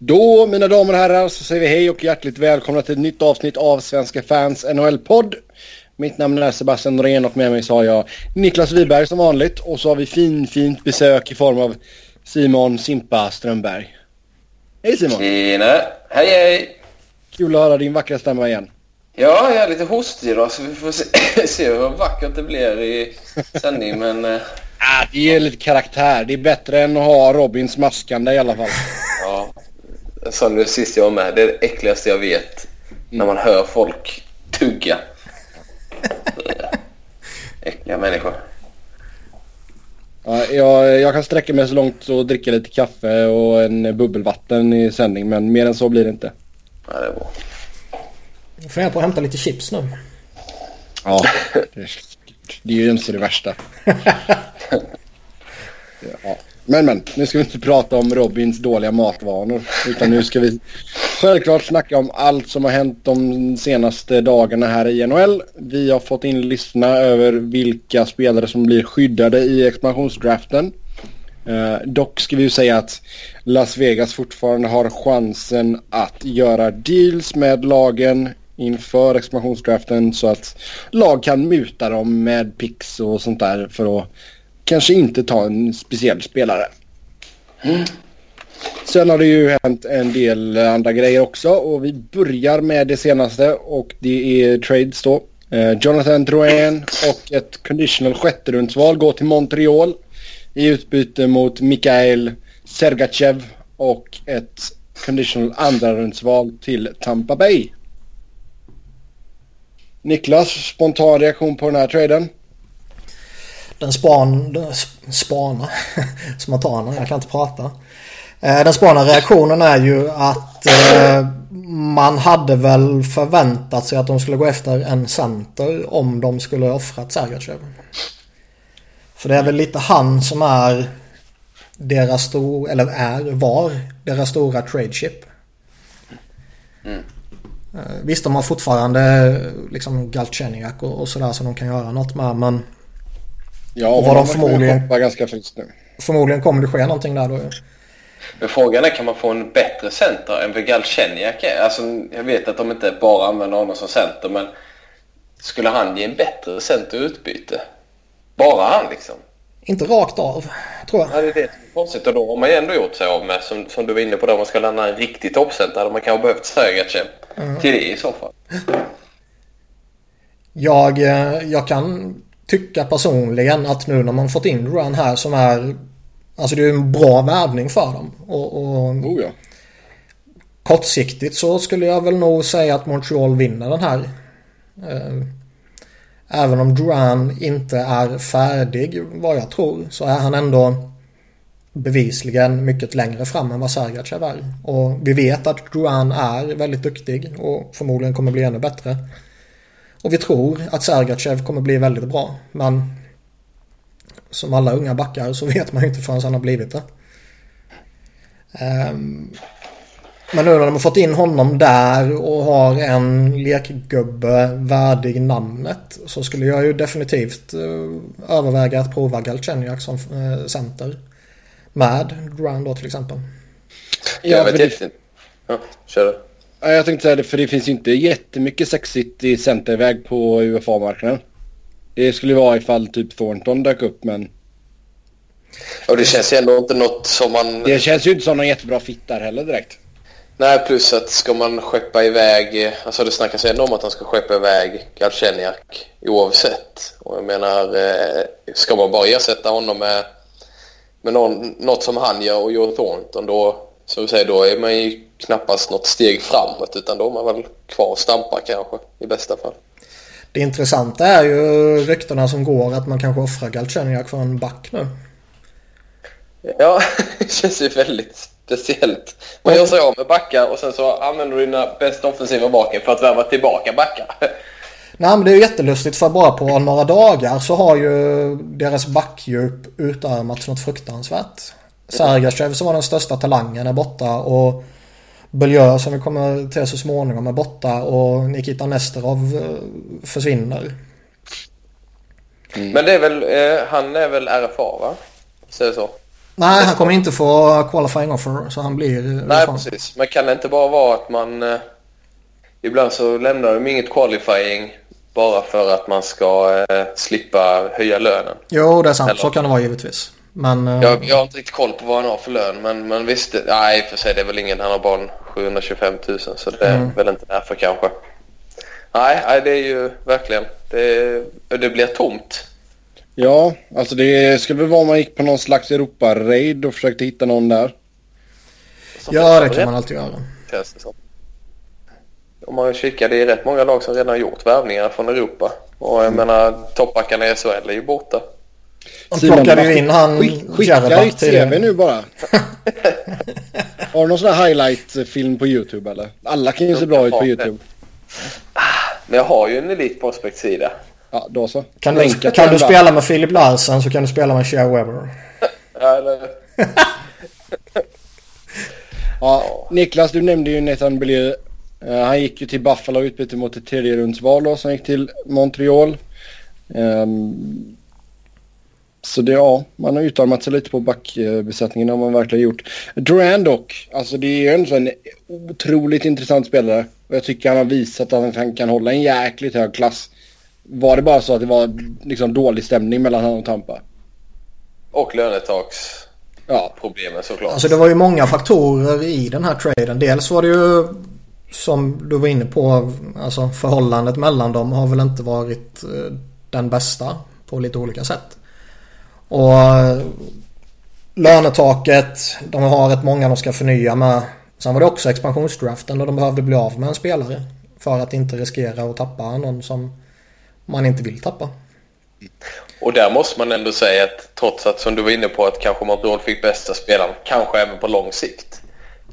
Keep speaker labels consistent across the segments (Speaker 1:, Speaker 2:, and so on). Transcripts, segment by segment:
Speaker 1: Då, mina damer och herrar, så säger vi hej och hjärtligt välkomna till ett nytt avsnitt av Svenska fans NHL-podd. Mitt namn är Sebastian Norén och med mig så har jag Niklas Wiberg som vanligt och så har vi fin, fint besök i form av Simon Simpa Strömberg. Hej Simon!
Speaker 2: Tjena! Hej hej!
Speaker 1: Kul att höra din vackra stämma igen.
Speaker 2: Ja, jag är lite hostig idag så vi får se, se hur vackert det blir i sändning men...
Speaker 1: Ah, det ger lite karaktär. Det är bättre än att ha Robins maskande i alla fall.
Speaker 2: ja, jag sa det sist jag var med. Det är det äckligaste jag vet. När man hör folk tugga. Äckliga människor.
Speaker 1: Ja, jag, jag kan sträcka mig så långt och dricka lite kaffe och en bubbelvatten i sändning men mer än så blir det inte.
Speaker 2: Ja, det är bra.
Speaker 3: Jag funderar på att hämta lite chips nu.
Speaker 1: Ja, det, det är ju inte det värsta. Ja. Men men, nu ska vi inte prata om Robins dåliga matvanor. Utan nu ska vi självklart snacka om allt som har hänt de senaste dagarna här i NHL. Vi har fått in listorna över vilka spelare som blir skyddade i expansionsdraften. Eh, dock ska vi ju säga att Las Vegas fortfarande har chansen att göra deals med lagen inför expansionsdraften så att lag kan muta dem med pix och sånt där för att kanske inte ta en speciell spelare. Mm. Sen har det ju hänt en del andra grejer också och vi börjar med det senaste och det är trades då. Eh, Jonathan Drouin och ett conditional sjätterumsval går till Montreal i utbyte mot Mikael Sergachev och ett conditional andrarumsval till Tampa Bay. Niklas, spontan reaktion på den här traden?
Speaker 3: Den span... Den spana... Spontanen, jag kan inte prata. Eh, den spana reaktionen är ju att eh, man hade väl förväntat sig att de skulle gå efter en center om de skulle offrat Sergachev. För det är väl lite han som är deras stora, eller är, var deras stora trade chip. Mm. Visst, de har fortfarande liksom Galchenyuk och, och sådär som de kan göra något med, men...
Speaker 1: Ja, och vad de förmodligen... ganska friskt nu.
Speaker 3: Förmodligen kommer det ske någonting där då.
Speaker 2: Men frågan är, kan man få en bättre center än vad Galchenyuk är? Alltså, jag vet att de inte bara använder honom som center, men skulle han ge en bättre center utbyte? Bara han liksom?
Speaker 3: Inte rakt av, tror jag.
Speaker 2: Ja, det är det som är konstigt. Och då har man ju ändå gjort sig av med, som, som du var inne på, där man ska landa en riktig toppcenter. Hade man kanske behövt Sergachev mm. till det i så fall.
Speaker 3: Jag, eh, jag kan tycka personligen att nu när man fått in Duran här som är... Alltså det är en bra värvning för dem. Och, och
Speaker 1: oh ja.
Speaker 3: Kortsiktigt så skulle jag väl nog säga att Montreal vinner den här. Eh, även om Duran inte är färdig vad jag tror så är han ändå bevisligen mycket längre fram än vad Sergachev är. Och vi vet att Duran är väldigt duktig och förmodligen kommer bli ännu bättre. Och vi tror att Sergachev kommer bli väldigt bra. Men som alla unga backar så vet man ju inte förrän han har blivit det. Um, men nu när de har fått in honom där och har en lekgubbe värdig namnet så skulle jag ju definitivt uh, överväga att prova Galchenyuk som uh, center. Med Grand då till exempel.
Speaker 2: Ja, jag vet inte. Ja, kör du.
Speaker 1: Ja, jag tänkte säga det, för det finns ju inte jättemycket sexigt i centerväg på UFA-marknaden. Det skulle vara ifall typ Thornton dök upp, men...
Speaker 2: Och det känns ju ändå inte något som man...
Speaker 1: Det känns ju inte som någon jättebra fit där heller direkt.
Speaker 2: Nej, plus att ska man skeppa iväg... Alltså det snackas ändå om att han ska skeppa iväg Galchenyuk oavsett. Och jag menar, eh, ska man bara ersätta honom med, med någon, något som han gör och Joe Thornton då, som vi säger, då är man ju knappast något steg framåt utan då är man väl kvar och stampar kanske i bästa fall.
Speaker 3: Det intressanta är ju ryktena som går att man kanske offrar Galchenyuk för en back nu.
Speaker 2: Ja, det känns ju väldigt speciellt. Man gör sig av med backar och sen så använder du dina bästa offensiva baken för att värva tillbaka backar.
Speaker 3: Nej men det är ju jättelustigt för bara på några dagar så har ju deras backdjup utarmats något fruktansvärt. Sergachev som var den största talangen är borta och Belgör som vi kommer till så småningom är borta och Nikita Nesterov eh, försvinner.
Speaker 2: Mm. Men det är väl, eh, han är väl RFA va? Så är det så?
Speaker 3: Nej, han kommer inte få qualifying offer så han blir...
Speaker 2: Nej, ifrån. precis. Men kan det inte bara vara att man... Eh, ibland så lämnar de inget qualifying bara för att man ska eh, slippa höja lönen.
Speaker 3: Jo, det är sant. Eller? Så kan det vara givetvis. Men,
Speaker 2: eh, jag, jag har inte riktigt koll på vad han har för lön. Men, men visst, nej för sig det är väl ingen. Han har bara 725 000 så det är mm. väl inte därför kanske. Nej, nej det är ju verkligen. Det, det blir tomt.
Speaker 1: Ja, alltså det skulle väl vara om man gick på någon slags Europa-raid och försökte hitta någon där.
Speaker 3: Ja, det kan man alltid göra.
Speaker 2: Känns det som. Om man kikar, det är rätt många lag som redan har gjort värvningar från Europa. Och jag mm. menar, toppbackarna i SHL är ju borta.
Speaker 3: De plockade ju in han
Speaker 1: Skicka ditt CV nu bara. har du någon sån här highlight-film på YouTube eller? Alla kan ju se bra ut på YouTube.
Speaker 2: Men jag har ju en Elite Prospect-sida.
Speaker 1: Ja, då så.
Speaker 3: Kan du, kan du spela med Philip Larsen så kan du spela med Shea Weber.
Speaker 2: ja, det...
Speaker 1: ja, Niklas, du nämnde ju Nathan Bellier. Uh, han gick ju till Buffalo och utbytte mot ett tredje rundsval då, som gick till Montreal. Um, så det, ja, man har utarmat sig lite på backbesättningen har man verkligen gjort. Duran dock, alltså det är ju en otroligt intressant spelare. Och jag tycker han har visat att han kan hålla en jäkligt hög klass. Var det bara så att det var liksom dålig stämning mellan honom och Tampa?
Speaker 2: Och lönetaks ja. problemen såklart.
Speaker 3: Alltså det var ju många faktorer i den här traden. Dels var det ju som du var inne på, alltså förhållandet mellan dem har väl inte varit eh, den bästa på lite olika sätt. Och eh, lönetaket, de har rätt många de ska förnya med. Sen var det också expansionsdraften och de behövde bli av med en spelare. För att inte riskera att tappa någon som man inte vill tappa.
Speaker 2: Och där måste man ändå säga att trots att som du var inne på att kanske Montreal fick bästa spelaren, kanske även på lång sikt.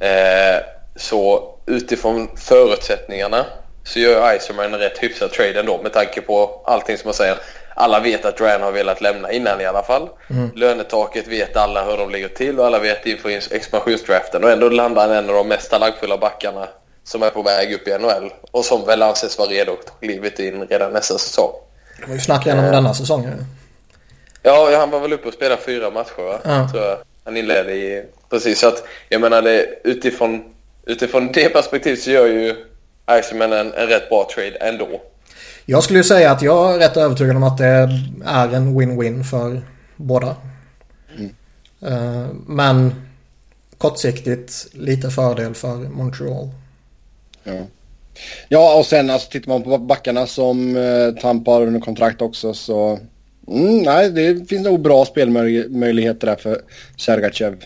Speaker 2: Eh, så utifrån förutsättningarna så gör Iserman en rätt hyfsad trade ändå med tanke på allting som man säger. Alla vet att Duran har velat lämna innan i alla fall. Mm. Lönetaket vet alla hur de ligger till och alla vet inför expansionsdraften. Och ändå landar han en av de mest talangfulla backarna som är på väg upp i NHL. Och som väl anses vara redo att ta klivet in redan nästa säsong.
Speaker 3: Det var ju snack igenom uh, denna säsongen.
Speaker 2: Ja, han var väl uppe och spelade fyra matcher? Uh. Tror jag. Han inledde i... Precis, så att jag menar det utifrån, utifrån det perspektivet så gör ju Iceman en, en rätt bra trade ändå.
Speaker 3: Jag skulle ju säga att jag är rätt övertygad om att det är en win-win för båda. Mm. Uh, men kortsiktigt lite fördel för Montreal.
Speaker 1: Ja. Ja och sen alltså tittar man på backarna som eh, Tampa har under kontrakt också så mm, nej det finns nog bra spelmöjligheter där för Sergachev.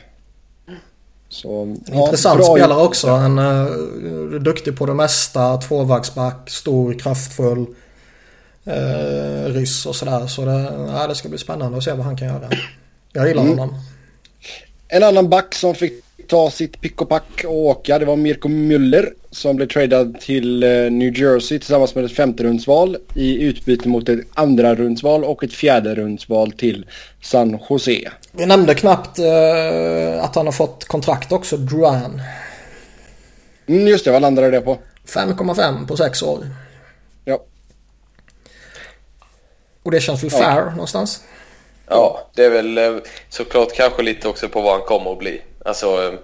Speaker 3: Så, ja, Intressant spelare också. En uh, duktig på det mesta. Tvåvägsback, stor, kraftfull. Uh, ryss och sådär. Så det, ja, det ska bli spännande att se vad han kan göra. Jag gillar mm. honom.
Speaker 1: En annan back som fick ta sitt pick och pack och åka. Det var Mirko Müller som blev tradad till eh, New Jersey tillsammans med ett femte rundsval i utbyte mot ett andra rundsval och ett fjärde rundsval till San Jose.
Speaker 3: Vi nämnde knappt uh, att han har fått kontrakt också, Duran.
Speaker 1: Mm, just det, vad landade det på?
Speaker 3: 5,5 på sex år.
Speaker 1: Ja.
Speaker 3: Och det känns väl fair ja. någonstans?
Speaker 2: Ja, det är väl eh, såklart kanske lite också på vad han kommer att bli. Alltså,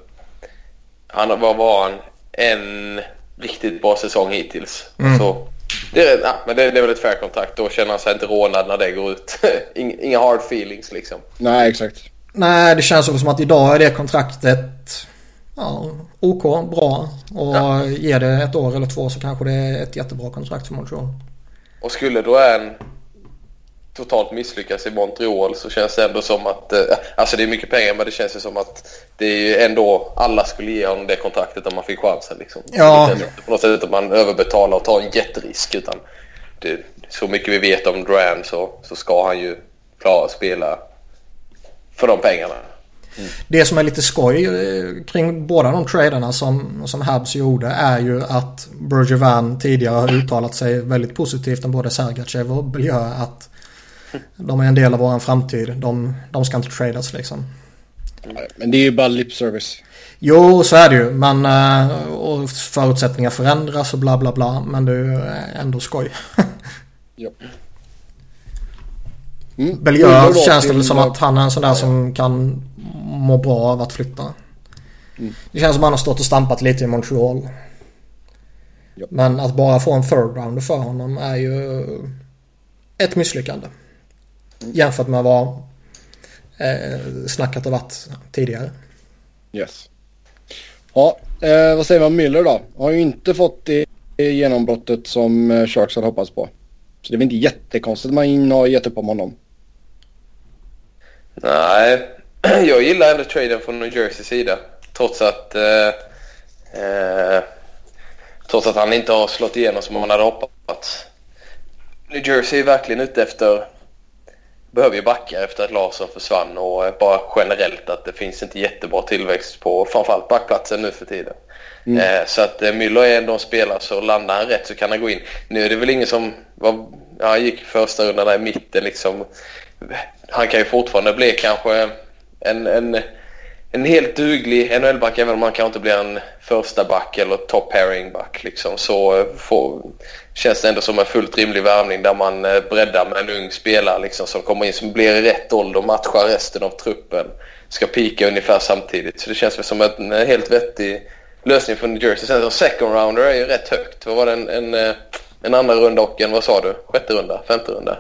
Speaker 2: han, vad var han? En riktigt bra säsong hittills. Mm. Så, det, är, ja, men det, det, är väl ett fair kontrakt. Då känner han sig inte rånad när det går ut. Inga hard feelings liksom.
Speaker 1: Nej, exakt.
Speaker 3: Nej, det känns också som att idag är det kontraktet ja, OK, bra. Och ja. ger det ett år eller två så kanske det är ett jättebra kontrakt för Montreal.
Speaker 2: Och skulle då en totalt misslyckas i Montreal så känns det ändå som att, eh, alltså det är mycket pengar men det känns ju som att det är ändå, alla skulle ge honom det kontraktet om man fick chansen liksom.
Speaker 3: Ja.
Speaker 2: Inte på något sätt att man överbetalar och tar en jätterisk utan det, så mycket vi vet om Duran så, så ska han ju klara att spela för de pengarna.
Speaker 3: Mm. Det som är lite skoj eh, kring båda de traderna som, som Habs gjorde är ju att Bergevin tidigare har uttalat sig väldigt positivt om både Sergachev och Biljö att de är en del av vår framtid. De, de ska inte tradas liksom.
Speaker 1: Men det är ju bara lip service.
Speaker 3: Jo, så är det ju. Men eh, och förutsättningar förändras och bla bla bla. Men det är ju ändå skoj. ja. Mm. Belgör känns det väl som att han är en sån där som kan mår bra av att flytta. Mm. Det känns som att han har stått och stampat lite i Montreal. Ja. Men att bara få en third rounder för honom är ju ett misslyckande. Jämfört med vad eh, snacket har varit tidigare.
Speaker 1: Yes. Ja, eh, vad säger man om Müller då? Har ju inte fått det genombrottet som eh, Sharks hade hoppats på. Så det är väl inte jättekonstigt att man har gett upp om honom.
Speaker 2: Nej, jag gillar ändå traden från New Jerseys sida. Trots att, eh, eh, trots att han inte har slått igenom som man hade hoppats. New Jersey är verkligen ute efter behöver ju backa efter att Larsson försvann och bara generellt att det finns inte jättebra tillväxt på framförallt backplatsen nu för tiden. Mm. Eh, så att eh, Müller är ändå en spelare så landar han rätt så kan han gå in. Nu är det väl ingen som var, ja, gick första rundan där i mitten liksom. Han kan ju fortfarande bli kanske en, en, en helt duglig NHL-back även om han kanske inte blir en första back eller top pairing back liksom. Så eh, får, känns det ändå som en fullt rimlig värvning där man eh, breddar med en ung spelare liksom, som kommer in som blir i rätt ålder och matchar resten av truppen. Ska pika ungefär samtidigt. Så det känns väl som en helt vettig lösning för New Jersey. Sen så second rounder är ju rätt högt. Vad var det? En, en, eh, en andra runda och en, vad sa du? Sjätte runda? Femte runda?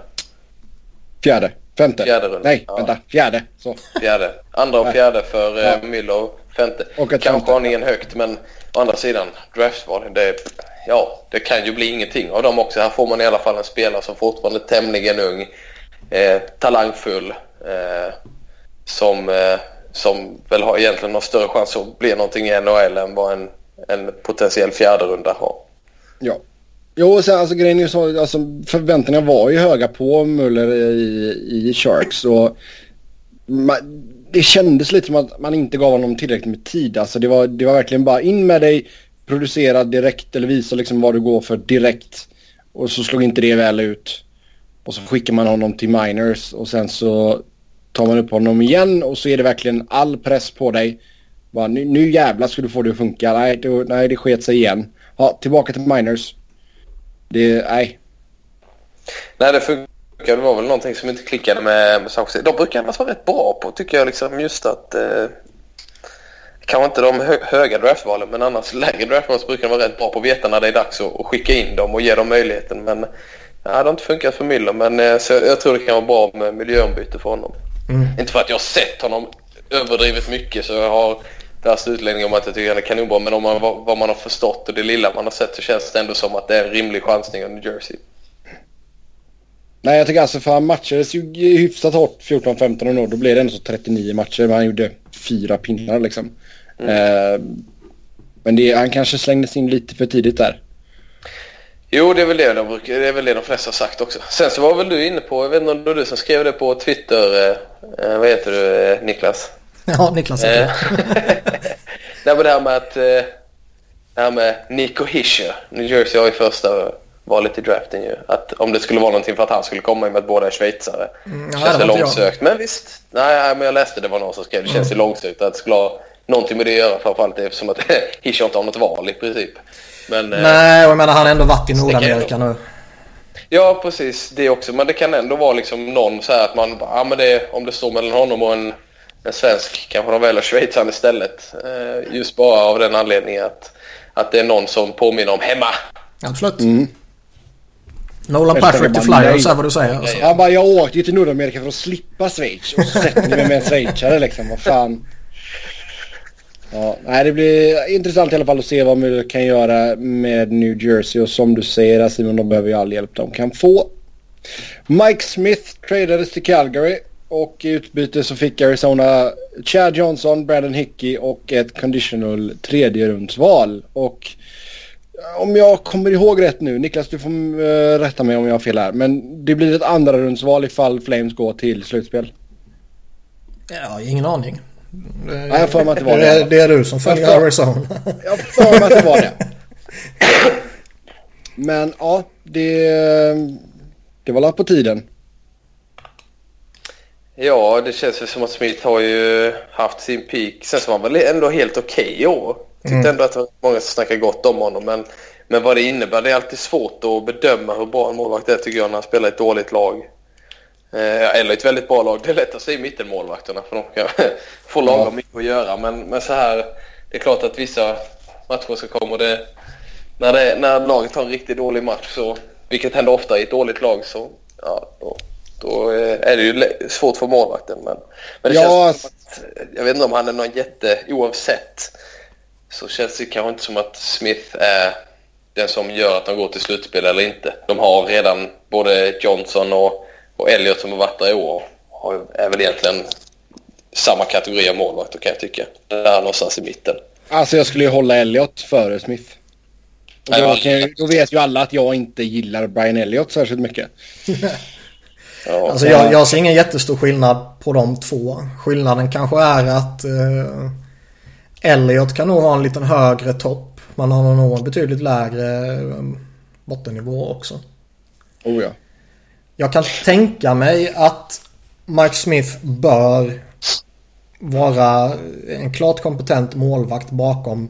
Speaker 1: Fjärde. Femte.
Speaker 2: Fjärde runda.
Speaker 1: Nej, ja. vänta. Fjärde. Så.
Speaker 2: Fjärde. Andra och fjärde för ja. Müller. Femte. Och Kanske aningen högt men å andra sidan draftval. Det, ja, det kan ju bli ingenting av dem också. Här får man i alla fall en spelare som fortfarande är tämligen ung. Eh, talangfull. Eh, som eh, som väl har egentligen har större chans att bli någonting i NHL än vad en, en potentiell fjärde runda har.
Speaker 1: Ja. Jo, så, alltså, grejen är så, alltså, förväntningarna var ju höga på Muller i, i Sharks. Och man, det kändes lite som att man inte gav honom tillräckligt med tid. Alltså, det, var, det var verkligen bara in med dig, producera direkt eller visa liksom vad du går för direkt. Och så slog inte det väl ut. Och så skickar man honom till miners och sen så tar man upp honom igen och så är det verkligen all press på dig. Bara, nu, nu jävlar ska du få det att funka. Nej, det, nej, det sket sig igen. Ja, tillbaka till miners. Det, nej.
Speaker 2: Nej, det funkar. Det var väl någonting som inte klickade med, med San De brukar annars vara rätt bra på, tycker jag, liksom just att... Eh, kanske inte de hö höga draftvalen, men annars lägre draftvalen så brukar de vara rätt bra på att veta när det är dags att, skicka in dem och ge dem möjligheten. Men ja, det har inte funkat för Müller, men eh, så jag, jag tror det kan vara bra med miljöombyte för honom. Mm. Inte för att jag har sett honom överdrivet mycket så jag har värsta utläggning om att jag tycker han är kanonbra. Men om man, vad man har förstått och det lilla man har sett så känns det ändå som att det är en rimlig chansning av New Jersey.
Speaker 1: Nej, jag tycker alltså för han matchades ju hyfsat hårt 14-15 år. Då blev det ändå så 39 matcher. Men han gjorde fyra pinnar liksom. Mm. Eh, men det, han kanske slängdes in lite för tidigt där.
Speaker 2: Jo, det är väl det de, brukar, det är väl det de flesta har sagt också. Sen så var väl du inne på, jag vet inte om det var du som skrev det på Twitter, eh, eh vad heter du eh, Niklas?
Speaker 3: Ja, Niklas eh,
Speaker 2: Nej, men det här med att, eh, det här med Nico Hischer, New Jersey har ju första valet i draften ju. Att om det skulle vara någonting för att han skulle komma i med att båda är schweizare. Mm, ja, känns det långsökt. Men visst, nej, men jag läste det var någon som skrev det känns mm. långsökt att det skulle ha någonting med det att göra framförallt eftersom att Hischer inte har något val i princip.
Speaker 3: Men, eh, Nej, och jag menar han har ändå varit i Nordamerika nu.
Speaker 2: Ja, precis. Det också. Men det kan ändå vara liksom någon så här att man... Ja, men det, om det står mellan honom och en, en svensk kanske de väljer schweizaren istället. Eh, just bara av den anledningen att, att det är någon som påminner om hemma.
Speaker 3: Absolut. Mm. Nolan Patrick till Flyers är vad du säger. Alltså.
Speaker 1: Jag, bara, jag åkte ju till Nordamerika för att slippa Schweiz. Och så sätter ni mig med en schweizare liksom. Vad fan. Ja, nej, det blir intressant i alla fall att se vad Müller kan göra med New Jersey. Och som du säger Simon, de behöver ju all hjälp de kan få. Mike Smith tradades till Calgary. Och i utbyte så fick Arizona Chad Johnson, Brandon Hickey och ett conditional tredjerumsval. Och eh, om jag kommer ihåg rätt nu, Niklas du får uh, rätta mig om jag har fel här. Men det blir ett andra rundsval ifall Flames går till slutspel.
Speaker 3: Ja, ingen aning.
Speaker 1: Nej, jag får mig att det var det.
Speaker 3: Det är du som följer Arizona.
Speaker 1: Jag får mig att det var det. Men ja, det, det var på tiden.
Speaker 2: Ja, det känns väl som att Smith har ju haft sin peak. Sen så var han väl ändå helt okej okay i år. Tyckte mm. ändå att det var många som snackade gott om honom. Men, men vad det innebär, det är alltid svårt att bedöma hur bra en målvakt är tycker jag när han spelar i ett dåligt lag. Eh, eller ett väldigt bra lag. Det är lättast i mittenmålvakterna för de kan få lagom mycket att göra. Men, men så här, det är klart att vissa matcher så kommer det när, det, när laget har en riktigt dålig match, så, vilket händer ofta i ett dåligt lag, så ja, då, då är det ju svårt för målvakten. Men, men det ja. känns som att, jag vet inte om han är någon jätte, oavsett så känns det kanske inte som att Smith är den som gör att de går till slutspel eller inte. De har redan både Johnson och, och Elliot som har varit där i år har, är väl egentligen samma kategori av målvakter kan jag tycka. Där någonstans i mitten.
Speaker 1: Alltså jag skulle ju hålla Elliot före Smith. Och då, kan, då vet ju alla att jag inte gillar Brian Elliott särskilt mycket.
Speaker 3: ja, alltså jag, jag ser ingen jättestor skillnad på de två. Skillnaden kanske är att eh, Elliot kan nog ha en liten högre topp. Man har nog en betydligt lägre eh, bottennivå också.
Speaker 1: Oh ja.
Speaker 3: Jag kan tänka mig att Mike Smith bör vara en klart kompetent målvakt bakom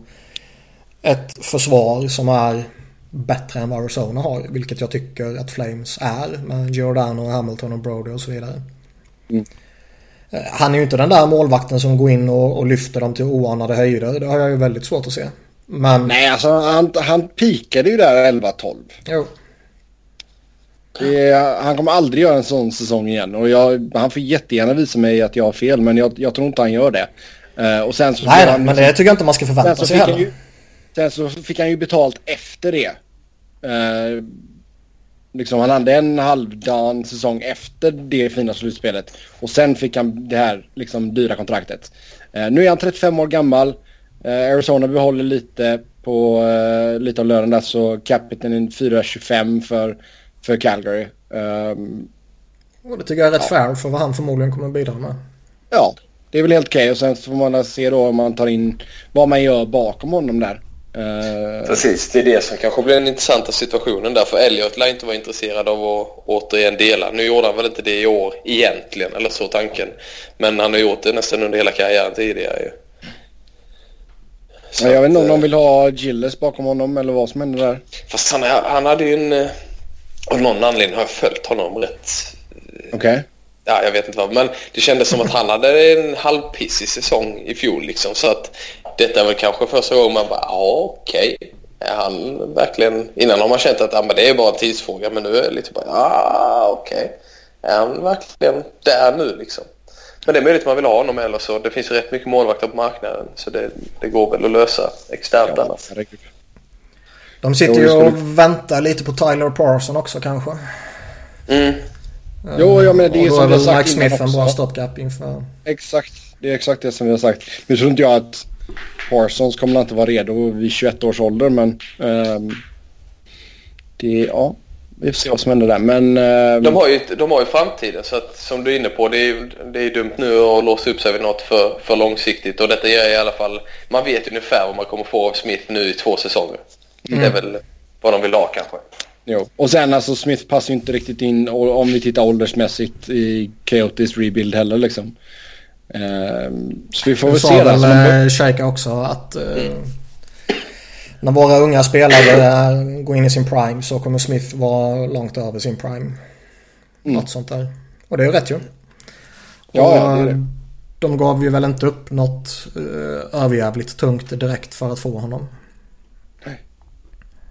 Speaker 3: ett försvar som är bättre än vad Arizona har. Vilket jag tycker att Flames är. Med Giordano, Hamilton och Brody och så vidare. Mm. Eh, han är ju inte den där målvakten som går in och, och, lyfter dem till oanade höjder. Det har jag ju väldigt svårt att se. Men...
Speaker 1: Nej, alltså han, han pikade ju där 11-12.
Speaker 3: Jo.
Speaker 1: Är, han kommer aldrig göra en sån säsong igen. Och jag, han får jättegärna visa mig att jag har fel, men jag, jag tror inte han gör det. Uh, och sen så
Speaker 3: Nej, han, men det tycker jag inte man ska förvänta sig heller.
Speaker 1: Sen så fick han ju betalt efter det. Uh, liksom han hade en halvdan säsong efter det fina slutspelet. Och sen fick han det här liksom dyra kontraktet. Uh, nu är han 35 år gammal. Arizona behåller lite på lite av lönen där så capiten är 4,25 för, för Calgary. Um,
Speaker 3: och det tycker jag är rätt ja. fair för vad han förmodligen kommer bidra med.
Speaker 1: Ja, det är väl helt okej okay. och sen så får man se då om man tar in vad man gör bakom honom där.
Speaker 2: Uh... Precis, det är det som kanske blir den intressanta situationen där. För Elliot lär inte vara intresserad av att återigen dela. Nu gjorde han väl inte det i år egentligen, eller så tanken. Men han har gjort det nästan under hela karriären tidigare ju.
Speaker 1: Så jag vet inte om de vill ha Gilles bakom honom eller vad som händer där.
Speaker 2: Fast han, han hade ju en... Eh, av någon anledning har jag följt honom rätt.
Speaker 1: Okej. Okay.
Speaker 2: Ja, jag vet inte vad. Men det kändes som att han hade en halvpissig säsong i fjol liksom. Så att detta väl kanske första gången man bara, ja okej. Okay. Är han verkligen... Innan har man känt att ja, men det är bara en tidsfråga. Men nu är det lite bara, ja okej. Okay. Är han verkligen där nu liksom? Men det är möjligt att man vill ha honom eller så. Det finns rätt mycket målvakter på marknaden. Så det, det går väl att lösa externt ja, annars.
Speaker 3: De sitter ju och väntar lite på Tyler Parson också kanske.
Speaker 2: Mm.
Speaker 1: Jo, jag menar det är
Speaker 3: som vi har sagt Mike Smith en bra stopgap inför.
Speaker 1: Exakt. Det är exakt det som vi har sagt. Nu tror inte jag att Parsons kommer inte vara redo vid 21 års ålder men um, det, ja, vi får se vad som händer där. Men, um,
Speaker 2: de, har ju, de har ju framtiden så att som du är inne på det är, det är dumt nu att låsa upp sig vid något för, för långsiktigt och detta gör i alla fall man vet ungefär vad man kommer få av Smith nu i två säsonger. Mm. Det är väl vad de vill ha kanske.
Speaker 1: Jo. Och sen alltså Smith passar ju inte riktigt in om vi tittar åldersmässigt i Chaotis rebuild heller liksom. Ehm, så vi får väl se. Det
Speaker 3: sa väl Shaika också att uh, när våra unga spelare går in i sin prime så kommer Smith vara långt över sin prime. Mm. Något sånt där. Och det är ju rätt ju.
Speaker 1: Ja, ja, det är det.
Speaker 3: De gav ju väl inte upp något uh, överjävligt tungt direkt för att få honom.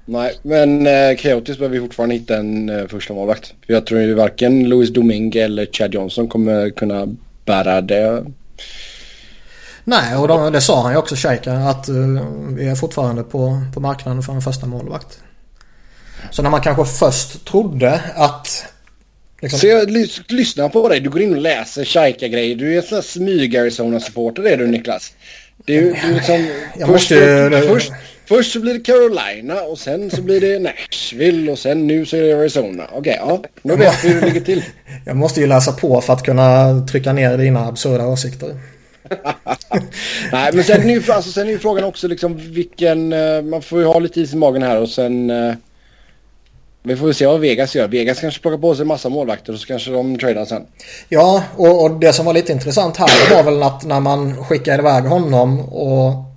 Speaker 1: Nej, men eh, Coyotes behöver vi fortfarande hitta en eh, första målvakt. För jag tror ju varken Louis Domingue eller Chad Johnson kommer kunna bära det.
Speaker 3: Nej, och de, det sa han ju också Scheika att uh, vi är fortfarande på, på marknaden för en första målvakt. Så när man kanske först trodde att...
Speaker 1: Liksom... Så jag lys lyssnar på dig. Du går in och läser Scheika-grejer. Du är en sån här smyg-Arizona-supporter är du Niklas. Du, du liksom...
Speaker 3: Jag först, måste...
Speaker 1: först, Först så blir det Carolina och sen så blir det Nashville och sen nu så är det Arizona. Okej, okay, ja. Nu vet vi hur det ligger till.
Speaker 3: Jag måste ju läsa på för att kunna trycka ner dina absurda åsikter.
Speaker 1: Nej, men sen är, ju, alltså, sen är ju frågan också liksom vilken... Uh, man får ju ha lite is i magen här och sen... Uh, vi får se vad Vegas gör. Vegas kanske plockar på sig en massa målvakter och så kanske de tradar sen.
Speaker 3: Ja, och, och det som var lite intressant här var väl att när man skickade iväg honom och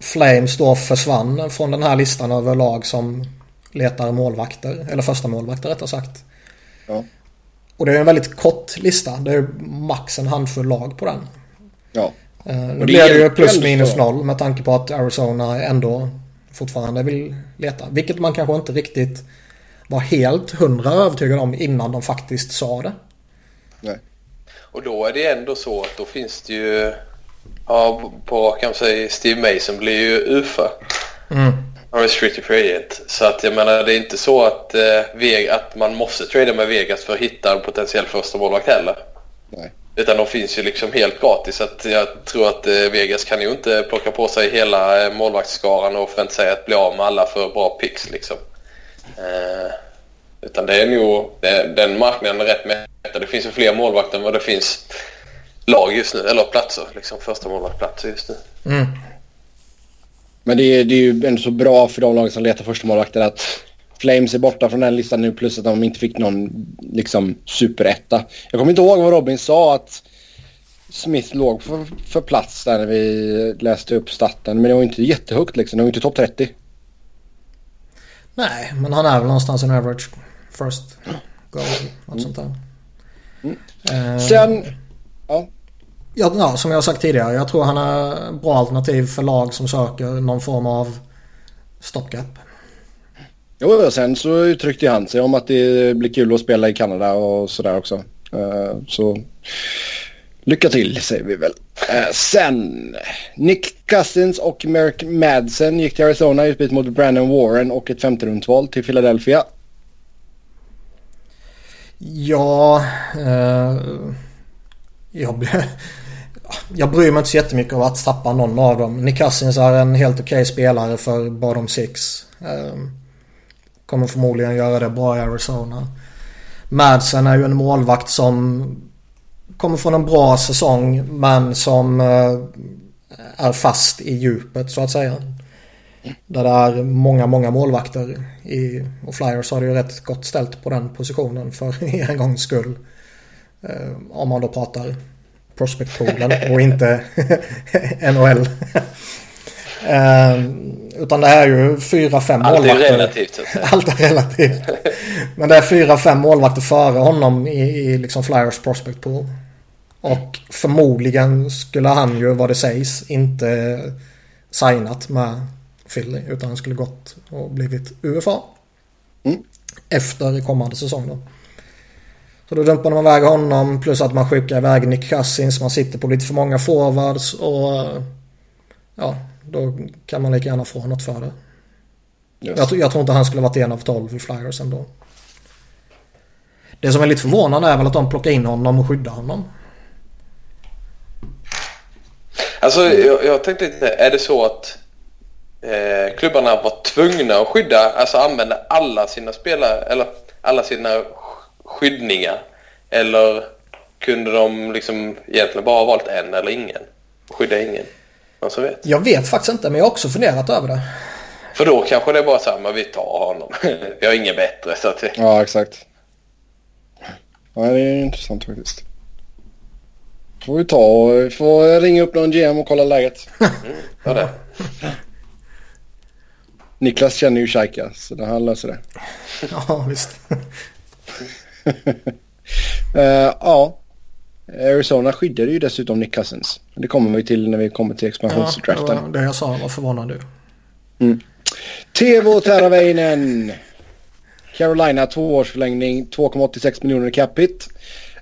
Speaker 3: Flames då försvann från den här listan över lag som letar målvakter. Eller första målvakter rättare sagt.
Speaker 1: Ja.
Speaker 3: Och det är en väldigt kort lista. Det är max en handfull lag på den.
Speaker 1: Ja.
Speaker 3: Uh, nu blir det ju plus minus noll med tanke på att Arizona ändå fortfarande vill leta. Vilket man kanske inte riktigt var helt hundra övertygad om innan de faktiskt sa det.
Speaker 1: Nej.
Speaker 2: Och då är det ändå så att då finns det ju... Ja, på kan man säga Steve Mason blir ju UFA.
Speaker 3: Mm.
Speaker 2: Restricted free agent. Så att jag menar det är inte så att, eh, att man måste trada med Vegas för att hitta en potentiell första målvakt heller.
Speaker 1: Nej.
Speaker 2: Utan de finns ju liksom helt gratis. Så att jag tror att eh, Vegas kan ju inte plocka på sig hela eh, målvaktsskaran och för att inte säga att bli av med alla för bra picks liksom. Eh, utan det är nog, det, den marknaden är rätt mättad. Det finns ju fler målvakter än vad det finns lag just nu, eller platser, liksom första målvaktsplatser just nu.
Speaker 3: Mm.
Speaker 1: Men det är, det är ju ändå så bra för de lag som letar första målvakter att Flames är borta från den listan nu plus att de inte fick någon liksom superetta. Jag kommer inte ihåg vad Robin sa att Smith låg för, för plats där när vi läste upp staten. Men det var inte jättehögt liksom. Det var inte topp 30.
Speaker 3: Nej, men han är väl någonstans en average first goal. Något mm. sånt där.
Speaker 1: Mm. Uh, Sen... Ja.
Speaker 3: Ja, ja, som jag sagt tidigare. Jag tror han är bra alternativ för lag som söker någon form av stopgap.
Speaker 1: Jo, och sen så uttryckte han sig om att det blir kul att spela i Kanada och sådär också. Uh, så lycka till säger vi väl. Uh, sen Nick Cousins och Merrick Madsen gick till Arizona i utbyte mot Brandon Warren och ett femterumsval till Philadelphia.
Speaker 3: Ja, uh, jag, jag bryr mig inte så jättemycket om att tappa någon av dem. Nick Cousins är en helt okej okay spelare för bottom six. Ehm, kommer förmodligen göra det bra i Arizona. Madsen är ju en målvakt som kommer från en bra säsong men som eh, är fast i djupet så att säga. Där det är många, många målvakter i, och Flyers har det ju rätt gott ställt på den positionen för en gångs skull. Uh, om man då pratar prospect-poolen och inte NHL. ehm, utan det är ju fyra, fem målvakter.
Speaker 2: Allt är relativt.
Speaker 3: Allt är relativt. Men det är fyra, fem målvakter före honom i, i liksom Flyers prospect pool. Och förmodligen skulle han ju, vad det sägs, inte signat med Philly. Utan han skulle gått och blivit UFA.
Speaker 1: Mm.
Speaker 3: Efter kommande säsong då. Så då dumpar man iväg honom plus att man skickar iväg Nick Cousins. Man sitter på lite för många forwards och ja, då kan man lika gärna få något för det. Yes. Jag, jag, tror inte han skulle varit en av tolv i Flyers ändå. Det som är lite förvånande är väl att de plockar in honom och skyddar honom.
Speaker 2: Alltså jag, jag tänkte lite, är det så att eh, klubbarna var tvungna att skydda, alltså använda alla sina spelare eller alla sina skyddningar? Eller kunde de liksom egentligen bara ha valt en eller ingen? Skydda ingen? Någon som vet?
Speaker 3: Jag vet faktiskt inte men jag har också funderat över det.
Speaker 2: För då kanske det är bara så här, men vi tar honom. vi har inget bättre så att...
Speaker 1: Ja exakt. Ja det är intressant faktiskt. Får vi ta och får ringa upp någon GM och kolla läget.
Speaker 2: mm, ja det.
Speaker 1: Niklas känner ju Shaika så han löser det.
Speaker 3: ja visst.
Speaker 1: Uh, ja. Arizona skyddade ju dessutom Nick Cousins. Det kommer vi till när vi kommer till expansionsdraften. Ja, det
Speaker 3: var det jag sa var förvånande.
Speaker 1: Mm. Teuvo Teravainen. Carolina tvåårsförlängning 2,86 miljoner capita.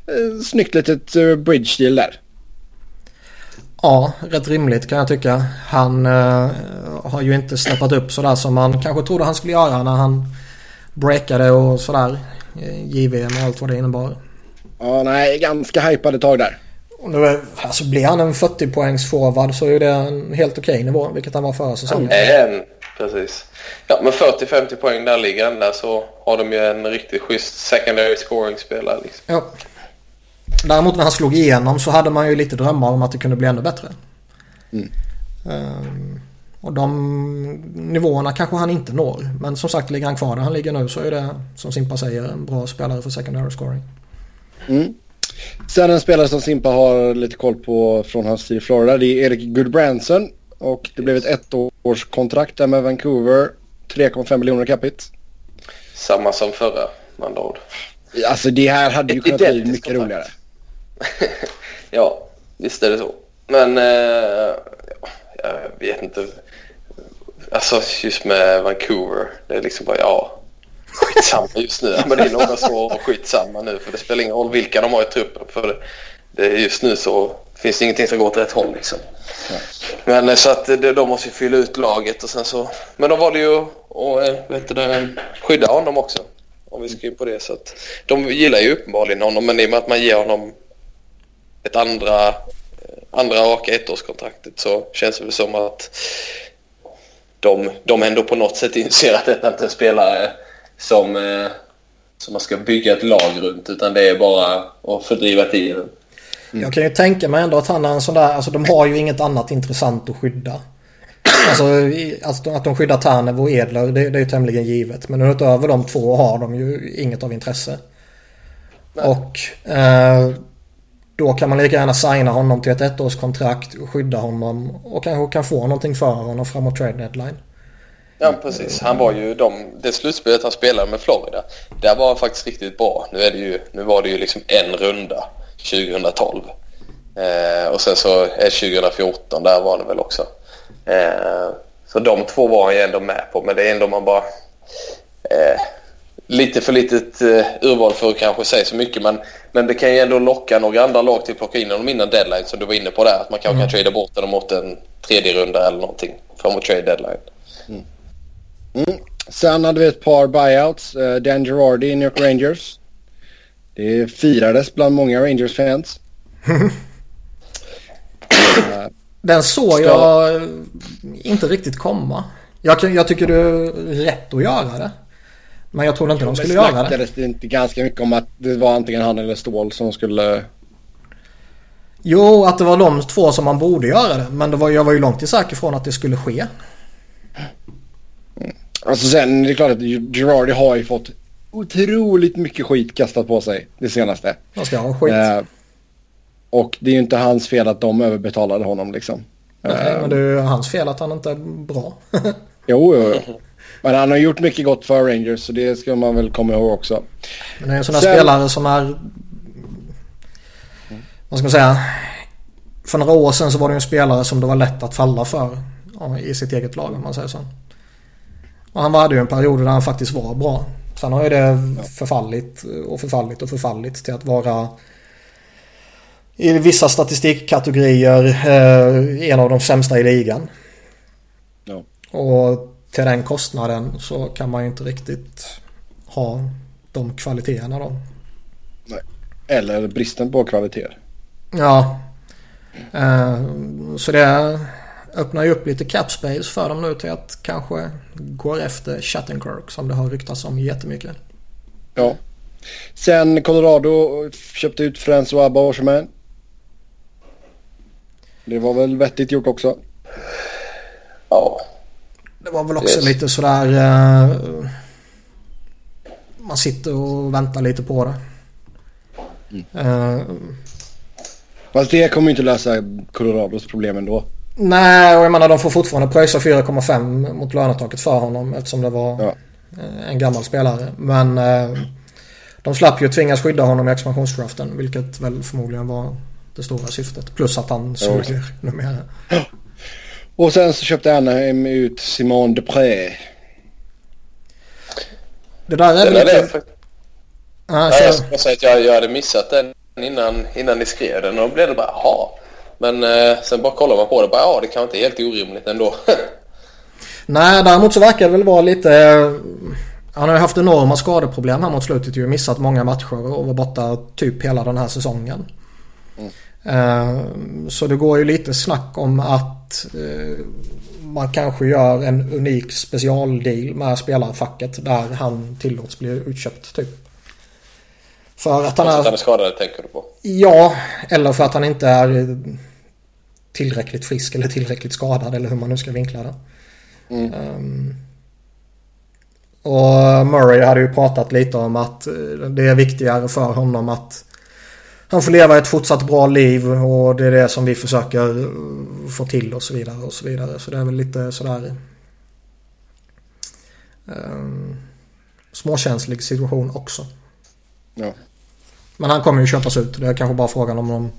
Speaker 1: Eh, snyggt litet uh, bridge deal där.
Speaker 3: Ja, rätt rimligt kan jag tycka. Han uh, har ju inte snappat upp sådär som man kanske trodde han skulle göra när han breakade och sådär. JVM och allt vad det innebar.
Speaker 1: Ja, nej, ganska hypade tag där.
Speaker 3: Och nu, alltså blir han en 40 poängs forward så är det en helt okej okay nivå, vilket han var förra säsongen.
Speaker 2: Mm, precis. Ja, men 40-50 poäng där ligger han där så har de ju en riktigt schysst secondary scoring-spelare. Liksom.
Speaker 3: Ja. Däremot när han slog igenom så hade man ju lite drömmar om att det kunde bli ännu bättre.
Speaker 1: Mm.
Speaker 3: Um, och de nivåerna kanske han inte når. Men som sagt ligger han kvar där han ligger nu så är det som Simpa säger en bra spelare för secondary scoring.
Speaker 1: Mm. Sen en spelare som Simpa har lite koll på från hans tid i Florida. Det är Erik Goodbranson. Och det blev ett ettårskontrakt där med Vancouver. 3,5 miljoner capita.
Speaker 2: Samma som förra med andra ord.
Speaker 1: Alltså det här hade ju kunnat bli mycket roligare.
Speaker 2: ja, visst är det så. Men eh, jag vet inte. Alltså just med Vancouver. Det är liksom bara ja. Skitsamma just nu. Men det är några så skitsamma nu. För det spelar ingen roll vilka de har i truppen. För det, är just nu så finns det ingenting som går åt rätt håll liksom. Ja. Men eh, så att de, de måste ju fylla ut laget och sen så. Men då var det ju att eh, vet skydda honom också. Om vi ska in på det. Så att, de gillar ju uppenbarligen honom. Men i och med att man ger honom ett andra, eh, andra raka ettårskontraktet så känns det väl som att de, de ändå på något sätt inser att detta inte är en spelare som, eh, som man ska bygga ett lag runt utan det är bara att fördriva tiden.
Speaker 3: Mm. Jag kan ju tänka mig ändå att han är en sån där, alltså de har ju inget annat intressant att skydda. Alltså, alltså att de skyddar Tanev och Edler det, det är ju tämligen givet. Men utöver de två har de ju inget av intresse. Nej. Och eh, då kan man lika gärna signa honom till ett ettårskontrakt och skydda honom och kanske kan få någonting för honom framåt trade deadline.
Speaker 2: Ja precis. Han var ju de, det slutspelet han spelade med Florida. Där var han faktiskt riktigt bra. Nu, är det ju, nu var det ju liksom en runda 2012. Eh, och sen så är 2014, där var det väl också. Eh, så de två var han ju ändå med på. Men det är ändå man bara... Eh, lite för litet eh, urval för att kanske säga så mycket. Men, men det kan ju ändå locka några andra lag till att plocka in honom innan deadline som du var inne på där. Att man kanske mm. kan trada bort honom mot en tredje runda eller någonting framåt trade deadline. Mm.
Speaker 1: Mm. Sen hade vi ett par buyouts. Uh, Dan Girardi i New York Rangers. Det firades bland många Rangers-fans.
Speaker 3: Den såg jag inte riktigt komma. Jag, jag tycker det är rätt att göra det. Men jag trodde inte de skulle göra det. snackades
Speaker 1: det inte ganska mycket om att det var antingen han eller Ståhl som skulle...
Speaker 3: Jo, att det var de två som man borde göra det. Men det var, jag var ju långt säker från att det skulle ske.
Speaker 1: Alltså sen, det är klart att Girardi har ju fått otroligt mycket skit kastat på sig det senaste.
Speaker 3: Han ska ha skit. Eh,
Speaker 1: och det är ju inte hans fel att de överbetalade honom liksom.
Speaker 3: Nej, eh, men det är ju hans fel att han inte är bra.
Speaker 1: jo, jo, jo. Men han har gjort mycket gott för Rangers så det ska man väl komma ihåg också.
Speaker 3: Men det är en sån här Sen... spelare som är... Vad ska man säga? För några år sedan så var det en spelare som det var lätt att falla för i sitt eget lag om man säger så. Och han hade ju en period där han faktiskt var bra. Sen har ju det förfallit och förfallit och förfallit till att vara i vissa statistikkategorier eh, en av de sämsta i ligan. Ja. Och till den kostnaden så kan man ju inte riktigt ha de kvaliteterna då.
Speaker 1: Nej. Eller bristen på kvaliteter.
Speaker 3: Ja. Eh, så det öppnar ju upp lite cap space för dem nu till att kanske gå efter Shattenkirk som det har ryktats om jättemycket.
Speaker 1: Ja. Sen Colorado köpte ut François Borgeman. Det var väl vettigt gjort också.
Speaker 2: Ja.
Speaker 3: Det var väl också yes. lite sådär... Uh, man sitter och väntar lite på det. Mm. Uh,
Speaker 1: Fast det kommer ju inte lösa Colorados problem ändå.
Speaker 3: Nej, och jag menar de får fortfarande pröjsa 4,5 mot lönetaket för honom eftersom det var ja. Eh, en gammal spelare. Men uh, de slapp ju tvingas skydda honom i expansionsdraften vilket väl förmodligen var det stora syftet. Plus att han suger numera.
Speaker 1: Och sen så köpte Anaheim ut Simon Depré.
Speaker 3: Det där är väl lite...
Speaker 2: Ah, ja, jag ska säga att jag, jag hade missat den innan, innan ni skrev den och då blev det bara jaha. Men eh, sen bara kollar man på det bara ja det kan inte helt orimligt ändå.
Speaker 3: Nej däremot så verkar det väl vara lite... Eh, han har ju haft enorma skadeproblem här mot slutet ju. Missat många matcher och var borta typ hela den här säsongen. Mm. Eh, så det går ju lite snack om att eh, man kanske gör en unik specialdeal med spelarfacket där han tillåts bli utköpt typ.
Speaker 2: För att han är... Att han är skadad tänker du på?
Speaker 3: Ja, eller för att han inte är tillräckligt frisk eller tillräckligt skadad eller hur man nu ska vinkla det. Mm. Um, och Murray hade ju pratat lite om att eh, det är viktigare för honom att han får leva ett fortsatt bra liv och det är det som vi försöker eh, få till och så vidare och så vidare. Så det är väl lite sådär um, småkänslig situation också.
Speaker 1: Ja.
Speaker 3: Men han kommer ju köpas ut. Det är kanske bara frågan om de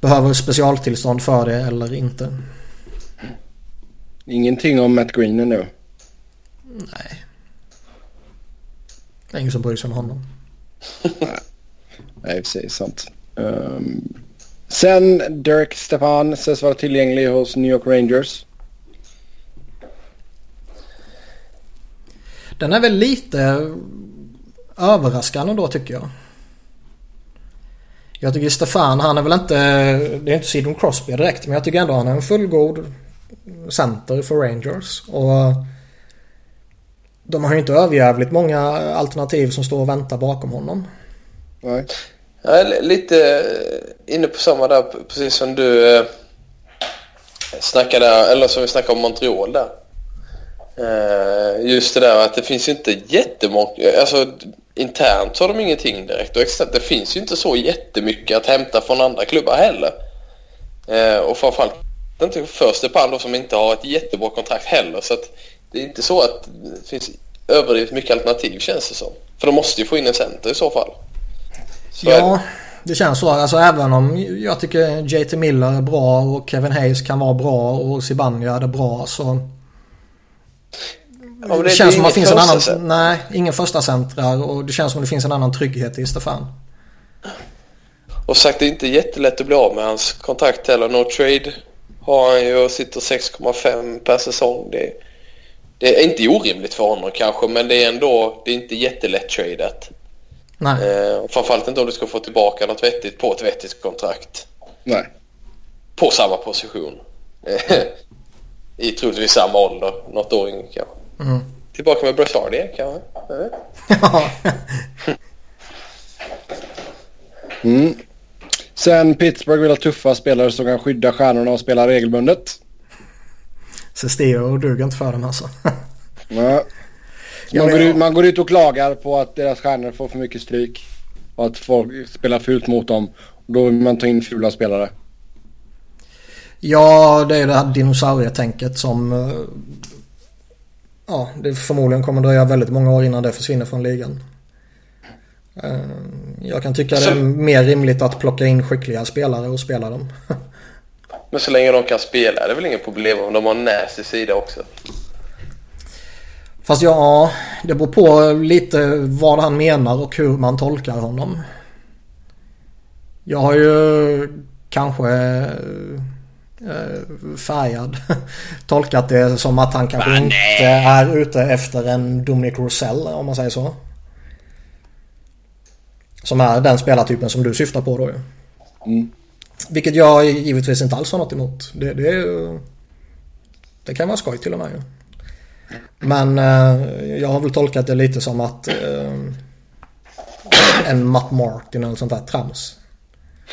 Speaker 3: behöver specialtillstånd för det eller inte.
Speaker 1: Ingenting om Matt Green nu.
Speaker 3: Nej. Det är ingen som bryr sig om honom.
Speaker 1: Nej, precis sant. Um, sen Dirk Stefan sägs vara tillgänglig hos New York Rangers.
Speaker 3: Den är väl lite överraskande då tycker jag. Jag tycker Stefan, han är väl inte... Det är inte Sidon Crosby direkt men jag tycker ändå han är en fullgod center för Rangers. Och de har ju inte överjävligt många alternativ som står och väntar bakom honom.
Speaker 1: Nej.
Speaker 2: Jag är lite eh, inne på samma där, precis som du eh, snackade, eller som vi snackade om Montreal där. Eh, just det där att det finns inte jättemånga, alltså internt har de ingenting direkt och externt, det finns ju inte så jättemycket att hämta från andra klubbar heller. Eh, och framförallt inte för Stepan då som inte har ett jättebra kontrakt heller så att det är inte så att det finns överdrivet mycket alternativ känns det som. För de måste ju få in en center i så fall.
Speaker 3: Så ja, det. känns så. Alltså även om jag tycker JT Miller är bra och Kevin Hayes kan vara bra och Zibanejad är bra så... Ja, det, det, känns som att det finns en annan... Center. Nej, ingen första centrar och det känns som att det finns en annan trygghet i Stefan.
Speaker 2: Och sagt, det är inte jättelätt att bli av med hans kontrakt heller. No trade har han ju och sitter 6,5 per säsong. Det, det, är inte orimligt för honom kanske men det är ändå det är inte jättelätt tradat.
Speaker 3: Nej.
Speaker 2: Eh, framförallt inte om du ska få tillbaka något vettigt på ett vettigt kontrakt.
Speaker 1: Nej.
Speaker 2: På samma position. I troligtvis samma ålder. Något år yngre kanske.
Speaker 3: Mm.
Speaker 2: Tillbaka med Brassardi kanske?
Speaker 3: Ja.
Speaker 1: mm. Sen Pittsburgh vill ha tuffa spelare som kan skydda stjärnorna och spela regelbundet.
Speaker 3: Sesteo duger inte för dem alltså.
Speaker 1: Ja. Man, går ut, man går ut och klagar på att deras stjärnor får för mycket stryk. Och att folk spelar fult mot dem. Då vill man ta in fula spelare.
Speaker 3: Ja, det är det här dinosaurietänket som... eh, Ja, det förmodligen kommer dröja väldigt många år innan det försvinner från ligan. Eh, Jag kan tycka det är mer rimligt att plocka in skickliga spelare och spela dem.
Speaker 2: Men så länge de kan spela är det väl inget problem om de har en nasty sida också.
Speaker 3: Fast ja, det beror på lite vad han menar och hur man tolkar honom. Jag har ju kanske eh, färgad tolkat det som att han kanske inte är ute efter en Dominic Rosell om man säger så. Som är den spelartypen som du syftar på då ju.
Speaker 1: Mm.
Speaker 3: Vilket jag givetvis inte alls har något emot. Det, det, det kan vara skoj till och med ju. Men eh, jag har väl tolkat det lite som att eh, en Matt Martin eller sånt där trams.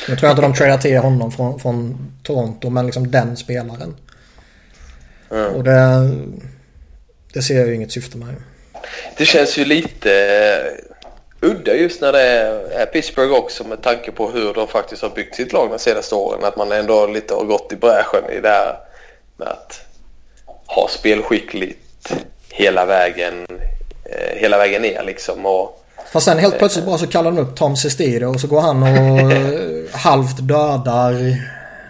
Speaker 3: Nu tror jag inte de tradar till honom från, från Toronto men liksom den spelaren.
Speaker 2: Mm.
Speaker 3: Och det, det ser jag ju inget syfte med.
Speaker 2: Det känns ju lite eh, udda just när det är, är Pittsburgh också med tanke på hur de faktiskt har byggt sitt lag de senaste åren. Att man ändå lite har gått i bräschen i det här med att ha spelskickligt hela vägen, eh, hela vägen ner liksom. Och,
Speaker 3: Fast sen helt plötsligt bara så kallar de upp Tom Sestiro och så går han och halvt dödar...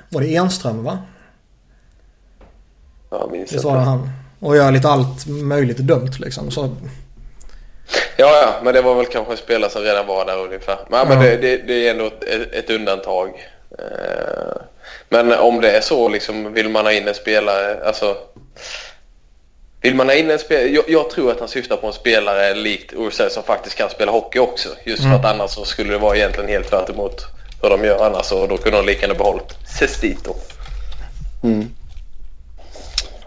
Speaker 3: Var det Enström va?
Speaker 2: ja, minns inte.
Speaker 3: var det han. Och gör lite allt möjligt dumt liksom. Så,
Speaker 2: Ja, ja, men det var väl kanske en spelare som redan var där ungefär. Men, men
Speaker 3: Ja.
Speaker 2: det, det, det är ändå ett, ett undantag. Eh, Men om det är så, liksom, vill man ha in en spelare, alltså... Vill man ha in en spelare, jag, jag tror att han syftar på en spelare likt Ursel som faktiskt kan spela hockey också. Just för att annars så skulle det vara egentligen helt tvärt emot hur de gör annars och då kunde de lika gärna behållit Sestito.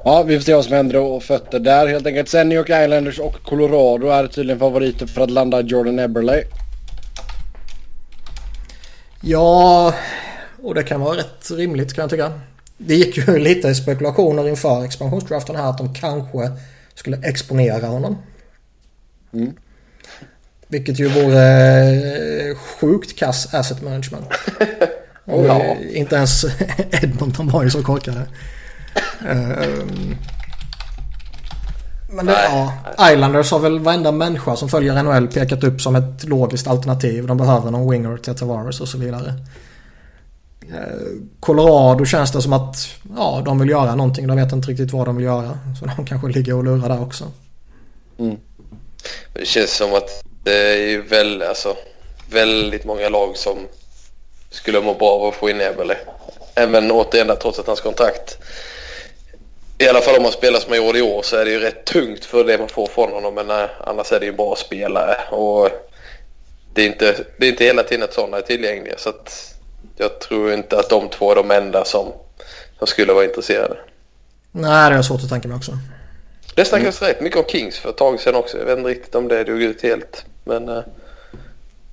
Speaker 1: Ja, vi får se vad som händer och fötter där helt enkelt. Sen New York Islanders och Colorado är tydligen favoriter för att landa Jordan Eberle.
Speaker 3: ja, och det kan vara rätt rimligt kan jag tycka. Det gick ju lite spekulationer inför expansionsdraften här att de kanske skulle exponera honom.
Speaker 1: Mm.
Speaker 3: Vilket ju vore eh, sjukt kass asset management. Och
Speaker 2: Ja.
Speaker 3: eh, inte ens Edmonton var ju så korkade. Ehm, Men det, ja, Islanders har väl varenda människa som följer NHL pekat upp som ett logiskt alternativ. De behöver någon winger till Tavares och så vidare. Eh, Colorado känns det som att ja, de vill göra någonting. De vet inte riktigt vad de vill göra. Så de kanske ligger och lurar där också.
Speaker 2: Mm. Det känns som att det är ju väl, alltså, väldigt många lag som skulle må bra av att få in Eberle. Även återigen trots att hans kontrakt i alla fall om man spelar som man gjorde i år så är det ju rätt tungt för det man får från honom. Men nej, annars är det ju en bra spelare. Och det är inte, det är inte hela tiden att sådana är tillgängliga. Så att jag tror inte att de två är de enda som, som skulle vara intresserade.
Speaker 3: Nej, det är svårt att tänka mig också.
Speaker 2: Det snackades mm. rätt mycket om Kings för ett tag sedan också. Jag vet inte riktigt om det dog ut helt. Men äh,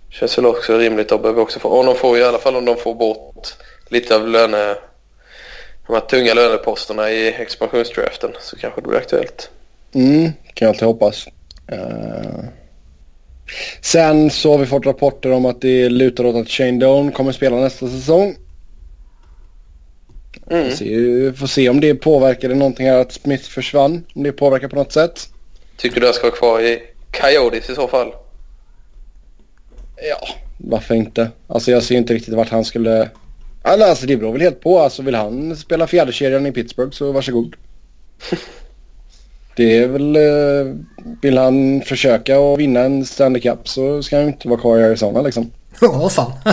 Speaker 2: känns väl också rimligt. De behöver också få, om de får i alla fall om de får bort lite av löne de här tunga löneposterna i expansionsdraften så kanske det blir aktuellt.
Speaker 1: Mm, kan jag alltid hoppas. Uh... Sen så har vi fått rapporter om att det lutar åt att Shane Doan kommer spela nästa säsong. Mm. Vi får se om det påverkade någonting här att Smith försvann. Om det påverkar på något sätt.
Speaker 2: Tycker du han ska vara kvar i Coyotes i så fall?
Speaker 1: Ja, varför inte? Alltså jag ser inte riktigt vart han skulle Alltså det beror väl helt på. Alltså vill han spela fjärdekedjan i Pittsburgh så varsågod. Det är väl... Eh, vill han försöka att vinna en Stanley Cup så ska han inte vara kvar i Arizona liksom.
Speaker 3: Ja, fan.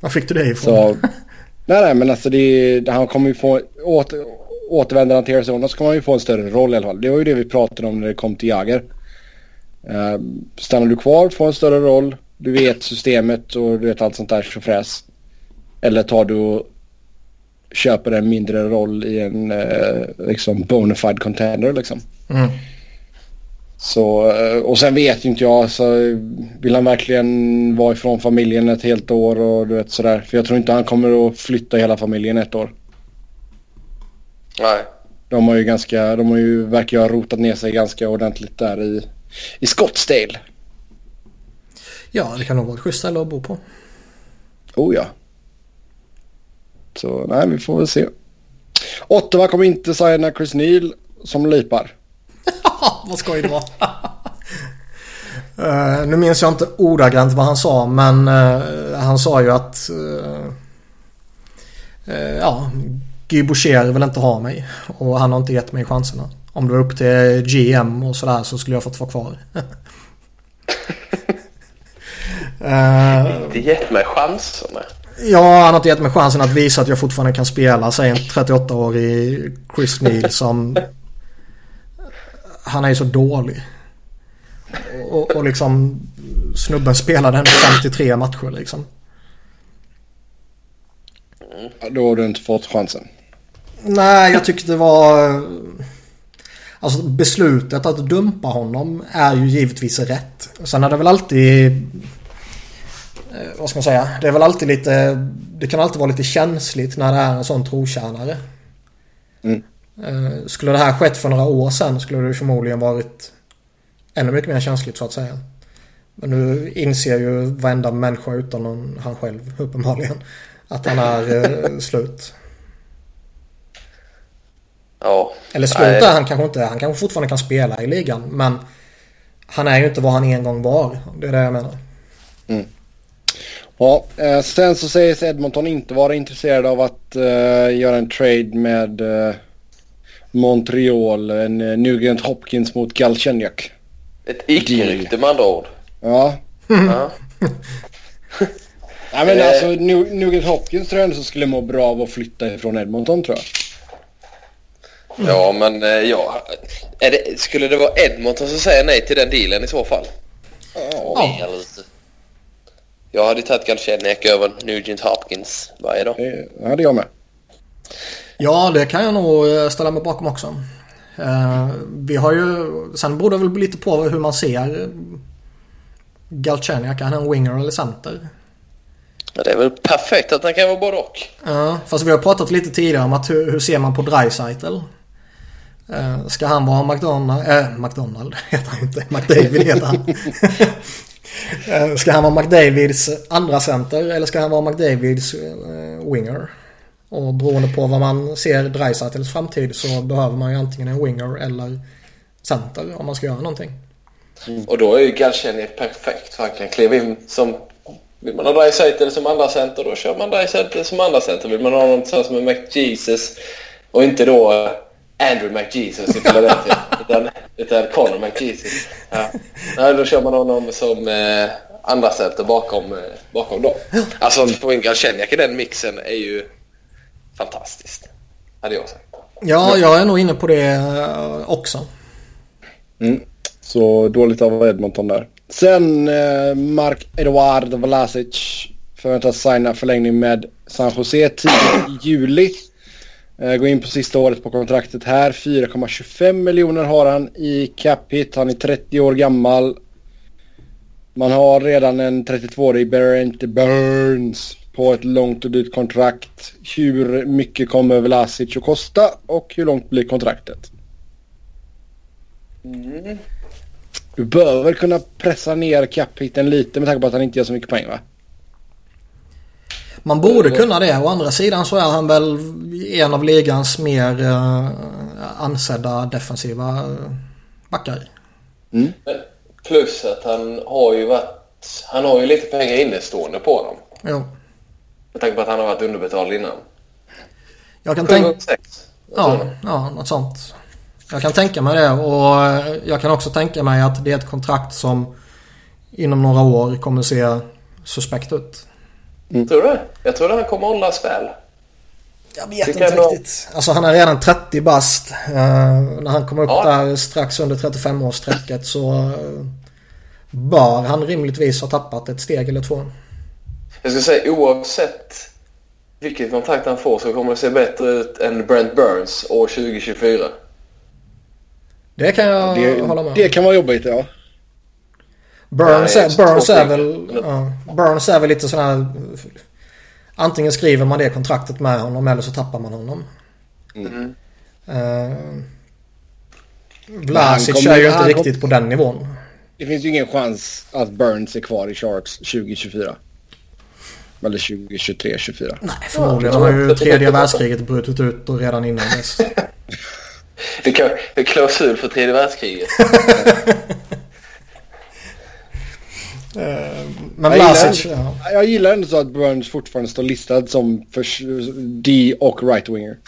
Speaker 3: Var fick du det ifrån? Så,
Speaker 1: nej, nej, men alltså det, han kommer ju få... Åter, återvänder han till Arizona så kommer han ju få en större roll i alla fall. Det var ju det vi pratade om när det kom till Jagger. Uh, stannar du kvar, får en större roll du vet systemet och du vet allt sånt där tjofräs. Eller tar du och köper en mindre roll i en eh, liksom bonafide contender liksom. Mm. Så, eh, och sen vet ju inte jag, så vill han verkligen vara ifrån familjen ett helt år och du vet sådär. För jag tror inte han kommer att flytta hela familjen ett år.
Speaker 2: Nej.
Speaker 1: De har ju ganska, de har ju, verkar ha rotat ner sig ganska ordentligt där i, i Scottsdale.
Speaker 3: Ja, det kan nog vara ett schysst ställe att bo på.
Speaker 1: Oh ja. Så nej, vi får väl se. Ottawa kommer inte signa Chris Neal som lipar.
Speaker 3: vad skoj det var. uh, nu minns jag inte ordagrant vad han sa men uh, han sa ju att uh, ja, Guy Boucher vill inte ha mig och han har inte gett mig chanserna. Om det var upp till GM och sådär så skulle jag fått vara kvar.
Speaker 2: Uh, inte gett mig chanserna.
Speaker 3: Ja, han har inte gett mig chansen att visa att jag fortfarande kan spela. Säg en 38-årig Chris Neal som... Han är ju så dålig. Och, och liksom snubben spelade ändå 53 matcher liksom.
Speaker 1: Då har du inte fått chansen.
Speaker 3: Nej, jag tyckte det var... Alltså beslutet att dumpa honom är ju givetvis rätt. Sen är det väl alltid vad ska man säga? Det är väl alltid lite... Det kan alltid vara lite känsligt när det är en sån trotjänare. Mm. Eh, skulle det här skett för några år sedan skulle det förmodligen varit ännu mycket mer känsligt så att säga. Men nu inser ju varenda människa utan någon, han själv uppenbarligen att han är eh, slut.
Speaker 2: Ja.
Speaker 3: Eller slut är han kanske inte. Han kanske fortfarande kan spela i ligan. Men han är ju inte vad han en gång var. Det är det jag menar.
Speaker 1: Mm. Ja, eh, sen så sägs Edmonton inte vara intresserade av att uh, göra en trade med uh, Montreal. En uh, Nugent Hopkins mot Galchenyuk.
Speaker 2: Ett icke-rykte med andra ord.
Speaker 1: Ja. ja. ja men alltså Nugent Hopkins tror jag ändå skulle må bra av att flytta ifrån Edmonton tror jag.
Speaker 2: Mm. Ja men ja. Det, skulle det vara Edmonton som säger nej till den dealen i så fall? Ja. ja. Jag hade tagit Galchenyuk över Nugent Hopkins varje dag.
Speaker 1: Det hade jag med.
Speaker 3: Ja, det kan jag nog eh, ställa mig bakom också. Uh, vi har ju... Sen beror det väl lite på hur man ser Galchenyuk. Är han en winger eller center?
Speaker 2: Ja, det är väl perfekt att han kan vara både och.
Speaker 3: Ja, fast vi har pratat lite tidigare om att hur, hur ser man på Dreisaitl? Uh, ska han vara McDonald? Äh, McDonald heter han inte. McDavid heter han. Eh, ska han vara McDavids andra center eller ska han vara McDavids eh, winger? Och beroende på vad man ser Dreisaitls framtid så behöver man ju antingen en winger eller center om man ska göra någonting.
Speaker 2: Mm. Och då är ju Galchenyuk perfekt för han kan kliva in som... Vill man ha Dreisaitl som andra center då kör man Dreisaitl som andra center. Vill man ha någon som är McJesus och inte då eh, Andrew McJesus i Philadelphia utan, utan Connor McJesus. Ja. Då kör man honom som eh, andra center bakom, eh, bakom dem. Alltså att få in Galchenyuk i den mixen är ju fantastiskt. Hade jag sagt.
Speaker 3: Ja, jag är nog inne på det eh, också.
Speaker 1: Mm. Så dåligt av Edmonton där. Sen eh, Mark Eduard Vlasic förväntas signa förlängning med San Jose tidigt i juli. Eh, går in på sista året på kontraktet här. 4,25 miljoner har han i cap hit. Han är 30 år gammal. Man har redan en 32-årig Barrent Burns på ett långt och dyrt kontrakt. Hur mycket kommer Vlasic att kosta och hur långt blir kontraktet? Mm. Du bör väl kunna pressa ner cap-hiten lite med tanke på att han inte gör så mycket poäng va?
Speaker 3: Man borde kunna det. Å andra sidan så är han väl en av ligans mer uh, ansedda defensiva eh, backar.
Speaker 2: Mm. Plus att han har ju varit... Han har ju lite pengar innestående på dem.
Speaker 3: Jo.
Speaker 2: Med tanke på att han har varit underbetald innan.
Speaker 3: Jag kan tänka... Ja, ja, något sånt. Jag kan tänka mig det och jag kan också tänka mig att det är ett kontrakt som inom några år kommer se suspekt ut.
Speaker 2: Mm. Tror du Jag tror att han kommer hållas väl.
Speaker 3: Jag vet Tycker inte riktigt. Alltså han är redan 30 bast. Uh, när han kommer upp ja. där strax under 35-årsstrecket så uh, bör han rimligtvis ha tappat ett steg eller två.
Speaker 2: Jag ska säga oavsett vilket kontrakt han får så kommer det se bättre ut än Brent Burns år 2024.
Speaker 3: Det kan jag
Speaker 1: det,
Speaker 3: hålla med
Speaker 1: Det kan vara jobbigt ja.
Speaker 3: Burns, är, Burns, är väl, ja, Burns är väl lite sån här... Antingen skriver man det kontraktet med honom eller så tappar man honom. Mm. Uh, Vlasic är ju inte riktigt på den nivån.
Speaker 1: Det finns ju ingen chans att Burns är kvar i Sharks 2024. Eller 2023, 24.
Speaker 3: Nej, förmodligen har ju tredje världskriget brutit ut och redan innan dess.
Speaker 2: Det är klausul för tredje världskriget.
Speaker 3: Eh, men jag,
Speaker 1: ja. jag gillar ändå så att Burns fortfarande står listad som för D och right-winger.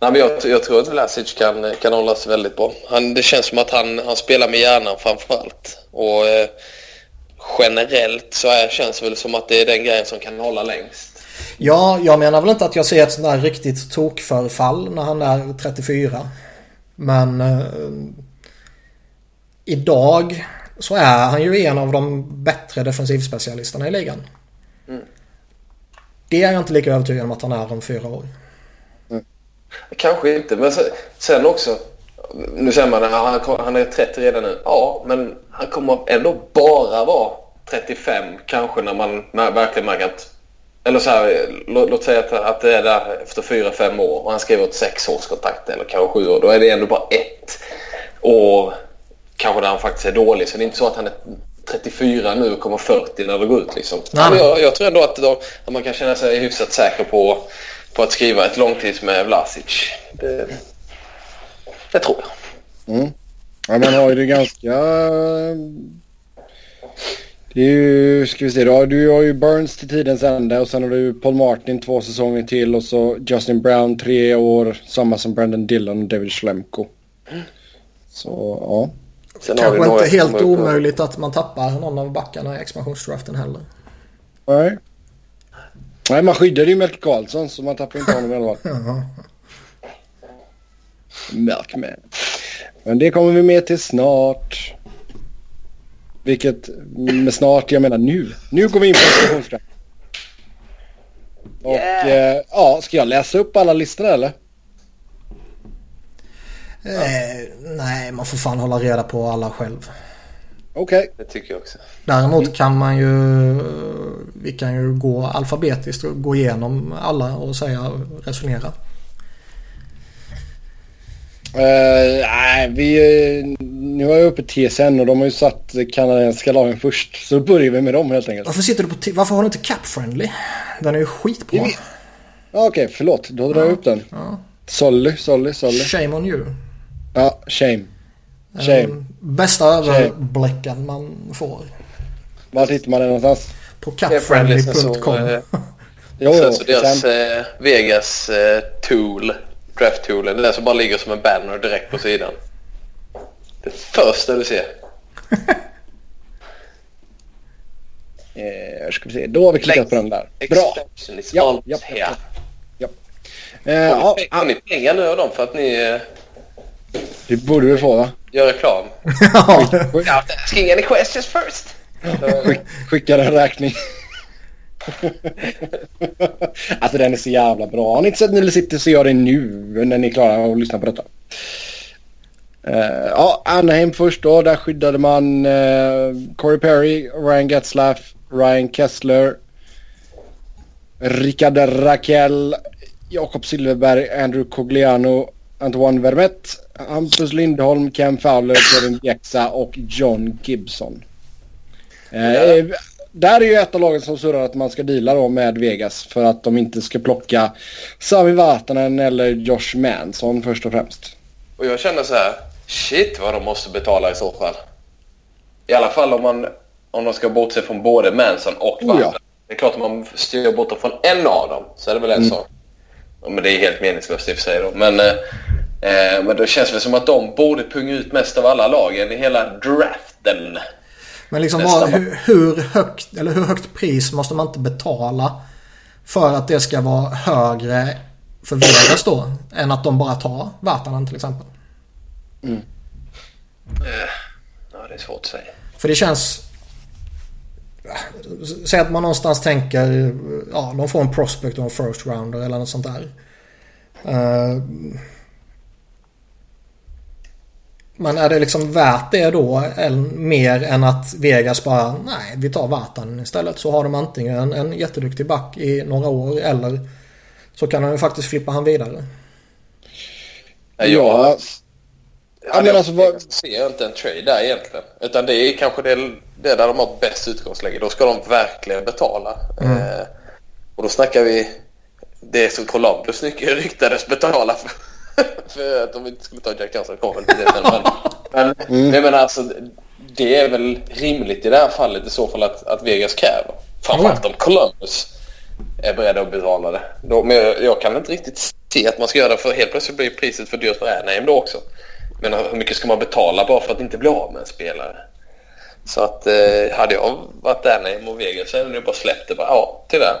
Speaker 2: Nej, men jag, jag, tror att Vlasic kan, kan hålla sig väldigt bra. Han, det känns som att han, han spelar med hjärnan framför allt. Och eh, generellt så är, känns det väl som att det är den grejen som kan hålla längst.
Speaker 3: Ja, jag menar väl inte att jag ser ett sånt där riktigt tokförfall när han är 34. Men eh, idag så är han ju en av de bättre defensivspecialisterna i ligan. Mm. Det är jag inte lika övertygad om att han är om fyra år.
Speaker 2: Mm. Kanske inte, men sen också. Nu säger man att han är 30 redan nu. Ja, men han kommer ändå bara vara 35 kanske när man verkligen märker att... Eller så här, låt, låt säga att, att det är där efter 4-5 år och han skriver ett 6 årskontrakt eller kanske 7 år. Då är det ändå bara ett år kanske där han faktiskt är dålig. Så det är inte så att han är 34 nu och kommer 40 när det går ut. Liksom. Nej. Jag, jag, tror ändå att, då, att, man kan känna sig hyfsat säker på, på att skriva ett långtids med Vlasic. Det, det tror jag.
Speaker 1: Mm. Ja, man har ju det ganska... Det är ju, ska vi se då, du har ju Burns till tidens ände och sen har du Paul Martin två säsonger till och så Justin Brown tre år, samma som Brandon Dillon och David Schlemko. Mm. Så ja.
Speaker 3: Sen Kanske inte helt omöjligt att man tappar någon av backarna i expansionsdraften heller.
Speaker 1: Nej. Nej, man skyddade ju Melker Karlsson så man tappar inte honom i alla fall. Melkman. Men det kommer vi med till snart. Vilket med snart, jag menar nu. Nu går vi in på expansionsdraften. Och yeah. eh, ja, ska jag läsa upp alla listor eller?
Speaker 3: Eh, nej, man får fan hålla reda på alla själv.
Speaker 1: Okej. Okay.
Speaker 2: Det tycker jag också.
Speaker 3: Däremot mm. kan man ju... Vi kan ju gå alfabetiskt och gå igenom alla och säga resonera.
Speaker 1: Uh, nej, vi... Nu är jag uppe TSN och de har ju satt kanadensiska lagen först. Så då börjar vi med dem helt enkelt.
Speaker 3: Varför sitter du på... Varför har du inte Cap Friendly? Den är ju skitbra.
Speaker 1: Ja, Okej, förlåt. Då drar jag upp den.
Speaker 3: Ja.
Speaker 1: Solly, Solly, Solly.
Speaker 3: Shame on you.
Speaker 1: Ja, shame. Shame.
Speaker 3: Eh, bästa överblicken man får.
Speaker 1: Var hittar man den någonstans?
Speaker 3: På
Speaker 2: så,
Speaker 3: capfriendly.com.
Speaker 2: eh,
Speaker 1: Jo,
Speaker 2: Sen
Speaker 1: jo.
Speaker 2: så deras eh, Vegas eh, tool, draft-toolen, det där som bara ligger som en banner direkt på sidan. Det första du ser.
Speaker 1: eh, ska vi se. Då har vi klickat på den där. Bra. Ja, ja, ja, ja. Eh,
Speaker 2: Får ni- Får ni pengar nu av dem för att ni eh,
Speaker 1: det borde vi få va?
Speaker 2: gör reklam?
Speaker 3: ja.
Speaker 2: Without asking any questions first.
Speaker 1: Skick, skickar en räkning. alltså den är så jävla bra. Har ni inte sett Nile City så gör det nu när ni är klara att lyssna på detta. Eh, ja, Anaheim först då. Där skyddade man uh, Corey Perry, Ryan Getzlaff, Ryan Kessler, Rickard Rakell, Jakob Silverberg, Andrew Cogliano, Antoine Vermette, Hampus Lindholm, Ken Fowler, Kevin Bjäxa och John Gibson. Eh, där är ju ett av lagen som surrar att man ska deala då med Vegas för att de inte ska plocka Sami Vatanen eller Josh Manson först och främst.
Speaker 2: Och jag känner så här, shit vad de måste betala i så fall. I alla fall om man om de ska bortse från både Manson och
Speaker 1: Oh,
Speaker 2: Vatten.
Speaker 1: ja.
Speaker 2: Det är klart om man styr bort dem från en av dem så är det väl en
Speaker 1: Mm.
Speaker 2: sak. Ja, Men det är helt meningslöst i och för sig då. Men, eh, eh, men då känns det som att de borde punga ut mest av alla lagen i hela draften.
Speaker 3: Men liksom
Speaker 2: Nästa
Speaker 3: vad,
Speaker 2: va-
Speaker 3: hur, hur, högt, eller hur högt pris måste man inte betala för att det ska vara högre för Vegas då än att de bara tar Vatanen till exempel?
Speaker 2: Ja, det är svårt att säga.
Speaker 3: För det känns... Säg att man någonstans tänker, ja de får en prospect och en first rounder eller något sånt där. Men är det liksom värt det då än, mer än att Vegas bara, nej vi tar Vatanen istället. Så har de antingen en, en jätteduktig back i några år eller så kan han ju faktiskt flippa han vidare.
Speaker 2: Nej,
Speaker 1: Ja.
Speaker 2: Jag,
Speaker 1: Ja, men alltså, vad-
Speaker 2: ser jag inte en trade där egentligen. Utan det är kanske det, det där de har bäst utgångsläge. Då ska de verkligen betala. Eh, och då snackar vi det som Columbus ryktades betala för, för att de inte skulle ta Jack Johnson. Kom väl till det sen, men, men, men jag menar alltså, det är väl rimligt i det här fallet i så fall att, att Vegas kräver. Framförallt om Columbus är beredda att betala det. Då, men jag, jag kan inte riktigt se att man ska göra det för helt plötsligt blir priset för dyrt för Anaheim då också. Men hur mycket ska man betala bara för att inte bli av med en spelare? Så att eh, hade jag varit Anaheim och Vegas så hade jag bara släppt det. Bara, ja, tyvärr.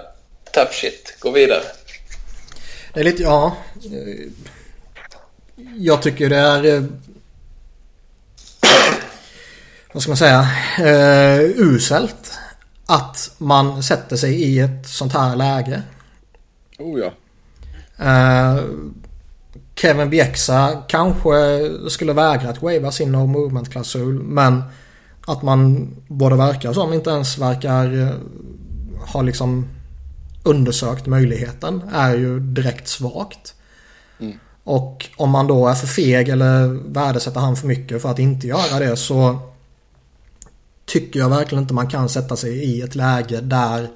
Speaker 2: Tough shit. Gå vidare.
Speaker 3: Det är lite, ja. Eh, Jag tycker det är... eh, Vad ska man säga? Uh, uselt. Att man sätter sig i ett sånt här läge.
Speaker 1: Oh ja.
Speaker 3: Eh, Kevin Bjäxa kanske skulle vägra att wava sin no movement-klausul. Men att man både verkar som inte ens verkar eh, ha liksom undersökt möjligheten är ju direkt svagt. Och om man då är för feg eller värdesätter han för mycket för att inte göra det så tycker jag verkligen inte man kan sätta sig i ett läge där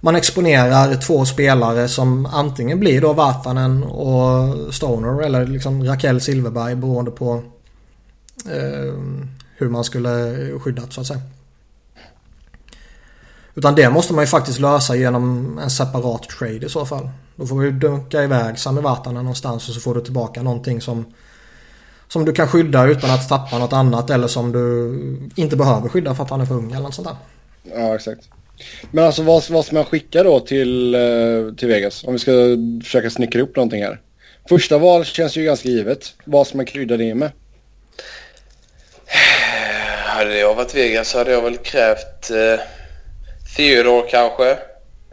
Speaker 3: man exponerar två spelare som antingen blir då Vatanen och Stoner eller liksom Raquel Silverberg beroende på eh, hur man skulle skyddat så att säga. Utan det måste man ju faktiskt lösa genom en separat trade i så fall. Då får du dunka iväg Sami Vatanen någonstans och så får du tillbaka någonting som som du kan skydda utan att tappa något annat eller som du inte behöver skydda för att han är för ung eller något sånt där.
Speaker 1: Ja, exakt. Men alltså vad, vad ska man skicka då till, eh, till Vegas? Om vi ska försöka snickra ihop någonting här. Första val känns ju ganska givet. Vad ska man krydda det med?
Speaker 2: Hade jag varit Vegas så hade jag väl krävt eh, Theodore kanske.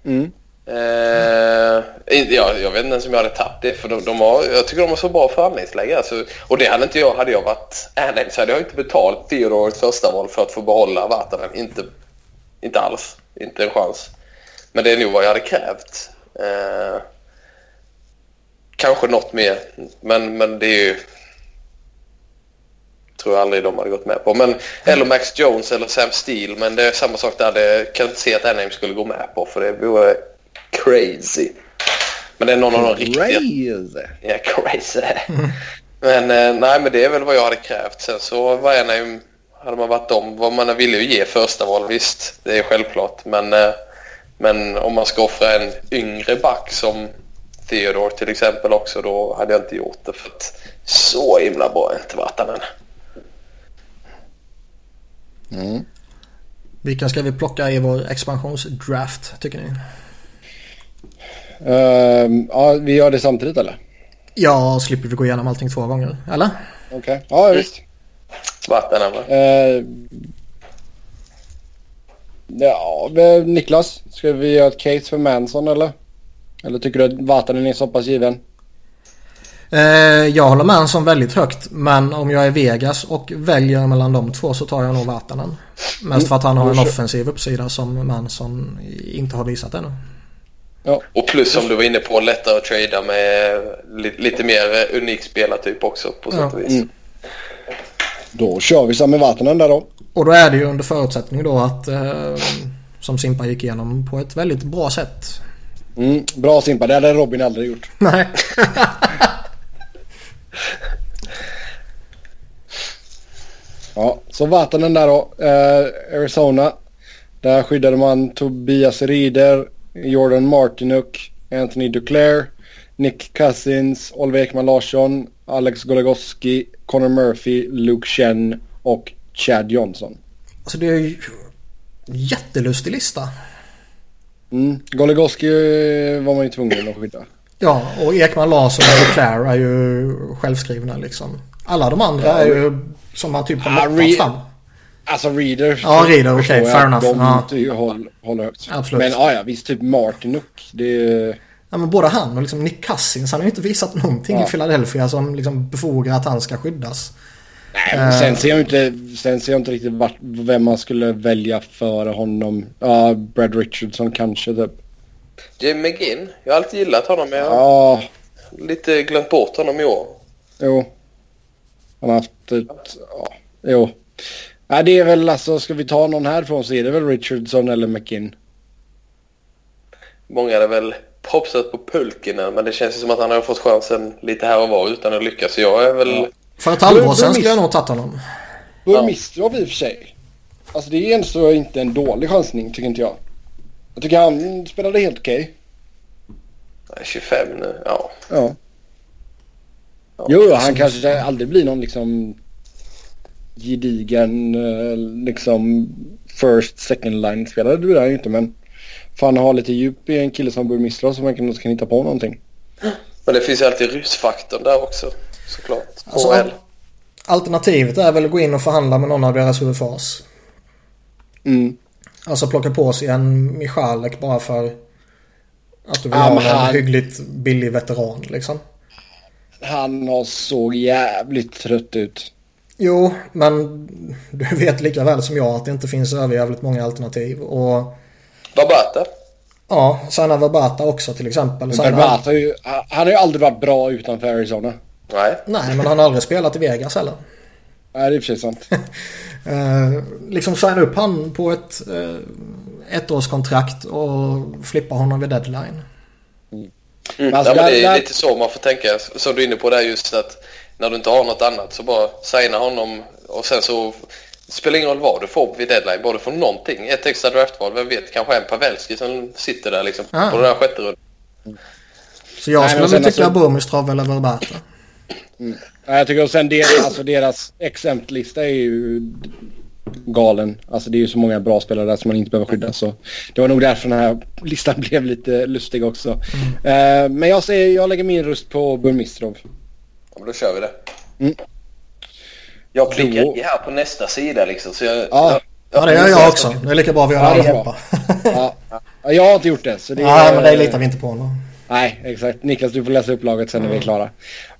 Speaker 1: Mm.
Speaker 2: Eh, inte- ja, jag vet inte ens om jag hade tagit det för de, de har, jag tycker de har så bra förhandlingsläge. Alltså, och det hade inte jag, hade jag varit Anaheim så hade jag inte betalt Theodores första val för att få behålla Vatanen. Inte, inte alls, inte en chans. Men det är nog vad jag hade krävt. Eh, kanske något mer, men, men det är ju tror jag aldrig de hade gått med på. Men, eller Max Jones eller Sam Steele. Men det är samma sak där. Det kan jag inte se att Anaheim skulle gå med på. För det vore crazy. Men det är någon av de riktiga...
Speaker 1: Crazy.
Speaker 2: Ja, crazy. Men eh, nej, men det är väl vad jag hade krävt. Sen så var jag ju... Hade man varit om vad man ville ju ge första val, visst. Det är självklart. Men, eh, men om man ska offra en yngre back som Theodore till exempel också, då hade jag inte gjort det. För att så himla bra har inte varit än.
Speaker 1: Mm.
Speaker 3: Vilka ska vi plocka i vår expansionsdraft tycker ni?
Speaker 1: Ehm, ja, vi gör det samtidigt eller?
Speaker 3: Ja, slipper vi gå igenom allting två gånger. Eller?
Speaker 1: Okej. Ja, visst.
Speaker 2: Vatten va?
Speaker 1: Uh, ja, Niklas. Ska vi göra ett case för Manson eller? Eller tycker du att Vatanen är så pass given?
Speaker 3: Eh, jag håller med som väldigt högt. Men om jag är Vegas och väljer mellan de två så tar jag nog Vatanen. Mest för att han har en offensiv uppsida som Manson inte har visat ännu.
Speaker 1: Ja.
Speaker 2: Och plus som du var inne på, lättare att trada med li- lite mer unik spelartyp också på sätt och vis.
Speaker 1: Mm. Då kör vi Sami Vatanen där då.
Speaker 3: Och då är det ju under förutsättning då att eh, som Simpa gick igenom på ett väldigt bra sätt.
Speaker 1: Mm, bra Simpa, det hade Robin aldrig gjort.
Speaker 3: Nej.
Speaker 1: Ja, så Vatanen där då. Eh, Arizona. Där skyddade man Tobias Rieder, Jordan Martinuk, Anthony Duclair, Nick Cousins, Oliver Ekman Larsson, Alex Goligoski, Connor Murphy, Luke Chen och Chad Johnson.
Speaker 3: Alltså det är ju jättelustig lista.
Speaker 1: Mm. Goligoski eh, var man ju tvungen att skydda.
Speaker 3: Ja, och Ekman Larsson och Leclerc är ju självskrivna liksom. Alla de andra är ju som man typ har loppat fram.
Speaker 1: Alltså Reader.
Speaker 3: Ja, Reader, okej,
Speaker 1: jag
Speaker 3: fair enough.
Speaker 1: De
Speaker 3: Ja.
Speaker 1: inte ju håll, håller högt.
Speaker 3: Absolut.
Speaker 1: Men ja, ja, visst typ Martinuk. Det är...
Speaker 3: Ja, men både han och liksom Nick Cousins, han har ju inte visat någonting
Speaker 1: Ja.
Speaker 3: i Philadelphia som liksom befogar att han ska skyddas.
Speaker 1: Nej, men sen ser jag inte, sen ser jag inte riktigt vart, vem man skulle välja före honom. Ja, Brad Richardson kanske typ.
Speaker 2: Jim McGinn, jag har alltid gillat honom men jag har
Speaker 1: Ja,
Speaker 2: lite glömt bort honom i år.
Speaker 1: jo. Han har haft ett, ja, jo. Ja, det är väl alltså, ska vi ta någon härifrån så är det väl Richardson eller McKinn.
Speaker 2: Många hade väl propsat på Pulkinen men det känns ju som att han har fått chansen lite här och var utan att lyckas. Så jag är väl...
Speaker 1: Ja.
Speaker 3: För ett halvår sedan skulle jag nog tagit honom.
Speaker 1: Burmistrov i och för sig. Alltså det är ändå inte en dålig chansning tycker inte jag. Jag tycker han spelade helt okej.
Speaker 2: Nej, 25 nu, ja.
Speaker 1: Ja.
Speaker 2: Ja.
Speaker 1: Jo, jo, han kanske aldrig blir någon liksom gedigen eh, liksom first second line spelare. Han ju inte men fan ha lite djup i en kille som Burmistrov så man kan, kan hitta på någonting.
Speaker 2: Men det finns ju alltid ryssfaktorn där också såklart.
Speaker 3: Alltså, alternativet är väl att gå in och förhandla med någon av deras UFAs.
Speaker 1: Mm.
Speaker 3: Alltså plocka på sig en Michalek bara för att du vill
Speaker 1: Ja,
Speaker 3: ha en
Speaker 1: han-
Speaker 3: hyggligt billig veteran liksom.
Speaker 1: Han har såg jävligt trött ut.
Speaker 3: Jo, men du vet lika väl som jag att det inte finns överjävligt många alternativ. Och
Speaker 2: Babata.
Speaker 3: ja, Sanna Verbata också till exempel.
Speaker 1: Har ju, han har ju aldrig varit bra utanför Arizona.
Speaker 2: Nej.
Speaker 3: Nej, men han har aldrig spelat i Vegas heller.
Speaker 1: Nej, det är sig sant.
Speaker 3: Eh, liksom signa upp han på ett eh, ettårskontrakt och flippa honom vid deadline.
Speaker 2: Mm.
Speaker 1: alltså,
Speaker 2: ja, men
Speaker 1: där-
Speaker 2: det är
Speaker 1: där-
Speaker 2: lite så man får tänka. Som du är inne på där just att när du inte har något annat så bara signa honom och sen så spelar ingen roll vad du får vid deadline. Bara du får någonting. Ett extra draftval. Vem vet, kanske en Pavelski som sitter där liksom
Speaker 3: Ah.
Speaker 2: på den här sjätte rundan.
Speaker 3: Så jag skulle väl tycka
Speaker 1: alltså-
Speaker 3: Burmistrov eller Verbata.
Speaker 1: Nej, Jag tycker och sen deras, alltså deras exempellista är ju galen. Alltså det är ju så många bra spelare där som man inte behöver skydda. Så det var nog därför den här listan blev lite lustig också. Eh, men jag säger, jag lägger min röst på Burmistrov.
Speaker 2: Men då kör vi det.
Speaker 1: Mm.
Speaker 2: Jag klickar
Speaker 1: Då-
Speaker 2: i här på nästa sida liksom. Så jag,
Speaker 1: Ja.
Speaker 3: Ja, det gör jag också. Det är lika bra vi gör
Speaker 1: Ja, det är
Speaker 3: allihopa.
Speaker 1: Ja, ja, jag har inte gjort det. Så det
Speaker 3: Nej, men det litar vi inte på ändå.
Speaker 1: Nej, exakt. Niklas, du får läsa upp laget sen när vi är klara.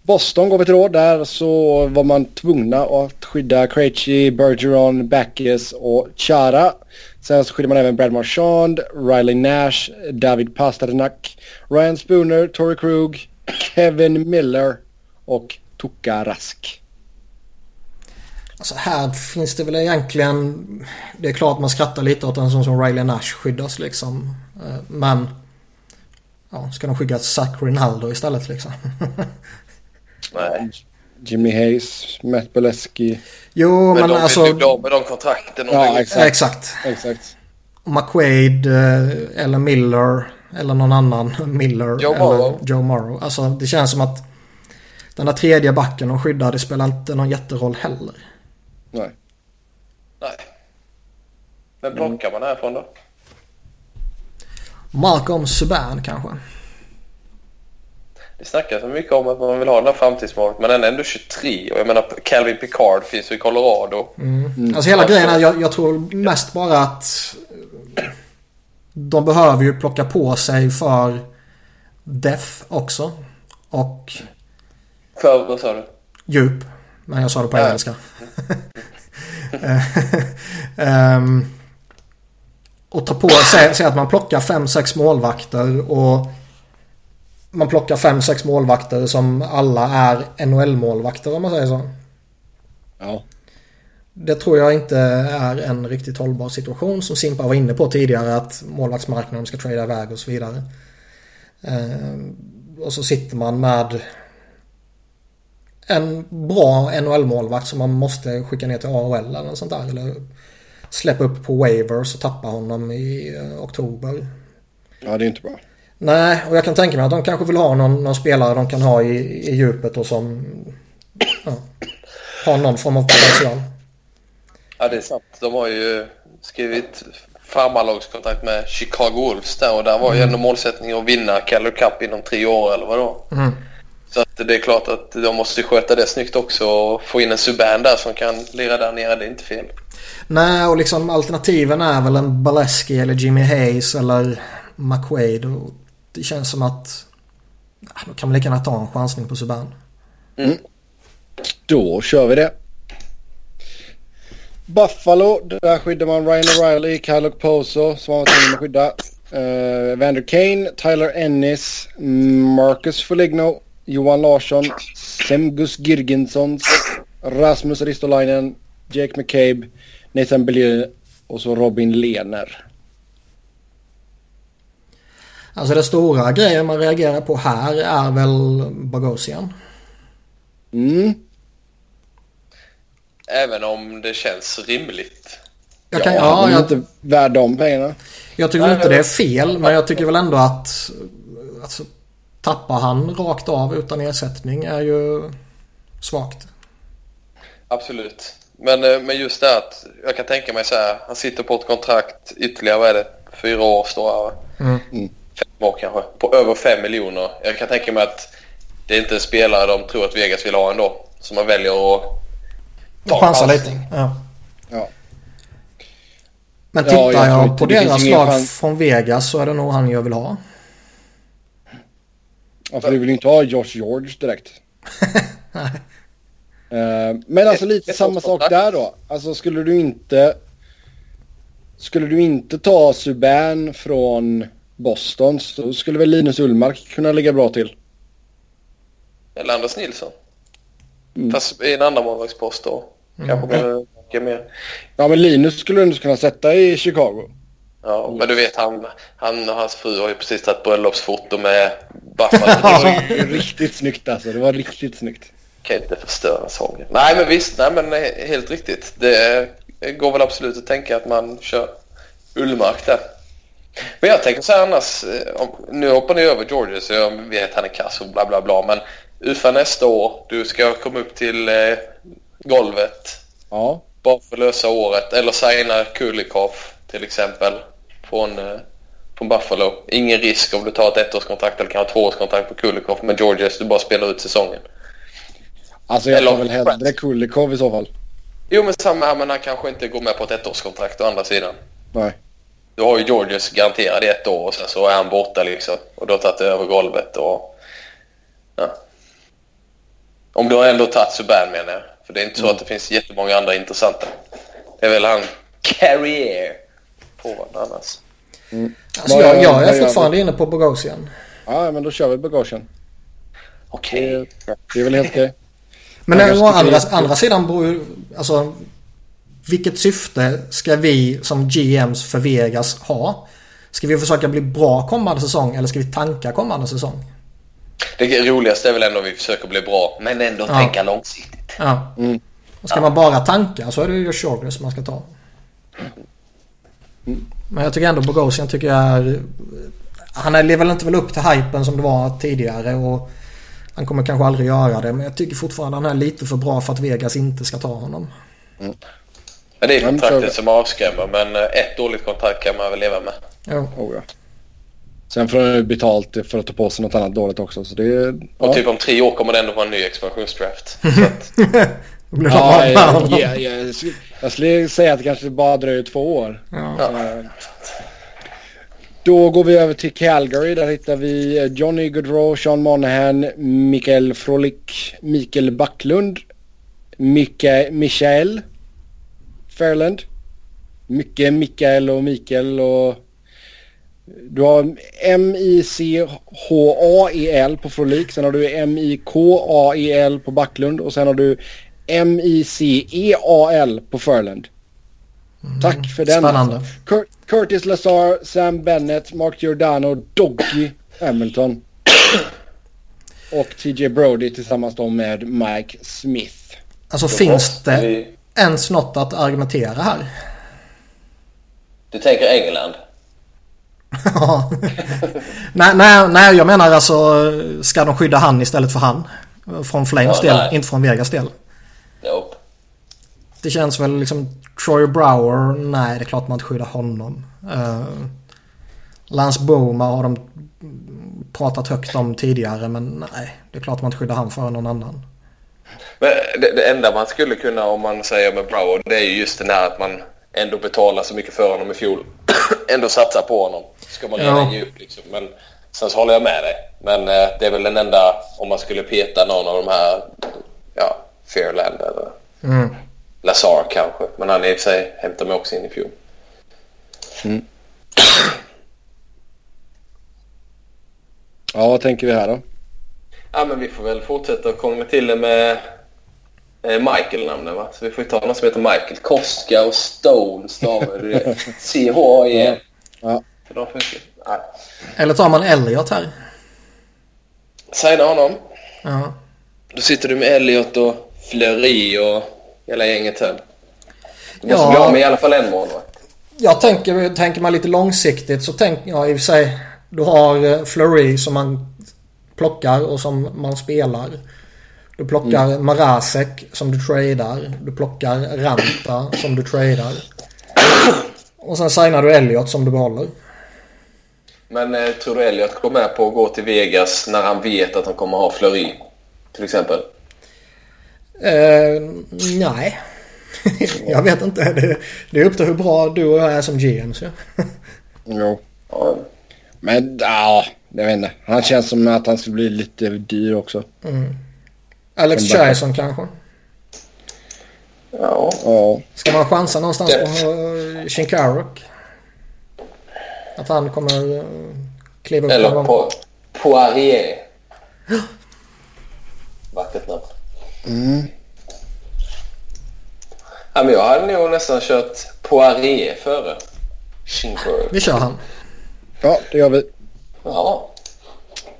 Speaker 1: Boston går vi till råd. Där så var man tvungna att skydda Krejci, Bergeron, Backes och Chara. Sen så skyddar man även Brad Marchand, Riley Nash, David Pasternak, Ryan Spooner, Torrey Krug, Kevin Miller och Tuka Rask.
Speaker 3: Alltså här finns det väl egentligen... Det är klart man skrattar lite åt en sån som Riley Nash skyddas liksom. Eh, Men... Ja, ska de skicka Zach Rinaldo istället liksom?
Speaker 2: Nej.
Speaker 1: Jimmy Hayes, Matt Boleski.
Speaker 3: Jo, men,
Speaker 2: Men, de
Speaker 3: alltså...
Speaker 2: bli av med de kontrakten. om
Speaker 1: Ja, exakt.
Speaker 3: Exakt.
Speaker 1: Exakt.
Speaker 3: McQuaid eh, eller Miller eller någon annan Miller.
Speaker 2: Joe
Speaker 3: eller
Speaker 2: Morrow.
Speaker 3: Joe Morrow. Alltså det känns som att den där tredje backen de skyddar det spelar inte någon jätteroll heller.
Speaker 1: Nej.
Speaker 2: Nej. Vem plockar man härifrån då?
Speaker 3: Malcolm Subban kanske.
Speaker 2: Det snackas så mycket om att man vill ha den här framtidsmålet men den är ändå 23 och jag menar Calvin Picard finns ju i Colorado.
Speaker 3: Alltså hela grejen är jag, jag tror mest bara att de behöver ju plocka på sig för Death också. Och
Speaker 2: För vad sa du?
Speaker 3: djup. Men jag sa det på
Speaker 2: Ja.
Speaker 3: engelska. um, och ta på sig, säg att man plockar 5-6 målvakter och man plockar 5-6 målvakter som alla är NHL-målvakter om man säger så.
Speaker 1: Ja.
Speaker 3: Det tror jag inte är en riktigt hållbar situation som Simpa var inne på tidigare att målvaktsmarknaden ska trada iväg och så vidare. Ehm, och så sitter man med en bra NHL-målvakt som man måste skicka ner till AHL eller något sånt där. Eller släppa upp på waivers och tappa honom i eh, oktober.
Speaker 1: ja, det är inte bra.
Speaker 3: Nej, och jag kan tänka mig att de kanske vill ha någon, någon spelare de kan ha i, i djupet och som ja, har någon form av potential.
Speaker 2: Ja det är sant. De har ju skrivit farmarlagskontrakt med Chicago Wolves där och där var ju ändå målsättningen att vinna Calder Cup inom tre år eller vadå.
Speaker 3: Mm.
Speaker 2: Det är klart att de måste sköta det snyggt också och få in en Subban där som kan lira där nere. Det är inte fel.
Speaker 3: Nej, och liksom alternativen är väl en Baleski eller Jimmy Hayes eller McQuaid. Och det känns som att ja, då kan man lika gärna ta en chansning på Subban.
Speaker 1: Då kör vi det. Buffalo, där skyddar man Ryan O'Reilly, Kyle Poso som man var tvungen att skydda. Uh, Vander Kane, Tyler Ennis, Marcus Foligno, Johan Larsson, Semgus Girgensson, Rasmus Ristolainen, Jake McCabe, Nathan Bellier och så Robin Lehner.
Speaker 3: Alltså det stora grejen man reagerar på här är väl Bogosian.
Speaker 1: Mm.
Speaker 2: Även om det känns rimligt.
Speaker 3: Jag, kan,
Speaker 1: ja,
Speaker 3: ja, jag,
Speaker 1: inte värd de pengarna.
Speaker 3: jag tycker
Speaker 2: Nej,
Speaker 3: inte
Speaker 2: men-
Speaker 3: det är fel men jag tycker väl ändå att alltså, tappar han rakt av utan ersättning är ju svagt.
Speaker 2: Absolut. Men, eh, men just det att jag kan tänka mig så här. Han sitter på ett kontrakt ytterligare, vad är det? Fyra år står här va?
Speaker 3: Mm.
Speaker 2: Fem år kanske. På över fem miljoner. Jag kan tänka mig att det är inte en spelare de tror att Vegas vill ha ändå. Så man väljer att ta
Speaker 3: Chansa lite. Ja.
Speaker 1: Ja.
Speaker 3: Men
Speaker 1: Ja,
Speaker 3: tittar
Speaker 1: jag tror
Speaker 3: jag,
Speaker 1: inte-
Speaker 3: på deras lag
Speaker 1: chans.
Speaker 3: från Vegas så är det nog han jag vill ha.
Speaker 1: Ja, för du vill ju inte ha Josh George direkt. Eh, men alltså lite samma sak där då. Alltså skulle du inte... Skulle du inte ta Subban från Boston så skulle väl Linus Ullmark kunna ligga bra till.
Speaker 2: Eller Anders Nilsson.
Speaker 1: Mm.
Speaker 2: Fast i en annan målvaktspost då. Kanske behöver mycket mer.
Speaker 1: Ja men Linus skulle du ändå kunna sätta i Chicago.
Speaker 2: Ja, men du vet han, han och hans fru har ju precis tagit bröllopsfoto med Buffalo.
Speaker 1: Riktigt snyggt alltså. Det var riktigt snyggt.
Speaker 2: kan inte förstöra sången. Nej men visst, nej men eh, helt riktigt. Det eh, går väl absolut att tänka att man kör Ullmark där. Men jag tänker så här annars, eh, nu hoppar ni över Georgia så jag vet han är kass och bla bla bla men UFA nästa år, du ska komma upp till eh, golvet
Speaker 1: Ja.
Speaker 2: bara för att lösa året eller signa Kulikov till exempel från, eh, från Buffalo. Ingen risk om du tar ett ettårskontrakt eller kan ha tvåårskontrakt på Kulikov med Georgia så du bara spelar ut säsongen.
Speaker 1: Alltså jag
Speaker 2: Eller-
Speaker 1: tar väl hellre Kulikov i så fall.
Speaker 2: Jo men samma här men han kanske inte går med på ett ettårskontrakt å andra sidan.
Speaker 1: Nej.
Speaker 2: Du har ju Georges garanterade ett år och sen så är han borta liksom. Och du har tagit över golvet och... Ja. Om du har ändå tagit Subban menar jag. För det är inte så att det finns jättemånga andra intressanta. Det är väl han Carrier på annars.
Speaker 3: Alltså
Speaker 1: Vad
Speaker 3: jag, jag
Speaker 1: vad
Speaker 3: är fortfarande inne på Bogosian.
Speaker 1: Ja men då kör vi bagagen.
Speaker 2: Okej.
Speaker 1: Det, det är väl helt okej.
Speaker 3: Men
Speaker 1: Ja, jag
Speaker 3: å andra, andra sidan beror. Alltså, vilket syfte ska vi som GMs för Vegas ha? Ska vi försöka bli bra kommande säsong eller ska vi tanka kommande säsong?
Speaker 2: Det roligaste är väl ändå att vi försöker bli bra men ändå
Speaker 3: Ja.
Speaker 2: tänka långsiktigt.
Speaker 3: Ja.
Speaker 1: Mm.
Speaker 3: Och ska man bara tanka så är det ju Shorters man ska ta. Men jag tycker ändå Bogosian tycker jag är... Han är- lever väl inte väl upp till hypen som det var tidigare och han kommer kanske aldrig göra det. Men jag tycker fortfarande han är lite för bra för att Vegas inte ska ta honom.
Speaker 2: Men det är kontraktet som avskrämmer men eh, ett dåligt kontrakt kan man väl leva med.
Speaker 3: Jo.
Speaker 1: Oh, ja. Sen får han ju betalt för att ta på sig något annat dåligt också. Så det är...
Speaker 2: Och
Speaker 1: Ja.
Speaker 2: typ om tre år kommer det ändå vara en ny expansionsdraft. Så att,
Speaker 1: Ja, ja,
Speaker 3: honom.
Speaker 1: ja, jag, skulle- säga att det kanske bara dröjer två år.
Speaker 3: Ja.
Speaker 1: Eh, Då går vi över till Calgary. Där hittar vi eh, Johnny Gaudreau, Sean Monahan, Mikael Frolik, Mikael Backlund, Mika, Michael Fairland. Mycket Mikael och Mikael och du har M-I-C-H-A-E-L på Frolik. Sen har du M-I-K-A-E-L på Backlund och sen har du M-I-C-E-A-L på Fairland. Tack för den.
Speaker 3: Spännande.
Speaker 1: Cur- Curtis Lazar, Sam Bennett, Mark Giordano, Doggy Hamilton. Och TJ Brody tillsammans då med Mike Smith.
Speaker 3: Alltså
Speaker 2: då
Speaker 3: finns det
Speaker 2: vi-
Speaker 3: ens något att argumentera här?
Speaker 2: Du tänker England?
Speaker 3: Ja. nej, nej, nej, jag menar alltså ska de skydda han istället för han? Från Flames
Speaker 2: Ja,
Speaker 3: del,
Speaker 2: nej.
Speaker 3: inte från Vegas del.
Speaker 2: Nope.
Speaker 3: Det känns väl liksom Troy Brower, nej det är klart man inte skyddar honom. Uh, Lance Boma har de pratat högt om tidigare men nej det är klart man inte skyddar han för någon annan.
Speaker 2: Men det, det enda man skulle kunna om man säger med Brower det är ju just den här att man ändå betalar så mycket för honom i fjol. ändå satsar på honom. Ska man redan
Speaker 3: Ja.
Speaker 2: ge upp liksom. Men sen så håller jag med dig. Men eh, det är väl den enda om man skulle peta någon av de här ja, Fairland eller
Speaker 3: Mm.
Speaker 2: Lazar kanske. Men han i och för sig hämtade mig också in i fjol.
Speaker 1: Ja, vad tänker vi här då?
Speaker 2: Ja men vi får väl fortsätta krångla till det med eh, Michael-namnen va? Så vi får ju ta någon som heter Michael. Koska och Stone stavar det. C-H-A-E-L.
Speaker 1: Ja.
Speaker 2: För de funkar. Nej.
Speaker 3: Eller tar man Elliot här?
Speaker 2: Signa honom.
Speaker 3: Ja.
Speaker 2: Då sitter du med Elliot och Fleury och hela gänget här. Du måste
Speaker 3: Ja.
Speaker 2: bli av med i alla fall en målvakt.
Speaker 3: Jag tänker, tänker man lite långsiktigt så tänker jag i och för sig. Du har eh, Fleury som man plockar och som man spelar. Du plockar
Speaker 2: Mm.
Speaker 3: Marasek som du tradar. Du plockar Ranta som du tradar. Och sen signar du Elliot som du behåller.
Speaker 2: Men eh, tror du Elliot går med på att gå till Vegas när han vet att han kommer ha Fleury? Till exempel.
Speaker 3: Eh, nej. jag vet inte. Det, det är upp till hur bra du och jag är som GMs. Ja.
Speaker 1: Jo. Men ja, jag vet inte. Han känns som att han skulle bli lite dyr också.
Speaker 3: Alex
Speaker 1: Som backup.
Speaker 3: Chison kanske.
Speaker 2: ja.
Speaker 1: Ja.
Speaker 3: Ska man chansa någonstans
Speaker 2: Det-
Speaker 3: på uh, Shinkaruk? Att han kommer uh, kliva upp
Speaker 2: Eller på Poirier. Vackert namn.
Speaker 1: Mm.
Speaker 2: Ja, men jag hade nog nästan kört Poirier före.
Speaker 3: Vi kör han.
Speaker 1: ja, det gör vi.
Speaker 2: Ja.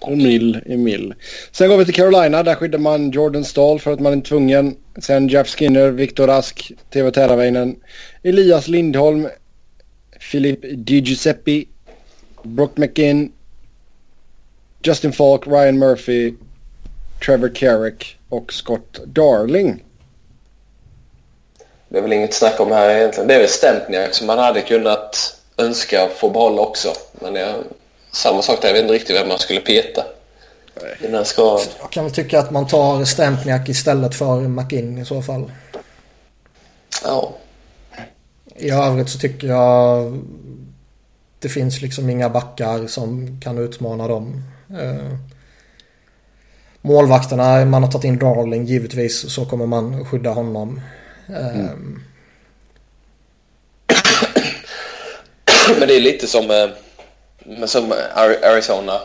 Speaker 1: Emil, Emil. Sen går vi till Carolina. Där skyddar man Jordan Stahl för att man är tvungen. Sen Jeff Skinner, Viktor Rask, TV Teravainen, Elias Lindholm, Filip Di Giuseppe, Brooke McKinn, Justin Falk, Ryan Murphy, Trevor Carrick och Scott Darling.
Speaker 2: Det är väl inget snack om här egentligen. Det är väl Stempniak som man hade kunnat önska få behålla också. Men jag, samma sak där. Jag vet inte riktigt vem man skulle peta. Den skadan.
Speaker 3: Jag kan väl tycka att man tar Stempniak istället för McInn i så fall.
Speaker 2: Ja.
Speaker 3: I övrigt så tycker jag det finns liksom inga backar som kan utmana dem. Eh, målvakterna, man har tagit in Darling givetvis så kommer man skydda honom. Eh,
Speaker 2: Men det är lite som, eh, men som Ari- Arizona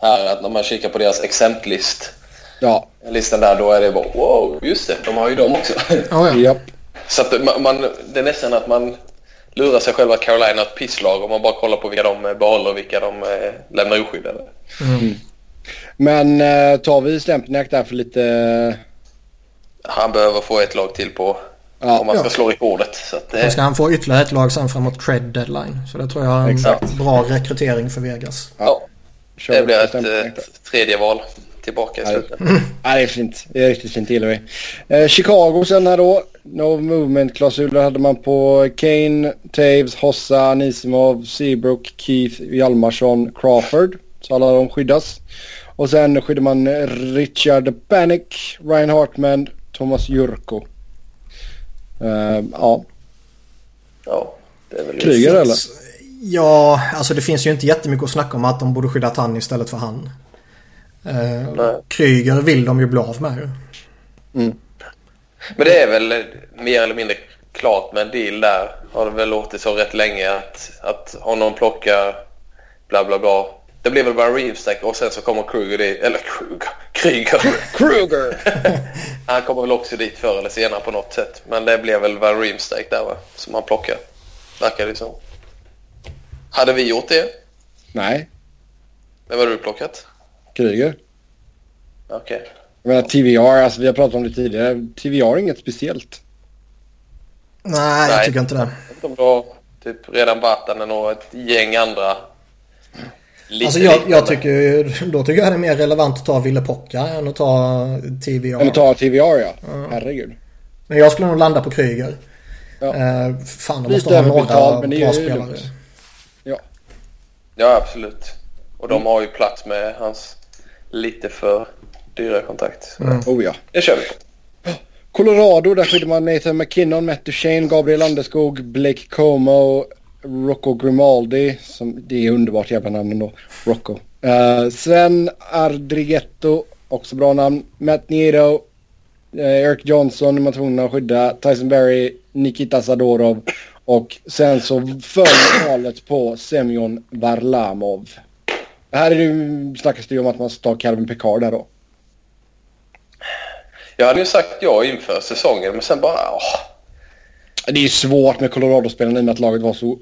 Speaker 2: här. Att när man kikar på deras exempellist.
Speaker 1: Ja,
Speaker 2: Listan där då är det bara wow, just det. De har ju dem också.
Speaker 3: ja, ja.
Speaker 2: Så att man, det är nästan att man lurar sig själva att Carolina är ett pisslag om man bara kollar på vilka de behåller och vilka de eh, lämnar oskyddade.
Speaker 1: Mm. Men eh, tar vi Stempniak där för lite...
Speaker 2: Han behöver få ett lag till på ja, om man ska ja. slå rekordet. Så att,
Speaker 3: eh... ska han få ytterligare ett lag sen framåt trade deadline. Så det tror jag är en Exakt. bra rekrytering för Vegas.
Speaker 2: Ja, det blir ett, ett tredje val tillbaka i slutet.
Speaker 1: Ja, det är fint. Det är riktigt fint, gillar vi. Eh, Chicago sen här då. No movement-klausuler hade man på Kane, Taves, Hossa, Anisimov, Seabrook, Keith, Hjalmarsson, Crawford. Så alla de skyddas. Och sen skyddar man Richard Panic, Ryan Hartman, Thomas Jurko. Uh, ja.
Speaker 2: Ja, det är väl
Speaker 1: Kryger eller?
Speaker 3: Ja, alltså det finns ju inte jättemycket att snacka om att de borde skydda han istället för han. Uh, Kryger vill de ju bli av med.
Speaker 2: Mm. Men det är väl mer eller mindre klart med en deal där. Har det väl låtit så rätt länge att, att honom plockar bla bla bla. Det blir väl bara Reevestack och sen så kommer Kruger dit. Eller Kruger. Kryger.
Speaker 1: Kruger.
Speaker 2: han kommer väl också dit förr eller senare på något sätt. Men det blev väl Van Reemstack där va? Som han plockar. Verkar det som. Hade vi gjort det?
Speaker 1: Nej.
Speaker 2: Vem har du plockat?
Speaker 1: Kryger.
Speaker 2: Okej. Okay.
Speaker 1: Jag menar TVR, alltså vi har pratat om det tidigare. TVR är inget speciellt.
Speaker 3: Nej, jag tycker inte det.
Speaker 2: De har typ redan Vatanen och ett gäng andra.
Speaker 3: Lite alltså jag, jag tycker, då tycker jag det är mer relevant att ta Ville Pocka än att ta TVR.
Speaker 1: Än att ta TVR ja. ja. Herregud.
Speaker 3: Men jag skulle nog landa på Kryger. Ja. Uh, fan, de måste ha några bra spelare.
Speaker 2: Ja. Ja, absolut. Och de mm. har ju plats med hans lite för dyra kontakt.
Speaker 1: Mm. Oh ja.
Speaker 2: Det kör vi på.
Speaker 1: Colorado, där skyddar man Nathan McKinnon, Matt Duchene, Gabriel Landeskog, Blake Como, Rocco Grimaldi. Som, det är underbart jävla namn ändå. Rocco. Uh, Sven Ardrigetto, också bra namn. Matt Nieto, uh, eh, Eric Johnson är man tvungen att skydda. Tyson Berry, Nikita Sadorov. Och sen så föll valet på Semyon Varlamov. Här är det, snackas det ju om att man ska ta Calvin Picard där då.
Speaker 2: Jag hade ju sagt ja inför säsongen men sen bara... Åh.
Speaker 1: Det är ju svårt med Colorado-spelarna i och med att laget var så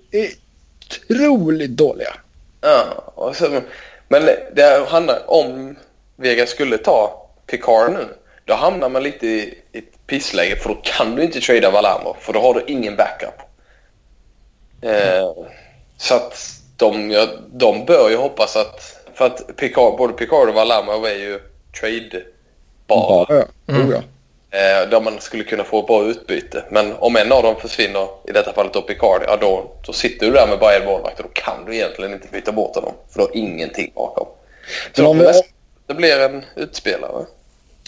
Speaker 1: otroligt dåliga.
Speaker 2: Ja, och så, men det handlar om Vegas skulle ta Picard nu. Då hamnar man lite i ett pissläge för då kan du inte trada Valamo för då har du ingen backup. Eh, så att de, ja, de bör ju hoppas att... För att Picard, både Picard och Valamo är ju trade
Speaker 1: bara. Ja, mm.
Speaker 2: Eh, där man skulle kunna få bra utbyte. Men om en av dem försvinner, i detta fallet då Picard, ja då, då sitter du där med bara en målvakt och då kan du egentligen inte byta bort honom. För du har ingenting bakom. Så om vi... det blir en utspelare.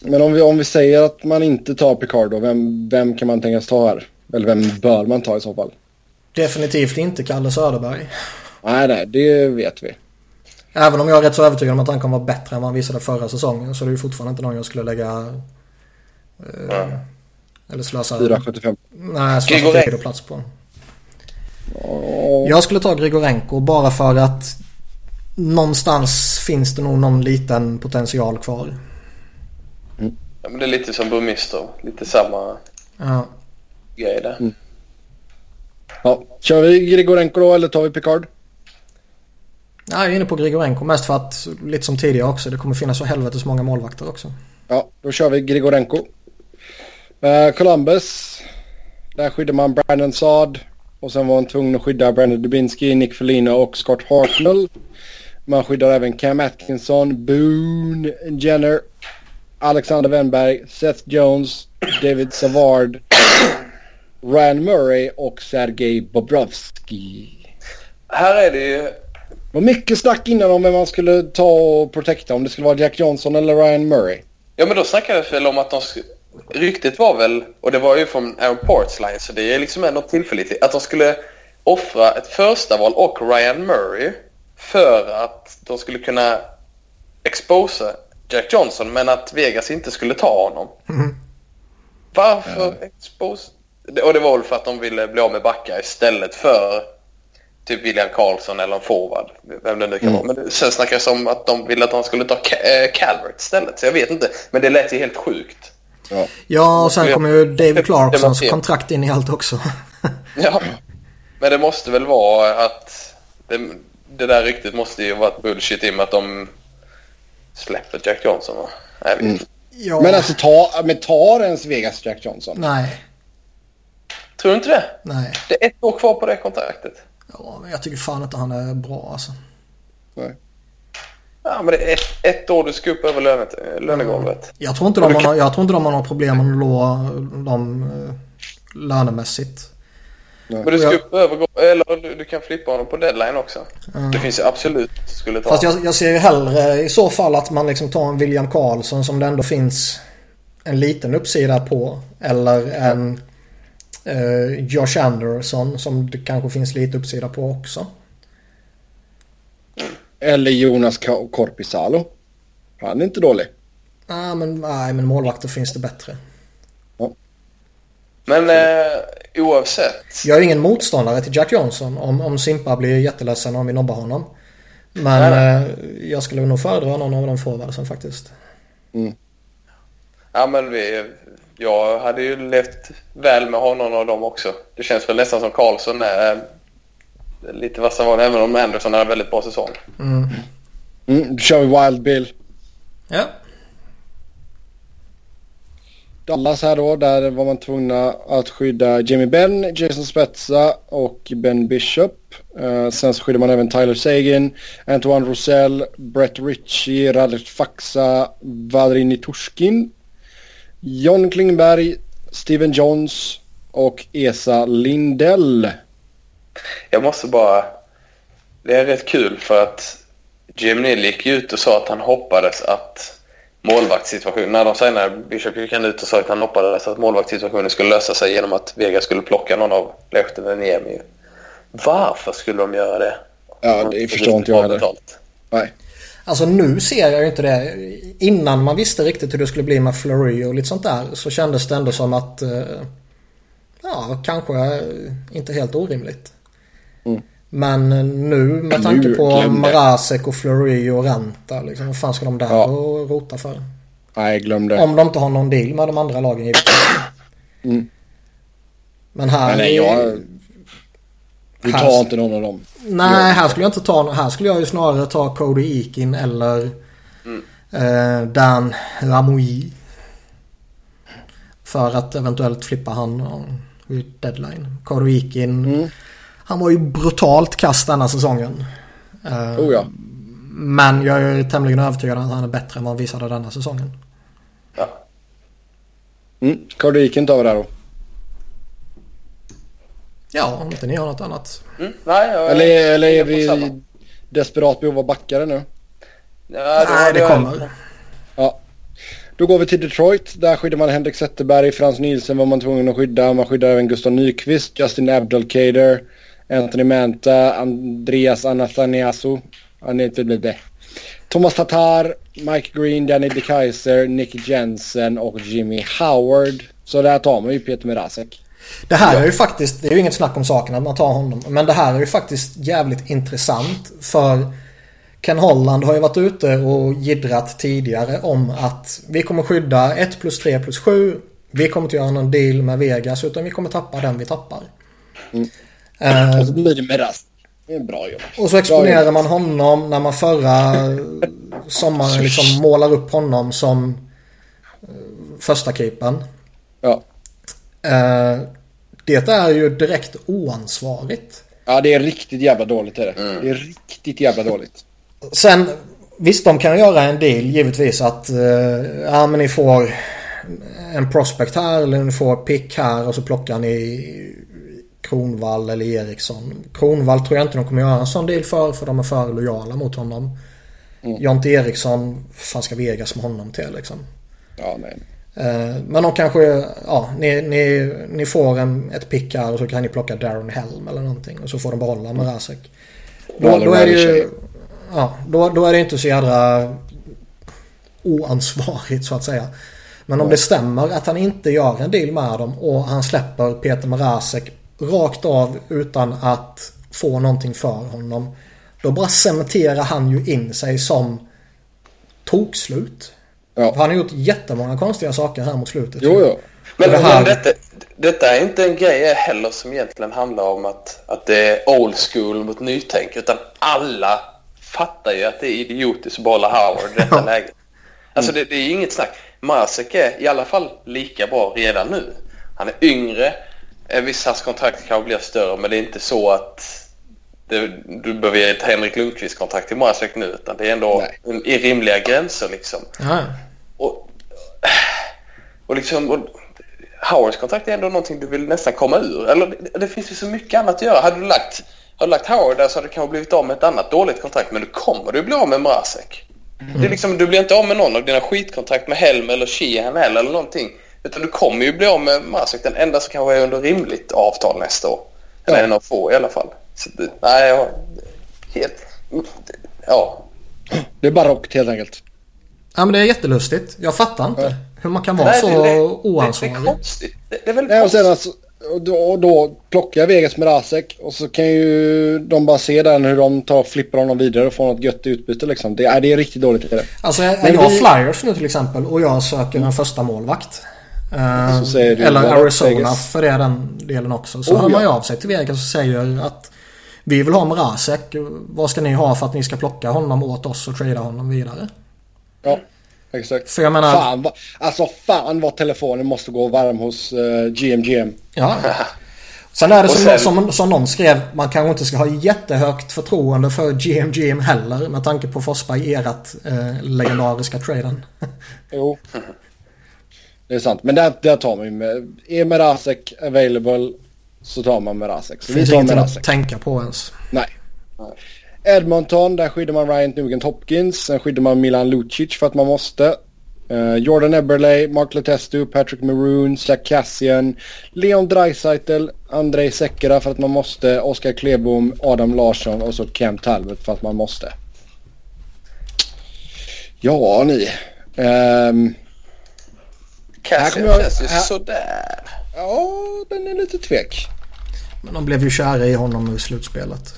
Speaker 1: Men om vi, om vi säger att man inte tar Picard då, vem, vem kan man tänkas ta här? Eller vem bör man ta i så fall?
Speaker 3: Definitivt inte Kalle Söderberg.
Speaker 1: Nej, nej, det vet vi.
Speaker 3: Även om jag är rätt så övertygad om att han kommer vara bättre än vad han visade förra säsongen så är det ju fortfarande inte någon jag skulle lägga... Eh, eller slösa...
Speaker 1: 4,75.
Speaker 3: Nej, slösa tid och plats på. Oh. Jag skulle ta Grigorenko bara för att någonstans finns det nog någon liten potential kvar.
Speaker 2: Mm. Ja, men det är lite som Burmister. Lite samma
Speaker 3: ja.
Speaker 2: grej där. Mm.
Speaker 1: Ja, kör vi Grigorenko då eller tar vi Picard?
Speaker 3: jag är inne på Grigorenko mest för att, lite som tidigare också, det kommer finnas så helvetes många målvakter också.
Speaker 1: Ja, då kör vi Grigorenko. Uh, Columbus. Där skyddar man Brandon Saad. Och sen var man tvungen att skydda Brandon Dubinski, Nick Felino och Scott Hartnell. Man skyddar även Cam Atkinson, Boone Jenner, Alexander Wennberg, Seth Jones, David Savard, Ryan Murray och Sergej Bobrovski.
Speaker 2: Här är det ju
Speaker 1: det var mycket snack innan om vem man skulle ta och protecta. Om det skulle vara Jack Johnson eller Ryan Murray.
Speaker 2: Ja, men då snackades väl om att de Ryktet var väl, och det var ju från Aaron Portsline, så det är liksom ändå tillförlitligt, att de skulle offra ett första val och Ryan Murray för att de skulle kunna exposa Jack Johnson, men att Vegas inte skulle ta honom. Mm. Varför mm. expose? Och det var väl för att de ville bli av med backar istället för typ William Karlsson eller en forward. Vem det nu kan mm. vara. Men sen snackas om att de ville att han skulle ta eh, Calvert istället. Så jag vet inte. Men det lät ju helt sjukt.
Speaker 3: Ja, ja och sen kommer ju David Clarksons kontrakt in i allt också.
Speaker 2: ja. Men det måste väl vara att det, det där ryktet måste ju varit bullshit i och med att de släpper Jack Johnson va? Jag vet
Speaker 1: Mm.
Speaker 3: Ja.
Speaker 1: Men alltså ta, men tar ens Vegas Jack Johnson?
Speaker 3: Nej.
Speaker 2: Tror du inte det?
Speaker 3: Nej.
Speaker 2: Det är ett år kvar på det kontraktet.
Speaker 3: Ja, men jag tycker fan inte han är bra alltså.
Speaker 1: Nej.
Speaker 2: Ja, men det är ett, ett år du ska upp över lönet, lönegolvet.
Speaker 3: Jag tror inte de har, jag tror inte de har några problem att nå dem eh, lönemässigt.
Speaker 2: Men du ska
Speaker 3: jag-
Speaker 2: upp över, eller du, du kan flippa honom på deadline också. Det finns ju absolut skulle ta.
Speaker 3: Fast jag, jag ser ju hellre i så fall att man liksom tar en William Karlsson som det ändå finns en liten uppsida på. Eller en eh, Josh Anderson som det kanske finns lite uppsida på också.
Speaker 1: Eller Jonas Korpisalo. Han är inte dålig.
Speaker 3: Ah, men, nej, men målvakter finns det bättre.
Speaker 2: Men eh, oavsett.
Speaker 3: Jag är ingen motståndare till Jack Johnson om, om Simpa blir jätteledsen om vi nobbar honom. Men
Speaker 2: Nej,
Speaker 3: eh, jag skulle nog föredra någon av de forwardsen faktiskt.
Speaker 2: Ja, men vi, jag hade ju levt väl med honom av dem också. Det känns väl nästan som Karlsson är lite vassa var även om Anderson har en väldigt bra säsong.
Speaker 3: Mm.
Speaker 1: Mm, då kör vi Wild Bill.
Speaker 3: Ja.
Speaker 1: Dallas här då, där var man tvungna att skydda Jimmy Benn, Jason Spezza och Ben Bishop. Eh, sen så skyddade man även Tyler Sagan, Antoine Rosell, Brett Ritchie, Radek Faxa, Vadrini Turskin, John Klingberg, Steven Johns och Esa Lindell.
Speaker 2: Jag måste bara... Det är rätt kul för att Jim Neal gick ju ut och sa att han hoppades att målvaktssituationen... När de senare Bishop gick han ut och sa att han hoppades att målvaktssituationen skulle lösa sig genom att Vega skulle plocka någon av Lehtinen Niemi. Varför skulle de göra det?
Speaker 1: Ja, det förstår inte jag heller. Nej.
Speaker 3: Alltså nu ser jag ju inte det. Innan man visste riktigt hur det skulle bli med Fleury och lite sånt där så kändes det ändå som att eh, ja, kanske inte helt orimligt.
Speaker 1: Mm.
Speaker 3: Men nu med tanke
Speaker 1: Nu,
Speaker 3: på. Marasek och Fleury och Renta liksom, vad fan ska de där
Speaker 1: Ja.
Speaker 3: och rota för?
Speaker 1: Nej, glöm det.
Speaker 3: Om de inte har någon deal med de andra lagen givetvis.
Speaker 1: Mm.
Speaker 3: Men här...
Speaker 1: Men nej, jag...
Speaker 3: Här-
Speaker 1: tar inte någon av dem.
Speaker 3: Nej, här skulle jag inte ta Här skulle jag ju snarare ta Cody Eakin eller eh, Dan Ramoui. För att eventuellt flippa han vid deadline. Cody Eakin.
Speaker 1: Mm.
Speaker 3: Han var ju brutalt kast denna säsongen. Eh,
Speaker 1: Oh ja.
Speaker 3: Men jag är tämligen övertygad om att han är bättre än vad han visade denna säsongen.
Speaker 2: Ja.
Speaker 1: Mm. Kardiken tar vi där då.
Speaker 3: Ja, om inte ni har något annat.
Speaker 2: Mm. Nej, jag,
Speaker 1: Eller, eller är
Speaker 2: jag
Speaker 1: vi i desperat behov av backare nu?
Speaker 2: Ja,
Speaker 3: Nej, det
Speaker 2: jag-
Speaker 3: kommer.
Speaker 1: Ja. Då går vi till Detroit. Där skyddar man Henrik Zetterberg, Frans Nielsen var man tvungen att skydda. Man skyddar även Gustav Nyqvist, Justin Abdelkader, Anthony Manta, Andreas Anastasiou, Anette Thomas Tatar, Mike Green, Danny DeKaiser, Nick Jensen och Jimmy Howard. Så där tar man ju Peter Mrazek.
Speaker 3: Det här är ju faktiskt, det är ju inget snack om saken att man tar honom. Men det här är ju faktiskt jävligt intressant. För Ken Holland har ju varit ute och gidrat tidigare om att vi kommer skydda 1 plus 3 plus 7. Vi kommer inte göra någon deal med Vegas utan vi kommer tappa den vi tappar. Eh,
Speaker 1: Och så blir det Mrazek. Det är bra jobb.
Speaker 3: och så exponerar man honom när man förra sommaren liksom målar upp honom som eh, första keepern.
Speaker 1: Ja.
Speaker 3: Eh, Det är ju direkt oansvarigt.
Speaker 1: ja, det är riktigt jävla dåligt är det. Det är riktigt jävla dåligt.
Speaker 3: Sen visst de kan göra en deal givetvis att ja men ni får en prospect här eller ni får pick här och så plockar ni Kronvall eller Eriksson. Kronvall tror jag inte de kommer göra en sån deal för för de är för lojala mot honom. Jonte Eriksson, fan ska Vegas med honom till liksom?
Speaker 1: Ja, nej.
Speaker 3: Eh, Men de kanske, ja, ni, ni, ni får en, ett pick här och så kan ni plocka Darren Helm eller någonting och så får de behålla Marasek. Då,
Speaker 1: Eller
Speaker 3: då är det ju, ja, då, då är det inte så jädra oansvarigt så att säga. Men om det stämmer att han inte gör en deal med dem och han släpper Peter Marasek rakt av utan att få någonting för honom. Då bara cementerar han ju in sig som tokslut.
Speaker 1: Ja.
Speaker 3: Han har gjort jättemånga konstiga saker här mot slutet.
Speaker 1: Jo, jo.
Speaker 2: Men,
Speaker 3: det här-
Speaker 2: men detta, detta är inte en grej heller som egentligen handlar om att, att det är old school mot nytänk. Utan alla fattar ju att det är idiotiskt att behålla Howard i detta läget. Alltså det, det är inget snack. Marcek är i alla fall lika bra redan nu. Han är yngre. Eh, Visst, hans kontrakt kanske blir större men det är inte så att det, du behöver ge ett Henrik Lundqvist-kontrakt till Marcek nu utan det är ändå
Speaker 1: Nej.
Speaker 2: i rimliga gränser liksom. Och, och liksom... Och, Howards kontrakt är ändå någonting du vill nästan komma ur. Eller det, det finns ju så mycket annat att göra. Hade du lagt, hade du lagt Howard där så hade du kanske blivit av med ett annat dåligt kontrakt. Men du kommer du bli av med Mrazek. Det är liksom, du blir inte av med någon av dina skitkontrakt med Helm eller Sheehan eller någonting. Utan du kommer ju bli av med Mrazek. Den enda som kanske är under rimligt avtal nästa år. Eller
Speaker 1: Ja.
Speaker 2: en av få i alla fall. Så det, nej, jag... Helt... Ja.
Speaker 1: Det är barockt helt enkelt.
Speaker 3: ja men det är jättelustigt. Jag fattar inte
Speaker 1: Ja.
Speaker 3: hur man kan vara
Speaker 2: Nej,
Speaker 3: så
Speaker 2: det, det, det, det
Speaker 3: oansvarig.
Speaker 2: är konstigt. Det, det är väldigt
Speaker 1: Nej, och sen
Speaker 2: konstigt.
Speaker 1: alltså, och då, och då plockar jag Vegas med Rasek och så kan ju de bara se den hur de tar flippar honom vidare och får något gött utbyte liksom. Det är, det är riktigt dåligt. Det.
Speaker 3: Alltså är
Speaker 1: Men
Speaker 3: jag
Speaker 1: vi-
Speaker 3: Flyers nu till exempel och jag söker en första målvakt. Eh,
Speaker 1: du
Speaker 3: eller Arizona för det den delen också. Så
Speaker 1: Oh,
Speaker 3: hör man ju av sig till Vegas och säger att vi vill ha Mrazek. Vad ska ni ha för att ni ska plocka honom åt oss och trada honom vidare?
Speaker 1: Ja, exakt.
Speaker 3: För jag menar...
Speaker 1: Fan alltså fan vad telefonen måste gå varm hos uh, GMGM.
Speaker 3: Ja. Sen är det som,
Speaker 2: sen-
Speaker 3: som, som någon skrev, man kanske inte ska ha jättehögt förtroende för GMGM heller med tanke på Forsberg erat eh, legendariska traden.
Speaker 1: Jo. Det är sant. Men där, där tar man ju med. Är Merasek available så tar man Merasek. Så
Speaker 3: Det
Speaker 1: vi
Speaker 3: finns
Speaker 1: tar
Speaker 3: ingenting att
Speaker 1: Merasek.
Speaker 3: tänka på ens.
Speaker 1: Nej. Edmonton, där skyddar man Ryan Nugent Hopkins. Sen skyddar man Milan Lucic för att man måste. Eh, Jordan Eberle, Mark Letestu, Patrick Maroon, Zach Cassian, Leon Draisaitl, Andrei Sekera för att man måste, Oskar Klebom, Adam Larsson och så Cam Talbot för att man måste. Ja ni. Ehm, Kommer jag-
Speaker 2: känns ju
Speaker 1: här-
Speaker 2: sådär.
Speaker 1: ja, den är lite tvek.
Speaker 3: Men de blev ju kära i honom i slutspelet.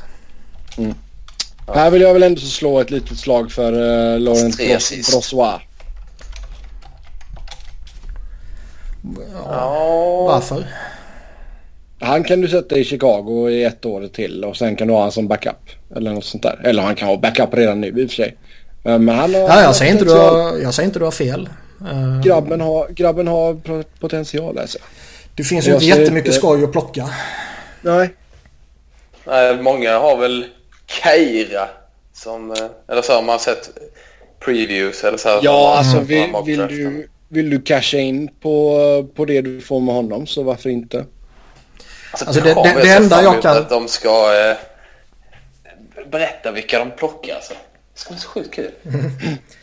Speaker 1: Här vill jag väl ändå slå ett litet slag för uh, Laurent Bros-. Brossois.
Speaker 2: Ja.
Speaker 3: Varför?
Speaker 1: Han kan du sätta i Chicago i ett år till och sen kan du ha han som backup. Eller något sånt där. Eller han kan ha backup redan nu i och för sig. Men han har...
Speaker 3: Ja, jag, säger inte du har, jag säger inte du har fel. Eh,
Speaker 1: Grabben har, grabben har potential alltså.
Speaker 3: Det finns ju inte jättemycket
Speaker 1: inte-
Speaker 3: skoj att plocka.
Speaker 1: Nej.
Speaker 2: Nej, många har väl Keira som... eh, Eller så har man sett previews eller så. här,
Speaker 1: Ja, alltså vill, vill, du, vill du casha in på, på det du får med honom så varför inte?
Speaker 2: Alltså,
Speaker 3: Alltså,
Speaker 2: det,
Speaker 3: det- det- enda jag kan-
Speaker 2: Att de ska eh, berätta vilka de plockar alltså. Det ska bli så sjukt kul.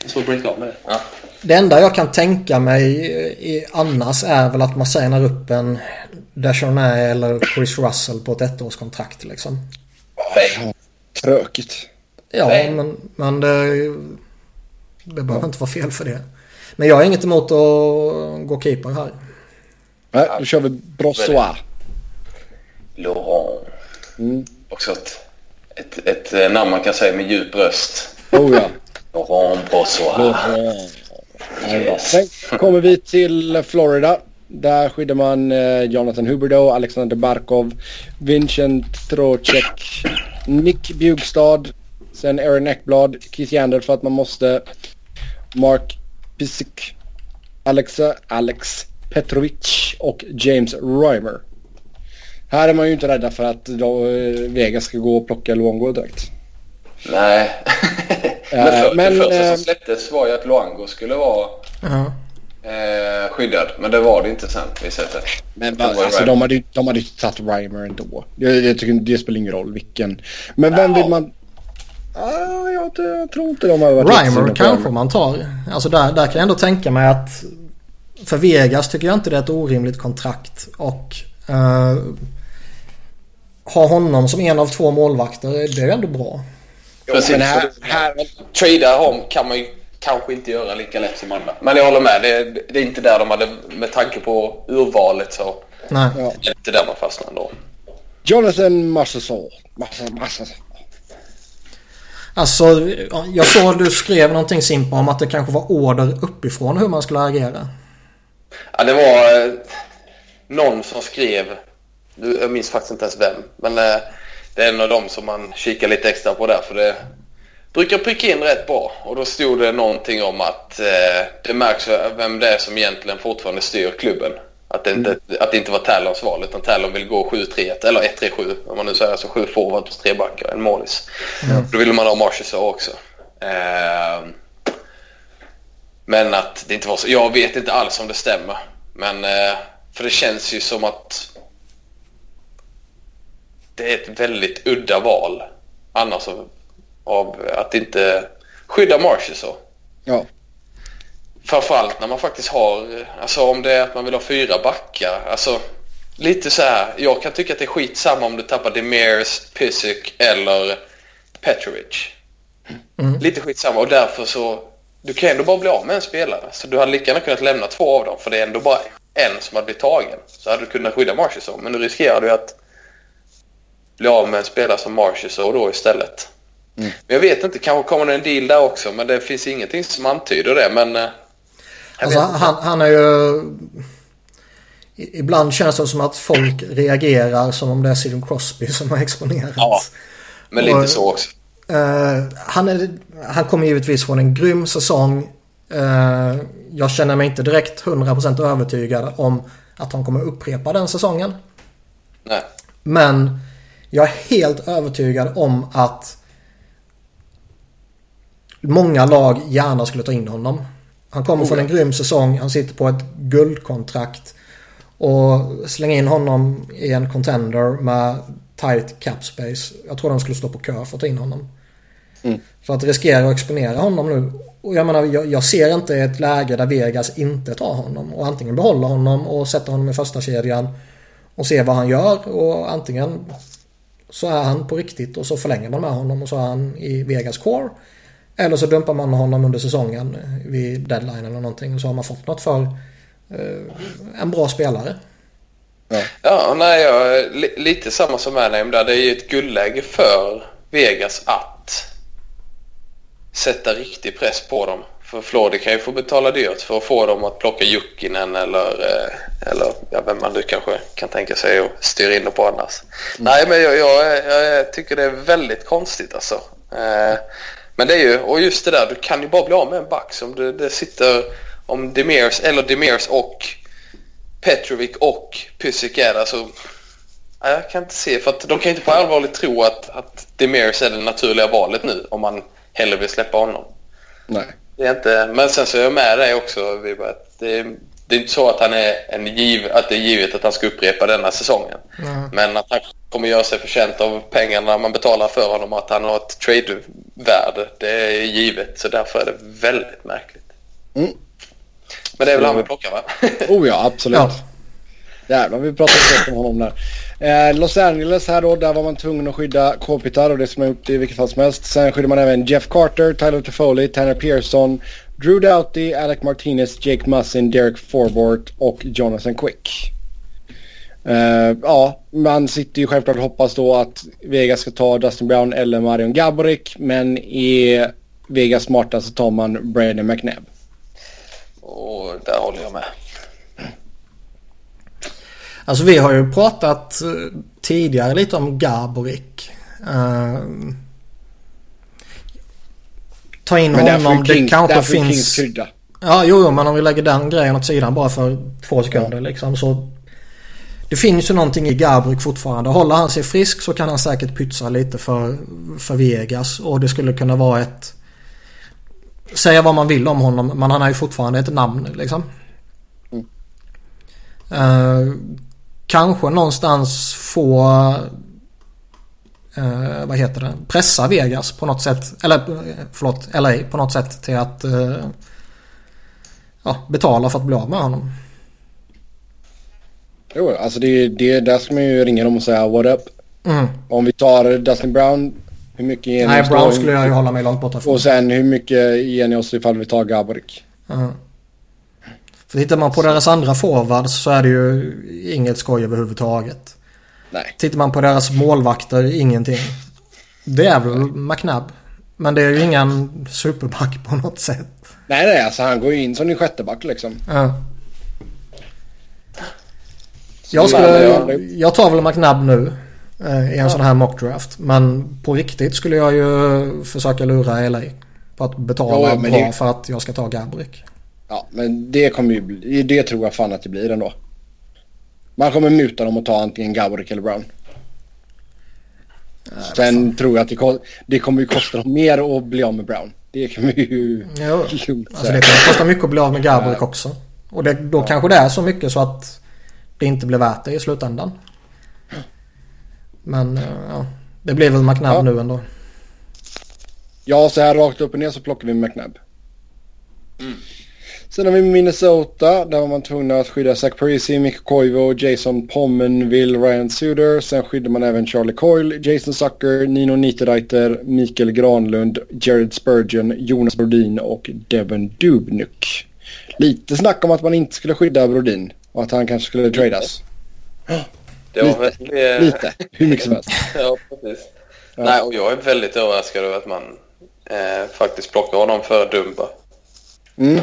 Speaker 2: Ska brinka av med det. Ja.
Speaker 3: Det enda jag kan tänka mig i, annars är väl att man signar upp en Dachonay eller Chris Russell på ett ettårskontrakt liksom.
Speaker 1: Tråkigt.
Speaker 3: Ja,
Speaker 2: Nej.
Speaker 3: men, men det, det behöver inte vara fel för det. Men jag har inget emot att gå keeper här.
Speaker 1: Nej, då kör vi Brossois.
Speaker 2: Laurent.
Speaker 1: Mm.
Speaker 2: Också ett, ett, ett namn man kan säga med djup röst.
Speaker 1: Oh ja.
Speaker 2: Yes.
Speaker 1: Sen kommer vi till Florida. Där skyddar man eh, Jonathan Huberdeau, Alexander Barkov, Vincent Trocek, Nick Bjugstad, sen Aaron Eckblad, Keith Yander för att man måste, Mark Pisik, Alexa, Alex Petrovic och James Reimer. Här är man ju inte rädda för att då, eh, Vegas ska gå och plocka Luongo direkt.
Speaker 2: Nej. men för,
Speaker 1: men,
Speaker 2: det första
Speaker 1: eh,
Speaker 2: som släpptes var ju att Luango skulle vara
Speaker 3: Ja.
Speaker 2: eh, skyddad. Men det var det inte sen vi sett det.
Speaker 1: Men
Speaker 2: ju
Speaker 1: alltså, de hade ju de hade ju tagit Reimer ändå. Jag, jag tycker det spelar ingen roll vilken. Men vem
Speaker 2: Ja.
Speaker 1: vill man... Ah, jag, jag tror inte de har varit
Speaker 3: Reimer kanske man tar. Alltså där, där kan jag ändå tänka mig att för Vegas tycker jag inte det är ett orimligt kontrakt. Och uh, ha honom som en av två målvakter, det är ju ändå bra.
Speaker 2: Precis.
Speaker 1: men här- här-
Speaker 2: Trada om kan man ju kanske inte göra lika lätt som andra. Men jag håller med. Det, det är inte där de hade, med tanke på urvalet så
Speaker 3: Nej.
Speaker 1: Ja.
Speaker 2: det är inte där man fastnar ändå.
Speaker 1: Jonathan Massasol. Massa, massa.
Speaker 3: Alltså, jag såg du skrev någonting Simpa om att det kanske var order uppifrån hur man skulle agera.
Speaker 2: Ja, det var... eh, någon som skrev, jag minns faktiskt inte ens vem, men eh, det är en av dem som man kikar lite extra på där för det brukar pricka in rätt bra. Och då stod det någonting om att eh, det märks vem det är som egentligen fortfarande styr klubben. Att det inte, mm. att det inte var Talons val utan Talon vill gå 7-3-1 eller 1-3-7 om man nu säger så. Sju forwards, tre backar, en målis. Mm. Då ville man ha Marchessault också. Eh, men att det inte var så. Jag vet inte alls om det stämmer. Men eh, för det känns ju som att det är ett väldigt udda val annars av, av att inte skydda Marchessault.
Speaker 1: Ja.
Speaker 2: Framförallt när man faktiskt har, alltså om det är att man vill ha fyra backar. Alltså lite så här, jag kan tycka att det är skitsamma om du tappar Demirs, Pysyk eller Petrovic. Mm. Lite skitsamma och därför så, du kan ändå bara bli av med en spelare. Så du hade lika gärna kunnat lämna två av dem för det är ändå bara en som hade blivit tagen. Så hade du kunnat skydda Marchessault men nu riskerar du att bli av med en spelare som Marchessault då istället. Mm. Men jag vet inte, kanske kommer det en deal där också men det finns ingenting som antyder det men eh,
Speaker 3: Alltså, han, han är ju... Ibland känns det som att folk reagerar som om det är Sidon Crosby som har exponerats.
Speaker 2: Ja, men lite och, så också.
Speaker 3: Uh, han, är, han kommer givetvis från en grym säsong. Uh, jag känner mig inte direkt 100% övertygad om att han kommer upprepa den säsongen.
Speaker 2: Nej.
Speaker 3: Men jag är helt övertygad om att många lag gärna skulle ta in honom. Han kommer oh, från en grym säsong. Han sitter på ett guldkontrakt. Och slänga in honom i en contender med tight cap space. Jag tror de skulle stå på kö för att ta in honom. Mm. För att riskera att exponera honom nu. Och jag menar, jag, jag, ser inte ett läge där Vegas inte tar honom. Och antingen behåller honom och sätter honom i första kedjan Och ser vad han gör. Och antingen så är han på riktigt och så förlänger man med honom och så är han i Vegas core. Eller så dumpar man honom under säsongen vid deadline eller någonting. Och så har man fått något för eh, en bra spelare.
Speaker 2: Ja, ja nej, jag, lite samma som Anaheim där. Det är ju ett guldläge för Vegas att sätta riktig press på dem. För Florida kan ju få betala dyrt för att få dem att plocka Jukkinen eller, eh, eller ja, vem man nu kanske kan tänka sig att styra in dem på annars. Mm. Nej, men jag, jag, jag, tycker det är väldigt konstigt alltså. Eh, men det är ju, och just det där, du kan ju bara bli av med en back som det, det sitter om Demirs eller Demirs och Petrovic och Pysyk är där så jag kan inte se, för att de kan inte på allvarligt tro att, att Demirs är det naturliga valet nu om man hellre vill släppa honom.
Speaker 1: Nej.
Speaker 2: Det är inte, men sen så är jag med dig också, det, det är inte så att, han är en giv, att det är givet att han ska upprepa denna säsongen. Mm. Men att han kommer göra sig förtjänt av pengarna man betalar för honom att han har ett trade-värde. Det är givet, så därför är det väldigt märkligt. Mm. Men det är väl han vi plockar va?
Speaker 1: oh ja, absolut. Ja. Jävlar, vi pratat gott om honom där. Eh, Los Angeles här då, där var man tvungen att skydda Kopitar och det som man gjort i vilket fall som helst. Sen skyddar man även Jeff Carter, Tyler Toffoli, Tanner Pearson, Drew Doughty, Alec Martinez, Jake Mussin, Derek Forbort och Jonathan Quick. Uh, ja, man sitter ju självklart och hoppas då att Vegas ska ta Dustin Brown eller Marion Gaborik. Men i Vegas smarta så tar man Brandon McNabb.
Speaker 2: Och där håller jag med.
Speaker 3: Alltså vi har ju pratat eh, tidigare lite om Gaborik. Uh, ta in men honom. Det, Kings, kanske finns... Ja, jo, jo, men om vi lägger den grejen åt sidan bara för två sekunder ja. liksom så... Det finns ju någonting i Gabrick fortfarande. Håller han sig frisk så kan han säkert pytsa lite för, för Vegas. Och det skulle kunna vara ett... Säga vad man vill om honom men han har ju fortfarande ett namn liksom. Mm. Uh, kanske någonstans få eh, vad heter det, pressa Vegas på något sätt. Eller förlåt, LA på något sätt till att eh, ja, betala för att bli av med honom.
Speaker 1: Jo, alltså det, det, där ska man ju ringa dem och säga what up. Mm. Om vi tar Dustin Brown, hur mycket ger
Speaker 3: Nej, Brown skulle jag ju hålla mig långt borta
Speaker 1: från. Och sen hur mycket ger ni oss ifall vi tar Gaborik?
Speaker 3: Mm. För tittar man på deras andra forwards så är det ju inget skoj överhuvudtaget.
Speaker 1: Nej.
Speaker 3: Tittar man på deras målvakter, ingenting. Det är väl McNabb. Men det är ju ingen superback på något sätt.
Speaker 1: Nej, nej, alltså han går ju in som en sjätteback liksom.
Speaker 3: Ja. Jag, skulle, jag tar väl McNabb nu. Eh, I en ja. sån här mockdraft. Men på riktigt skulle jag ju försöka lura LA. På att betala ja, bra det... för att jag ska ta Gabrick.
Speaker 1: Ja, men det kommer ju bli, det tror jag fan att det blir ändå. Man kommer muta dem och ta antingen Gabrick eller Brown. Nej, Sen tror jag att det, det kommer ju kosta dem mer att bli av med Brown. Det kan vi ju
Speaker 3: jo. Alltså det kommer kosta mycket att bli av med Gabrick också. Och det, då ja. kanske det är så mycket så att det inte blir värt det i slutändan. Men eh, ja, det blir väl McNabb ja. nu ändå.
Speaker 1: Ja, så här rakt upp och ner så plockar vi McNabb. Mm. Sen har vi Minnesota. Där var man tvungen att skydda Zach Parisi, Mikko Koivu, Jason Pommenville, Ryan Suder. Sen skyddar man även Charlie Coyle, Jason Zucker, Nino Niederreiter, Mikael Granlund, Jared Spurgeon, Jonas Brodin och Devin Dubnyk. Lite snack om att man inte skulle skydda Brodin och att han kanske skulle tradas.
Speaker 2: Det var lite,
Speaker 1: väl, lite. Hur mycket som helst.
Speaker 2: ja, precis. Ja. Nej, och jag är väldigt överraskad över att man eh, faktiskt plockar honom för Dumba.
Speaker 1: Mm.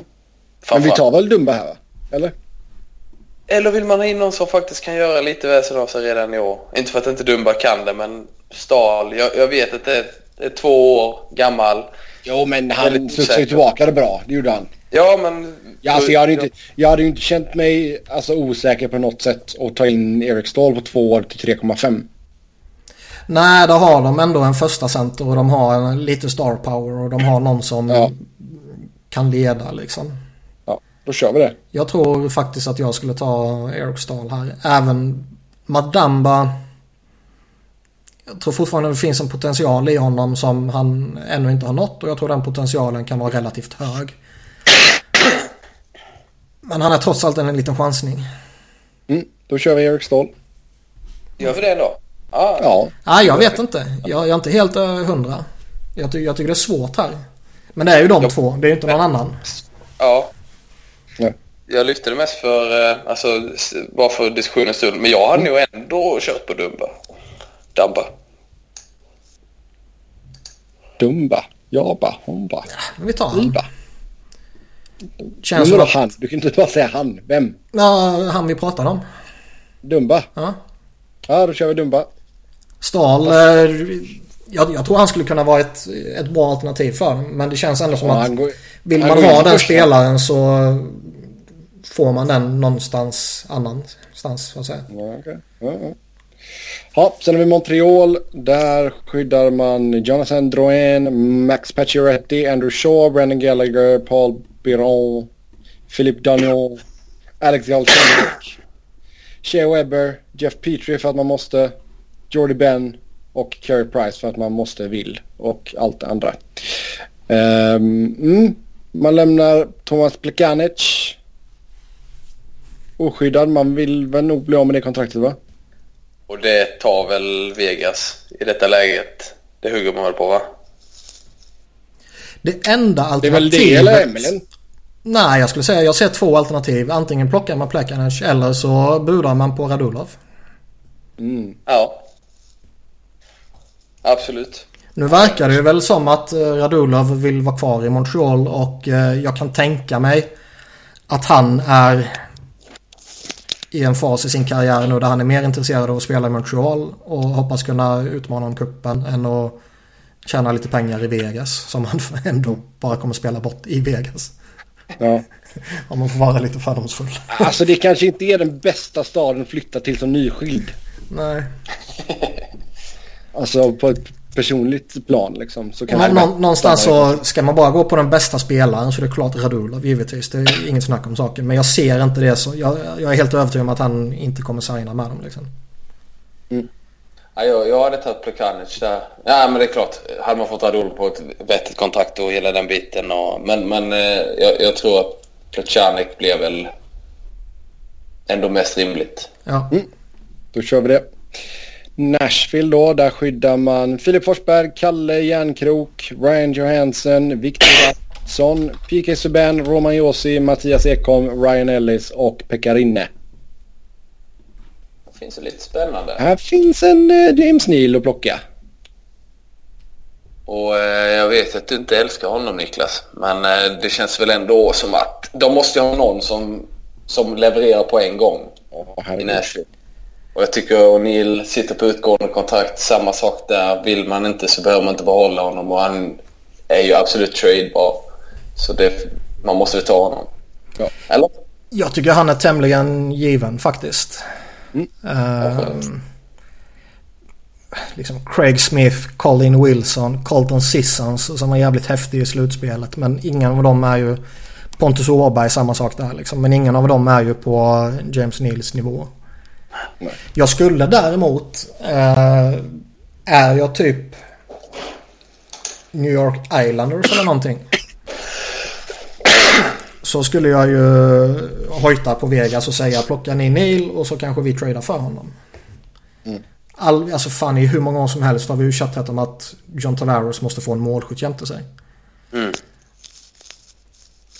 Speaker 1: Men vi tar väl Dumba här? Eller?
Speaker 2: Eller vill man ha in någon som faktiskt kan göra lite väsen av sig redan i år? Inte för att inte Dumba kan det, men Stahl. Jag, jag vet att det är, det är, två år gammal.
Speaker 1: Jo, men han såg tillbaka det bra. Det gjorde han.
Speaker 2: Ja, men...
Speaker 1: Ja, alltså, jag, hade inte, jag hade inte känt mig alltså, osäker på något sätt att ta in Erik Stahl på två år till 3,5.
Speaker 3: Nej, då har de ändå en första center och de har lite star power och de har någon som ja. kan leda liksom.
Speaker 1: Då kör vi det.
Speaker 3: Jag tror faktiskt att jag skulle ta Eric Stahl här. Även Madamba. Jag tror fortfarande det finns en potential i honom som han ännu inte har nått och jag tror den potentialen kan vara relativt hög. Men han är trots allt en liten chansning.
Speaker 1: Mm, då kör vi Eric Stahl.
Speaker 2: Gör vi det då?
Speaker 3: Ah. Ja. Nej, jag vet inte. Jag, jag är inte helt uh, hundra. Jag, ty jag tycker det är svårt här. Men det är ju de jo. två. Det är ju inte någon annan.
Speaker 2: Ja, jag lyfte det mest för, eh, alltså, bara för diskussionens skull. Men jag hade nog ändå kört på Dumba. Dabba.
Speaker 1: Dumba. Jaba. Homba.
Speaker 3: Ja, vi tar han.
Speaker 1: Känns som att... han? Du kan inte bara säga han. Vem?
Speaker 3: Ja, han vi pratade om.
Speaker 1: Dumba?
Speaker 3: Ja.
Speaker 1: Ja, då kör vi Dumba.
Speaker 3: Stahl. Eh, jag, jag, tror han skulle kunna vara ett, ett bra alternativ för dem. Men det känns ändå som ja, att går, vill man ha den spelaren så får man den någonstans annanstans så att säga.
Speaker 1: Ja, okay. ja, ja. Ja, sen har vi Montreal. Där skyddar man Jonathan Drouin, Max Pacioretty, Andrew Shaw, Brandon Gallagher, Paul Biron, Philip Daniel, Alex Galchenyuk, Shea Webber, Jeff Petrie för att man måste, Jordy Ben och Carey Price för att man måste, vill och allt det andra. Um, mm, man lämnar Thomas Plekanec oskyddad. Man vill väl nog bli av med det kontraktet va?
Speaker 2: Och det tar väl Vegas i detta läget. Det hugger man väl på va?
Speaker 3: Det enda alternativet... Det är
Speaker 1: väl det eller Emelin?
Speaker 3: Nej, jag skulle säga jag ser två alternativ. Antingen plockar man Plekanec eller så budar man på Radulov.
Speaker 2: Mm. Ja. Absolut.
Speaker 3: Nu verkar det väl som att eh, Radulov vill vara kvar i Montreal och eh, jag kan tänka mig att han är i en fas i sin karriär nu där han är mer intresserad av att spela i Montreal och hoppas kunna utmana om kuppen än att tjäna lite pengar i Vegas som han ändå bara kommer spela bort i Vegas.
Speaker 1: Ja.
Speaker 3: Om man får vara lite fördomsfull.
Speaker 1: Alltså det kanske inte är den bästa staden att flytta till som nyskild.
Speaker 3: Nej.
Speaker 1: Alltså på ett personligt plan liksom. Så kan
Speaker 3: ja, nå någonstans så ska man bara gå på den bästa spelaren så det är klart Radulov givetvis. Det är inget snack om saken. Men jag ser inte det så. Jag, jag är helt övertygad om att han inte kommer signa med dem liksom.
Speaker 2: Mm. Ja, jag, jag hade tagit Plekanic där. Ja men det är klart. Hade man fått Radulov på ett vettigt kontrakt och hela den biten. Och, men men eh, jag, jag tror att Plekanik blev väl ändå mest rimligt.
Speaker 3: Ja.
Speaker 1: Mm. Då kör vi det. Nashville då, där skyddar man Filip Forsberg, Kalle Järnkrok, Ryan Johansson, Viktor Watson, PK Subban, Roman Josi, Mattias Ekholm, Ryan Ellis och Pekarinne.
Speaker 2: Det finns det lite spännande.
Speaker 1: Här finns en uh, James Neal att plocka.
Speaker 2: Och eh, jag vet att du inte älskar honom Niklas. Men eh, det känns väl ändå som att de måste ha någon som, som levererar på en gång.
Speaker 1: Oh,
Speaker 2: i Nashville. Och jag tycker O'Neill sitter på utgående kontrakt. Samma sak där. Vill man inte så behöver man inte behålla honom. Och han är ju absolut tradebar. Så det, man måste ta honom. Ja. Eller?
Speaker 3: Jag tycker han är tämligen given faktiskt. Mm. Uh, liksom Craig Smith, Colin Wilson, Colton Sissons som var jävligt häftig i slutspelet. Men ingen av dem är ju... Pontus Åberg samma sak där liksom. Men ingen av dem är ju på James Neals nivå. Nej. Jag skulle däremot... Uh, är jag typ New York Islanders eller någonting. Så skulle jag ju hojta på Vegas och säga plocka ni Neil och så kanske vi tradar för honom. Mm. All, alltså fan i hur många år som helst har vi ju chattat om att John Tavares måste få en målskytt jämte sig. Mm.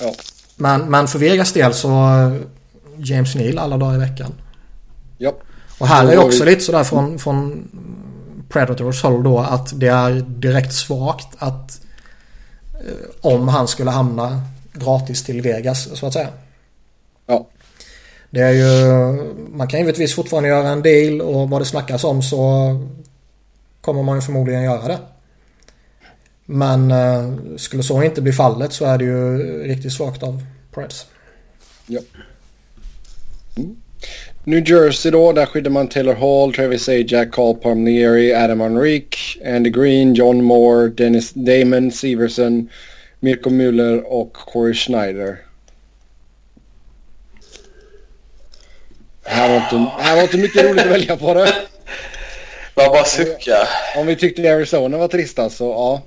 Speaker 3: Ja. Men, men för Vegas del så James Neal alla dagar i veckan.
Speaker 1: Ja.
Speaker 3: Och här är också vi... lite sådär från, från Predators håll då att det är direkt svagt att eh, om han skulle hamna gratis till Vegas så att säga.
Speaker 1: Ja.
Speaker 3: Det är ju, man kan givetvis fortfarande göra en deal och vad det snackas om så kommer man ju förmodligen göra det. Men eh, skulle så inte bli fallet så är det ju riktigt svagt av Preds.
Speaker 1: Ja. Mm. New Jersey då, där skyddar man Taylor Hall, Travis Ajak, Carl Palmieri, Adam Henrique, Andy Green, John Moore, Dennis Damon, Severson, Mirko Müller och Corey Schneider. Här var inte, här var inte mycket roligt att välja på det.
Speaker 2: Man bara sucka.
Speaker 1: Om vi tyckte Arizona var trista så ja.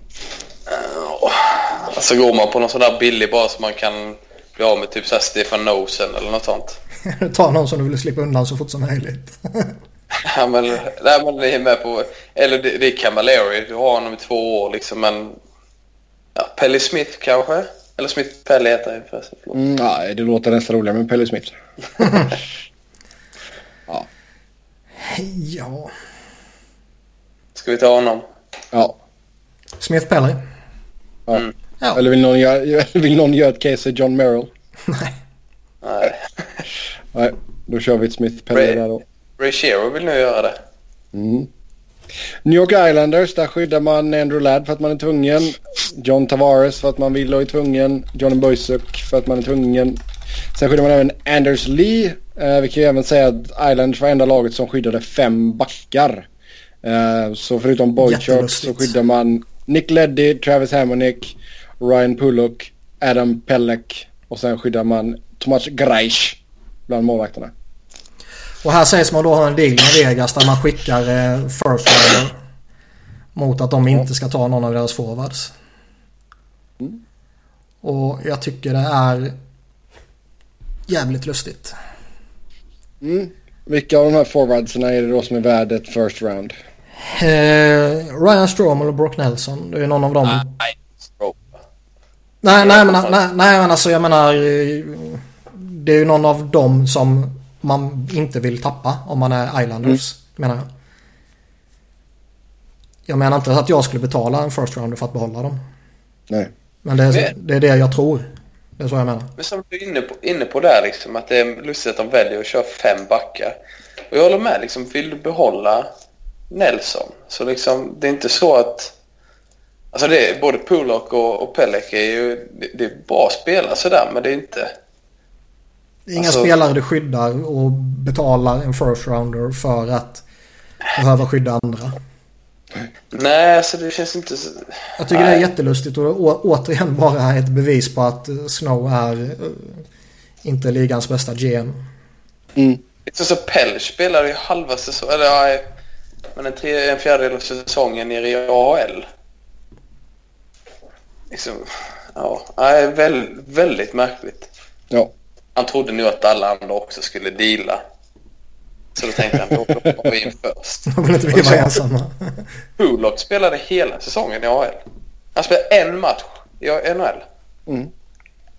Speaker 2: Alltså går man på någon sån där billig bara så man kan bli av med typ Stefan Nosen eller något sånt.
Speaker 3: Ta någon som du vill slippa undan så fort som möjligt.
Speaker 2: ja men, nej, men det är med på, eller det, det är Camilleri, du har honom i två år liksom men ja, Pelly Smith kanske? Eller Smith Pelly heter han förresten.
Speaker 1: Mm, nej, det låter nästan roligare med Pelly Smith.
Speaker 3: ja. Ja.
Speaker 2: Ska vi ta honom?
Speaker 1: Ja.
Speaker 3: Smith Pelly?
Speaker 1: Ja. Mm. ja. Eller vill någon, göra, vill någon göra ett case av John Merrill?
Speaker 3: Nej.
Speaker 2: Nej.
Speaker 1: Nej, då kör vi ett Smith Ray, där då.
Speaker 2: Ray Shero vill nu göra det.
Speaker 1: Mm. New York Islanders, där skyddar man Andrew Ladd för att man är tvungen. John Tavares för att man vill och är tvungen. Johnny Boysuk för att man är tvungen. Sen skyddar man även Anders Lee. Eh, vi kan ju även säga att Islanders var enda laget som skyddade fem backar. Eh, så förutom Boychuk så skyddar man Nick Leddy, Travis Hammonick, Ryan Pullock, Adam Pellek och sen skyddar man Tomas Greisch bland målvakterna.
Speaker 3: Och här sägs man då ha en deal med Vegas där man skickar eh, first rounder mot att de inte ska ta någon av deras forwards. Mm. Och jag tycker det är jävligt lustigt.
Speaker 1: Mm. Vilka av de här forwardsen är det då som är värd ett first round?
Speaker 3: Eh, Ryan Strom eller Brock Nelson. Det är någon av dem.
Speaker 2: Nej,
Speaker 3: nej, nej, men, nej, nej, men alltså jag menar. Det är ju någon av dem som man inte vill tappa om man är Islanders. Mm. Menar jag. Jag menar inte att jag skulle betala en first rounder för att behålla dem.
Speaker 1: Nej.
Speaker 3: Men det är, men, det är det jag tror. Det är så jag menar.
Speaker 2: Men som du är inne på, inne på där liksom att det är lustigt att de väljer att köra fem backar. Och jag håller med liksom, vill du behålla Nelson så liksom det är inte så att Alltså det är både Pullock och, och Pelek är ju det, det är bra spelare sådär men det är inte
Speaker 3: Inga alltså, spelare du skyddar och betalar en first rounder för att behöva skydda andra.
Speaker 2: Nej, alltså det känns inte så...
Speaker 3: Jag tycker Nej. det är jättelustigt och återigen bara ett bevis på att Snow är uh, inte ligans bästa GM.
Speaker 2: Mm. Så, så Pell spelar ju halva säsongen, eller ja, men en, tre, en fjärdedel av säsongen nere i AHL. Liksom, ja, är väldigt märkligt.
Speaker 1: Ja.
Speaker 2: Han trodde nu att alla andra också skulle deala. Så då tänkte han, då hoppar vi in först.
Speaker 3: Då vill inte vi vara ensamma.
Speaker 2: Hulock spelade hela säsongen i AL. Han spelade en match i NHL.
Speaker 1: Mm.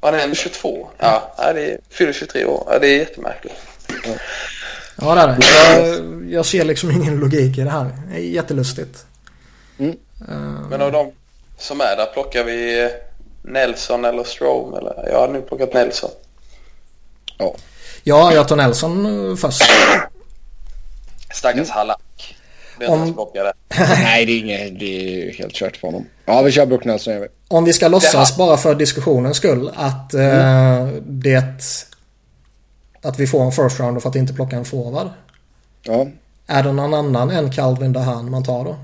Speaker 2: Han är ändå 22. Ja, det är, fyller 23 år. Ja, det är jättemärkligt.
Speaker 3: Ja, ja det är det. Jag, jag ser liksom ingen logik i det här. Det är jättelustigt.
Speaker 1: Mm.
Speaker 3: Uh,
Speaker 2: Men av de som är där plockar vi Nelson eller Strom eller jag har nu plockat Nelson.
Speaker 3: Ja. Ja, jag tar Nelson eh, först.
Speaker 2: Stackars Halak. Det är
Speaker 3: Om-.
Speaker 1: Nej, det är, inget, det är helt kört för honom. Ja, vi kör Brook Nelson. vi.
Speaker 3: Om vi ska låtsas bara för diskussionens skull att eh, det... Att vi får en first rounder för att inte plocka en forward.
Speaker 1: Ja.
Speaker 3: Är det någon annan än Calvin Dahan man tar då?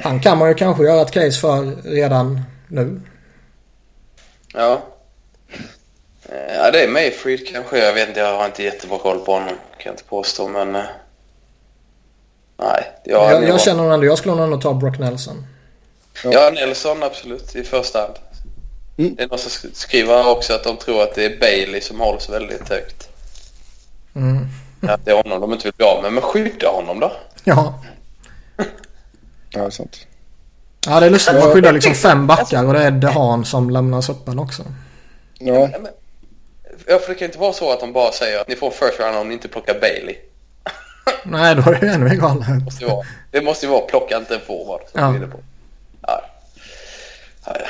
Speaker 3: Han kan man ju kanske göra ett case för redan nu.
Speaker 2: Ja. Eh, Ja, det är Mayfried kanske. Jag vet inte, jag har inte jättebra koll på honom. Kan jag inte påstå, men... eh, Nej, jag,
Speaker 3: jag, jag känner nog ändå, jag skulle nog ta Brock Nelson.
Speaker 2: Ja, Nelson absolut i första hand.
Speaker 1: Mm.
Speaker 2: Det är någon som sk- skriver också att de tror att det är Bailey som hålls väldigt högt.
Speaker 3: Mm.
Speaker 2: Att det är honom de inte vill bli av med. Men skydda honom då.
Speaker 3: Ja.
Speaker 1: Ja, det är sant.
Speaker 3: Ja, det är lustigt. Man skyddar liksom fem backar och det är Dehan som lämnas öppen också.
Speaker 1: Ja.
Speaker 2: Ja, för det kan inte vara så att de bara säger att ni får first round om ni inte plockar Bailey.
Speaker 3: Nej, då är det ännu mer galet.
Speaker 2: Det måste ju vara, det måste ju vara plocka inte en forward.
Speaker 3: Ja.
Speaker 2: på. Ja. Ja, ja.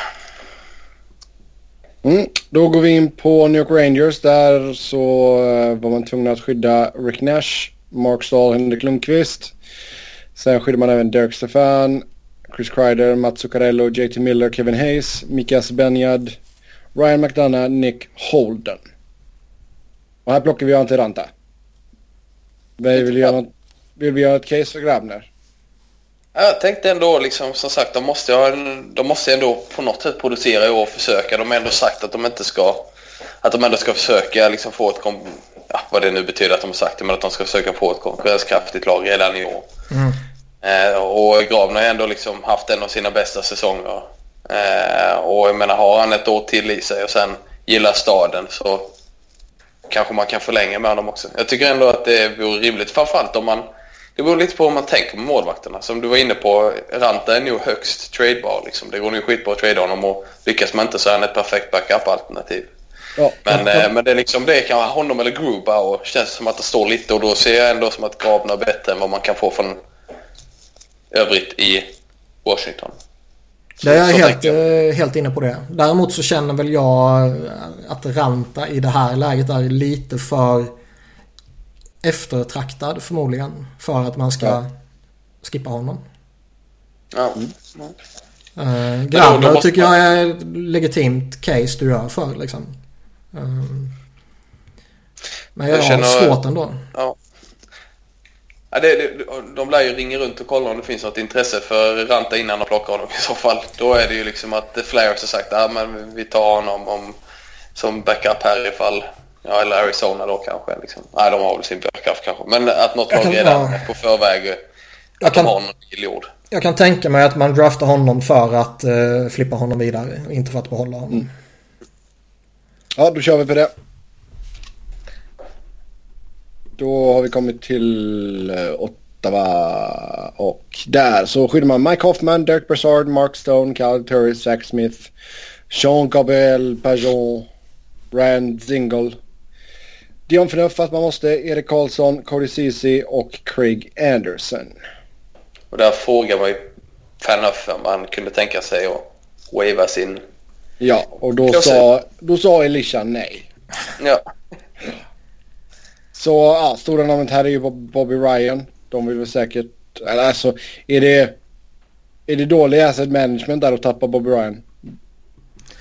Speaker 1: Mm. Då går vi in på New York Rangers. Där så eh, var man tvungen att skydda Rick Nash, Mark Stahl, Henrik Lundqvist. Sen skyddar man även Dirk Stefan, Chris Kreider, Mats Zuccarello, JT Miller, Kevin Hayes, Mika Zibanejad, Ryan McDonough, Nick Holden. Och här plockar vi Ante Ranta. Vi vill, göra, något- vill vi göra ett case för Grabner?
Speaker 2: Ja, Jag tänkte ändå liksom som sagt de måste, ha en, de måste ändå på något sätt producera i år och försöka. De har ändå sagt att de inte ska att de ändå ska försöka liksom få ett kom, ja, vad det nu betyder att de har sagt det, men att de ska försöka få ett konkurrenskraftigt lag redan i år.
Speaker 3: Mm.
Speaker 2: Eh, och Gravner har ändå liksom haft en av sina bästa säsonger. Eh, och jag menar har han ett år till i sig och sen gillar staden så kanske man kan förlänga med honom också. Jag tycker ändå att det vore rimligt, framförallt om man det beror lite på hur man tänker med målvakterna. Som du var inne på, Ranta är nog högst tradebar. Liksom. Det går nog skitbra att trada honom och lyckas man inte så är han ett perfekt backup-alternativ.
Speaker 1: Ja.
Speaker 2: Men, eh, men det är liksom det kan vara honom eller Gruba och känns som att det står lite och då ser jag ändå som att Gravner är bättre än vad man kan få från övrigt i Washington. Så-
Speaker 3: Det är jag helt,
Speaker 2: jag.
Speaker 3: eh, helt inne på det. Däremot så känner väl jag att Ranta i det här läget är lite för eftertraktad förmodligen. För att man ska
Speaker 1: Ja.
Speaker 3: skippa honom.
Speaker 2: Ja.
Speaker 3: Uh,
Speaker 2: då- då
Speaker 3: Grabner
Speaker 2: måste
Speaker 3: tycker jag är legitimt case du gör för liksom. Ehm, men jag,
Speaker 2: Jag
Speaker 3: har
Speaker 2: känner-
Speaker 3: svårt ändå.
Speaker 2: Ja. Ja, det, det, de lär ju ringa runt och kolla om det finns något intresse för Ranta innan de plockar honom i så fall. Då är det ju liksom att Flyers har sagt att ja, vi tar honom om, som backup här ifall, ja eller Arizona då kanske. Liksom. Nej, de har väl sin backup kanske. Men att något
Speaker 3: Jag
Speaker 2: lag redan
Speaker 3: ja.
Speaker 2: på förväg
Speaker 3: Jag
Speaker 2: de
Speaker 3: kan, jag kan tänka mig att man draftar honom för att eh, flippa honom vidare. Inte för att behålla honom.
Speaker 1: Ja, då kör vi på det. Då har vi kommit till eh, Ottawa och där så skyddar man Mike Hoffman, Dirk Brassard, Mark Stone, Cal Turris, Zach Smith, Sean Gabriel, Pajon, Rand Zingle. Dion Phaneuf att man måste, Erik Karlsson, Cody Ceesay och Craig Anderson.
Speaker 2: Och där frågar man ju Fanuff om man kunde tänka sig att wava sin...
Speaker 1: Ja, och då sa, då sa Elisha nej.
Speaker 2: Ja,
Speaker 1: Så ja, stora namnet här är ju Bob- Bobby Ryan. De vill väl säkert... Eller alltså, är det... Är det dålig asset management där att tappa Bobby Ryan?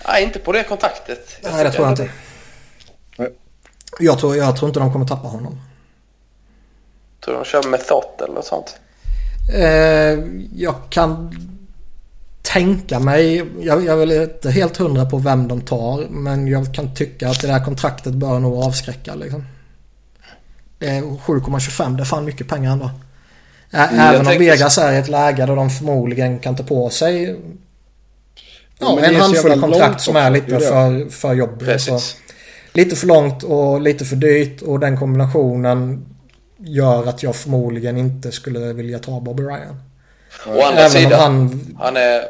Speaker 2: nej inte på det kontaktet.
Speaker 3: Nej, det tror jag inte.
Speaker 1: Nej.
Speaker 3: Jag tror, jag tror inte de kommer tappa honom.
Speaker 2: Tror de kör med thought eller något sånt.
Speaker 3: Eh, jag kan tänka mig, jag, jag är väl inte helt hundra på vem de tar. Men jag kan tycka att det där kontraktet bör nog avskräcka liksom. Det är 7,25, det är fan mycket pengar ändå.
Speaker 2: Mm,
Speaker 3: Även om Vegas är i ett läge där de förmodligen kan ta på sig ja, en handfull kontrakt som är lite för, för jobbigt. Så
Speaker 2: Precis.
Speaker 3: lite för långt och lite för dyrt och den kombinationen gör att jag förmodligen inte skulle vilja ta Bobby Ryan.
Speaker 2: Å andra
Speaker 3: Även om
Speaker 2: sidan,
Speaker 3: han...
Speaker 2: han är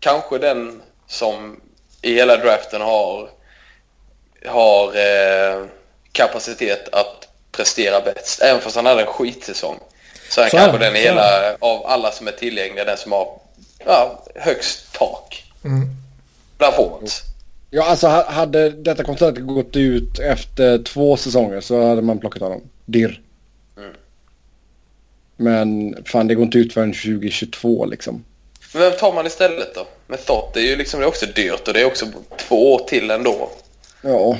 Speaker 2: kanske den som i hela draften har, har eh, kapacitet att prestera bäst. Även fast han hade en skitsäsong. Så är han
Speaker 3: Så
Speaker 2: kanske den hela, av alla som är tillgängliga, den som har ja, högst tak
Speaker 3: Mm.
Speaker 2: bland forwards.
Speaker 1: Ja, alltså hade detta kontraktet gått ut efter två säsonger så hade man plockat honom. Dirr. Mm. Men fan, det går inte ut förrän 2022 liksom.
Speaker 2: Men vem tar man istället då? Med Thott, det är ju liksom, det är också dyrt och det är också två år till ändå.
Speaker 1: Ja,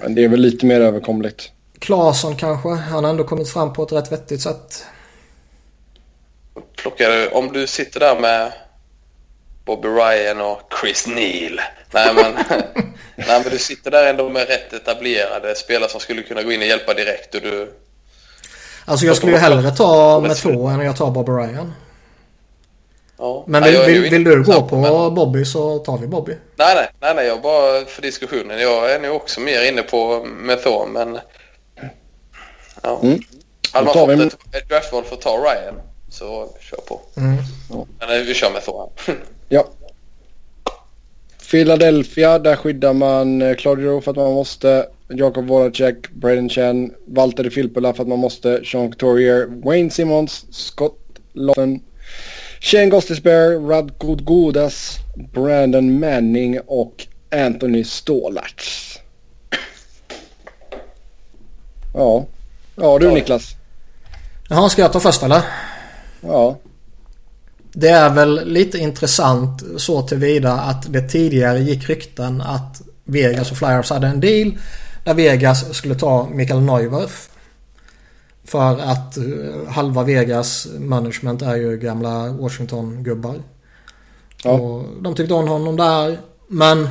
Speaker 1: men det är väl lite mer överkomligt.
Speaker 3: Claesson kanske. Han har ändå kommit fram på ett rätt vettigt sätt.
Speaker 2: Plockar, om du sitter där med Bobby Ryan och Chris Neal. Nej men, nej, men du sitter där ändå med rätt etablerade spelare som skulle kunna gå in och hjälpa direkt. Och du...
Speaker 3: Alltså jag skulle ju hellre ta med två än jag tar Bobby Ryan. Ja. Men vill, vill, vill, du gå på men... Bobby så tar vi Bobby.
Speaker 2: Nej, nej, nej, nej, jag bara för diskussionen. Jag är nog också mer inne på Method, men... Ja. Mm. Hade man fått vi... ett, ett draftval för att ta Ryan så kör på. Mm. Men vi kör Method.
Speaker 1: ja. Philadelphia, där skyddar man eh, Claudio för att man måste. Jakob Voracek, Braden Chen, Walter Filppula för att man måste. Sean Couturier, Wayne Simmons, Scott Lawson. Shane Gostisbehere, Radko Godas, Brandon Manning och Anthony Stålarts. Ja. Ja du Niklas.
Speaker 3: Jaha, ska jag ta först eller?
Speaker 1: Ja.
Speaker 3: Det är väl lite intressant så tillvida att det tidigare gick rykten att Vegas och Flyers hade en deal där Vegas skulle ta Mikael Neuwerf för att eh, halva Vegas management är ju gamla Washington-gubbar. Ja. Och de tyckte om honom där. Men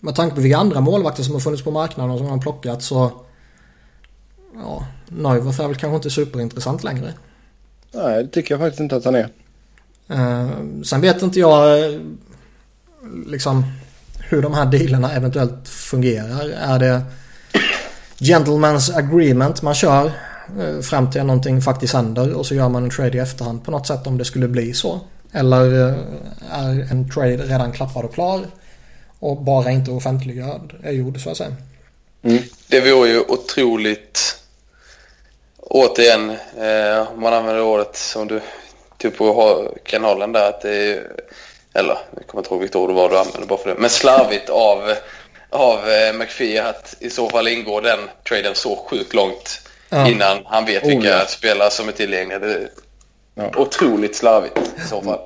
Speaker 3: med tanke på vilka andra målvakter som har funnits på marknaden och som har plockat så... Ja, Neuwerf är väl kanske inte superintressant längre.
Speaker 1: Nej, det tycker jag faktiskt inte att han är.
Speaker 3: Uh, sen vet inte jag liksom hur de här dealerna eventuellt fungerar. Är det gentleman's agreement man kör eh, fram till någonting faktiskt händer och så gör man en trade i efterhand på något sätt om det skulle bli så. Eller eh, är en trade redan klappad och klar och bara inte offentliggjord är gjord så att säga.
Speaker 2: Mm. Det vore ju otroligt återigen eh, om man använder ordet som du typ på kanalen där att det är eller jag kommer inte ihåg vilket ord det var du använde bara för det men slarvigt av av eh, McPhee att i så fall ingår den traden så sjukt långt ja. innan han vet vilka oh, ja. spelare som är tillgängliga. Det är ja. otroligt slarvigt i så fall.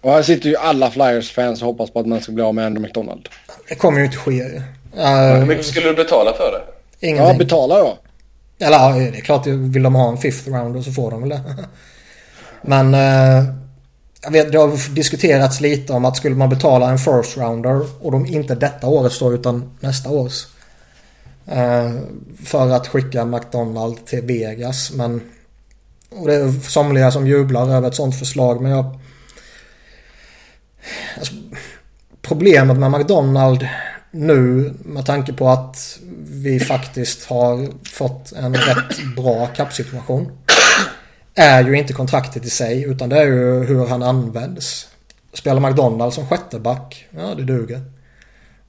Speaker 1: Och här sitter ju alla Flyers-fans och hoppas på att man ska bli av med Andrew McDonald.
Speaker 3: Det kommer ju inte ske. Uh,
Speaker 2: Hur mycket skulle du betala för det?
Speaker 3: Ingenting.
Speaker 1: Ja, betala då.
Speaker 3: Eller ja, det är klart, vill de ha en fifth rounder så får de väl det. Men... eh, jag vet, det har diskuterats lite om att skulle man betala en first rounder och de inte detta året då utan nästa års. Eh, för att skicka McDonald till Vegas men och det är somliga som jublar över ett sånt förslag men jag alltså, Problemet med McDonald nu med tanke på att vi faktiskt har fått en rätt bra kappsituation är ju inte kontraktet i sig utan det är ju hur han används. Spelar McDonalds som sjätteback, ja det duger.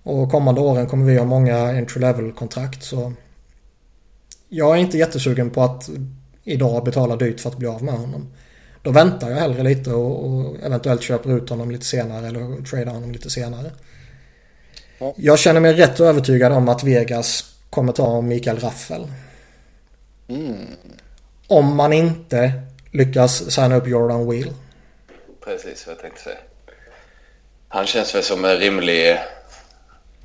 Speaker 3: Och kommande åren kommer vi ha många entry level kontrakt så jag är inte jättesugen på att idag betala dyrt för att bli av med honom. Då väntar jag hellre lite och, och eventuellt köper ut honom lite senare eller tradar honom lite senare. Ja. Jag känner mig rätt övertygad om att Vegas kommer ta Mikael Raffel. Mm. Om man inte lyckas signa upp Jordan Wheel.
Speaker 2: Precis vad jag tänkte säga. Han känns väl som en rimlig...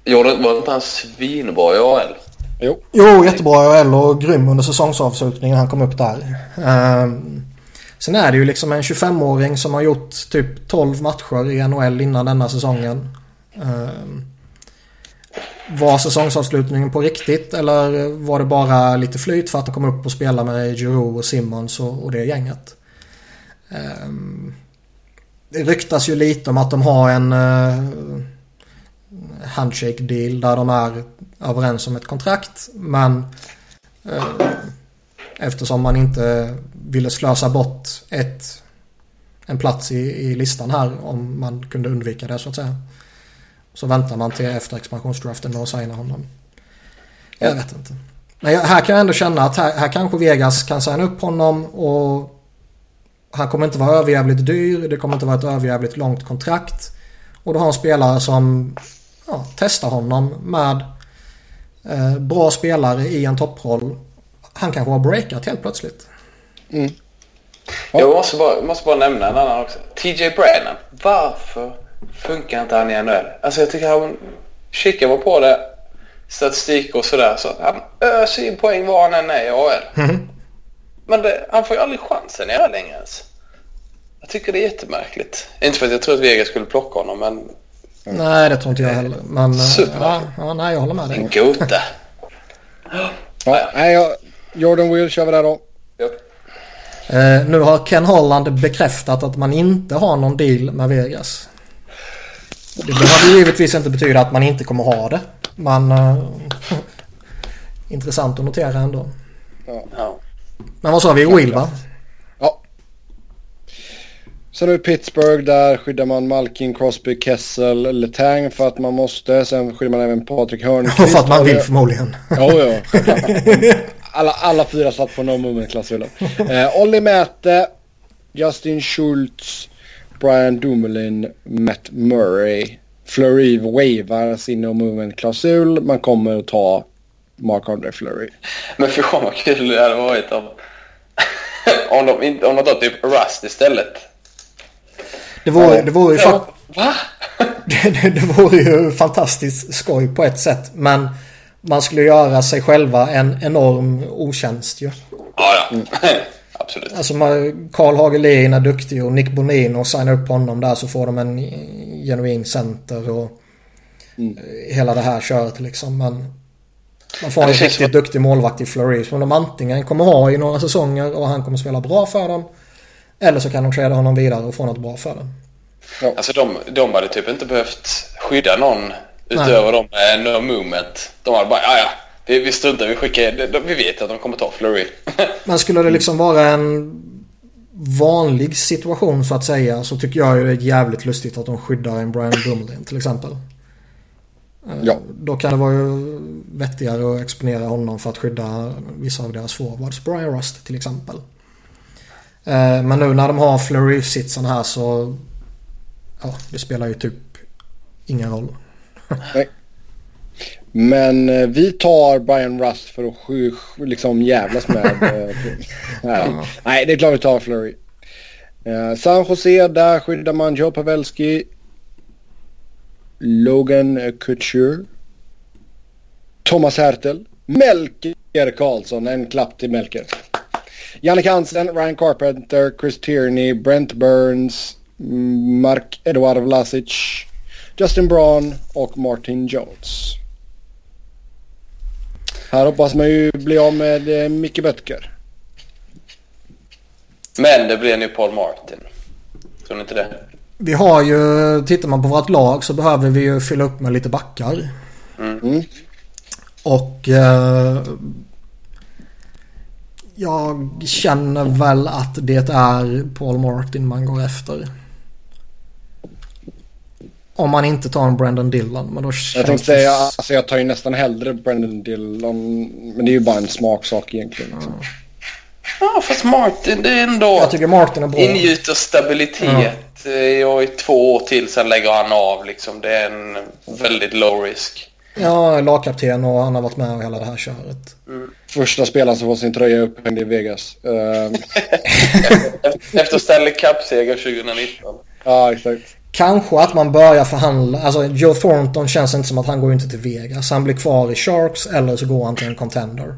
Speaker 2: Jordan, var inte han svinbra i AL?
Speaker 3: Jo. Jo, jättebra i AL och grym under säsongsavslutningen. Han kom upp där. Um, sen är det ju liksom en 25-åring som har gjort typ 12 matcher i NHL innan denna säsongen. Um, var säsongsavslutningen på riktigt eller var det bara lite flyt för att de kom upp och spela med Giroud och Simmons och, och det gänget? Ehm, det ryktas ju lite om att de har en eh, handshake deal där de är överens om ett kontrakt men eh, eftersom man inte ville slösa bort ett, en plats i, i listan här om man kunde undvika det så att säga. Så väntar man till efter expansionsdraften med att signa honom. Jag vet inte. Men här kan jag ändå känna att här, här kanske Vegas kan signa upp honom och han kommer inte vara överjävligt dyr. Det kommer inte vara ett överjävligt långt kontrakt. Och du har en spelare som ja, testar honom med eh, bra spelare i en topproll. Han kanske har breakat helt plötsligt.
Speaker 2: Mm. Ja. Jag måste bara, måste bara nämna en annan också. TJ Brennan. Varför funkar inte han i NHL? Alltså jag tycker han... Kikar man på det, statistik och sådär, så han öser in poäng var han än är i AL. Mm. Men det, han får ju aldrig chansen i AL längre ens. Jag tycker det är jättemärkligt. Inte för att jag tror att Vega skulle plocka honom, men...
Speaker 3: Nej, det tror inte jag heller. Men, eh, ja, ja, nej, jag håller med dig.
Speaker 2: En gota.
Speaker 1: ja, nej, Jordan Will kör vi där då. Ja.
Speaker 3: Eh, nu har Ken Holland bekräftat att man inte har någon deal med Vegas. Det behöver givetvis inte betyda att man inte kommer ha det. Men uh, intressant att notera ändå. Ja. Men vad sa vi? Will va?
Speaker 1: Ja. Sen har vi Pittsburgh. Där skyddar man Malkin, Crosby, Kessel, Letang för att man måste. Sen skyddar man även Patrik Hörnqvist.
Speaker 3: Och för att man vill förmodligen.
Speaker 1: Ja, ja. alla, alla fyra satt på no moment-klausulen. Eh, Olli Mäte, Justin Schultz, Brian Dumoulin, Matt Murray. Flurry wavar sin no movement-klausul. Man kommer att ta Mark-André Flurry.
Speaker 2: Men fy fan vad kul det hade varit om, om de, inte, om de tar typ Rust istället.
Speaker 3: Det vore, det vore ju ja, Va? det, det, det vore ju fantastiskt skoj på ett sätt. Men man skulle göra sig själva en enorm otjänst ju.
Speaker 2: Ja, ja. Mm. Absolut.
Speaker 3: Alltså Karl Hagelin är duktig och Nick Bonino signar upp honom där så får de en genuin center och mm. hela det här köret liksom. Men man får en riktigt som... duktig målvakt i Fleury som de antingen kommer ha i några säsonger och han kommer spela bra för dem. Eller så kan de träda honom vidare och få något bra för dem.
Speaker 2: Ja. Alltså de, de hade typ inte behövt skydda någon utöver dem med no movement. De hade bara, ja ja, vi, vi struntar vi skickar, vi vet att de kommer ta Flurry.
Speaker 3: Men skulle det liksom vara en vanlig situation så att säga så tycker jag ju det är jävligt lustigt att de skyddar en Brian Dumoulin till exempel. Eh, ja. Då kan det vara ju vettigare att exponera honom för att skydda vissa av deras forwards. Brian Rust till exempel. Eh, men nu när de har Flurry-sitsen här så... Ja, det spelar ju typ ingen roll.
Speaker 1: Nej. Men eh, vi tar Brian Rust för att sju, liksom jävlas med. eh, Nej, det är klart vi tar Flurry. Eh, San Jose, där skyddar man Joe Pavelski. Logan Couture. Thomas Hertel. Melker Karlsson. En klapp till Melker. Jannik Hansen, Ryan Carpenter, Chris Tierney, Brent Burns, Mark Eduard Vlasic, Justin Braun och Martin Jones. Här hoppas man ju bli av med eh, Micke Böttger.
Speaker 2: Men det blir nu Paul Martin. Tror ni inte det?
Speaker 3: Vi har ju, tittar man på vårt lag så behöver vi ju fylla upp med lite backar. Mm. mm. Och eh, jag känner väl att det är Paul Martin man går efter. Om man inte tar en Brandon Dillon. Men då
Speaker 1: jag tänkte säga, alltså jag tar ju nästan hellre Brandon Dillon. Men det är ju bara en smaksak egentligen. Liksom.
Speaker 2: Ja. ja, fast Martin det är ändå...
Speaker 3: Jag tycker Martin är bra.
Speaker 2: Ingjuter stabilitet. Ja. I två år till sen lägger han av liksom. Det är en väldigt low risk.
Speaker 3: Ja, lagkapten och han har varit med och hela det här köret.
Speaker 1: Mm. Första spelaren som får sin tröja upphängd i Vegas. Uh...
Speaker 2: Efter Stanley Cup-seger 2019.
Speaker 1: Ja, exakt.
Speaker 3: Kanske att man börjar förhandla. Alltså Joe Thornton känns inte som att han går inte till Vegas. Han blir kvar i Sharks eller så går han till en contender.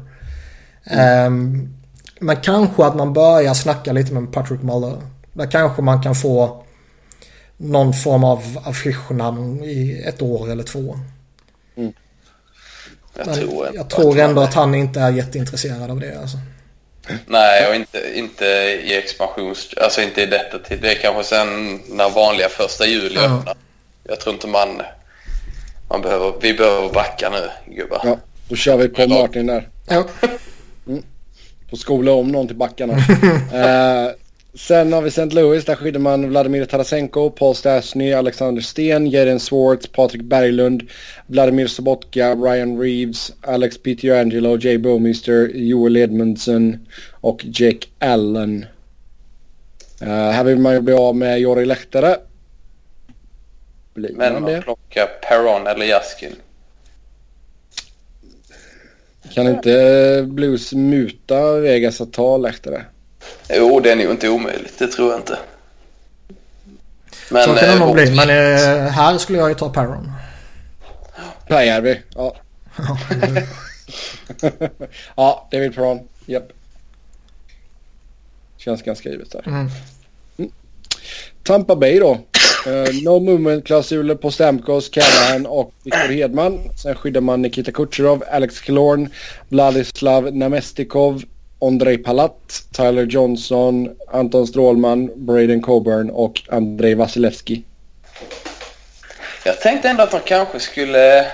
Speaker 3: Mm. Um, men kanske att man börjar snacka lite med Patrick Muller. Där kanske man kan få någon form av affischnamn i ett år eller två. Mm. Jag, tror, jag tror ändå att han inte är jätteintresserad av det. Alltså.
Speaker 2: Nej, och inte, inte i expansions... Alltså inte i detta tid. Det är kanske sen när vanliga första juli ja. öppnar. Jag tror inte man... man behöver, vi behöver backa nu, gubbar. Ja,
Speaker 1: då kör vi på Martin där. Ja. Mm. Får skola om någon till backarna. uh, Sen har vi St. Louis, där skyddar man Vladimir Tarasenko, Paul Stastny, Alexander Sten, Jaden Swartz, Patrik Berglund, Vladimir Sobotka, Ryan Reeves, Alex Pietrangelo, Jay Bowmister, Joel Edmundson och Jake Allen. Uh, här vill man ju bli av med Jori Lehtare. Blir
Speaker 2: Men
Speaker 1: man
Speaker 2: man
Speaker 1: det?
Speaker 2: plockar Perron eller Jaskin.
Speaker 1: Kan inte Blues muta Vegas att ta Lehtare?
Speaker 2: Jo, det är nog inte omöjligt. Det tror jag inte. Men,
Speaker 3: Så kan det
Speaker 2: eh,
Speaker 3: nog
Speaker 2: vår-
Speaker 3: bli. Men eh, här skulle jag ju ta Perron.
Speaker 1: Pääjärvi. Ja. ja, David Perron. Japp. Känns ganska givet där.
Speaker 3: Mm.
Speaker 1: Tampa Bay då. Eh, no movement-klausuler på Stamkos, Callahan och Viktor Hedman. Sen skyddar man Nikita Kucherov, Alex Killorn, Vladislav Namestikov, Ondrej Palat, Tyler Johnson, Anton Strålman, Braden Coburn och Andrei Vasilevski.
Speaker 2: Jag tänkte ändå att man kanske skulle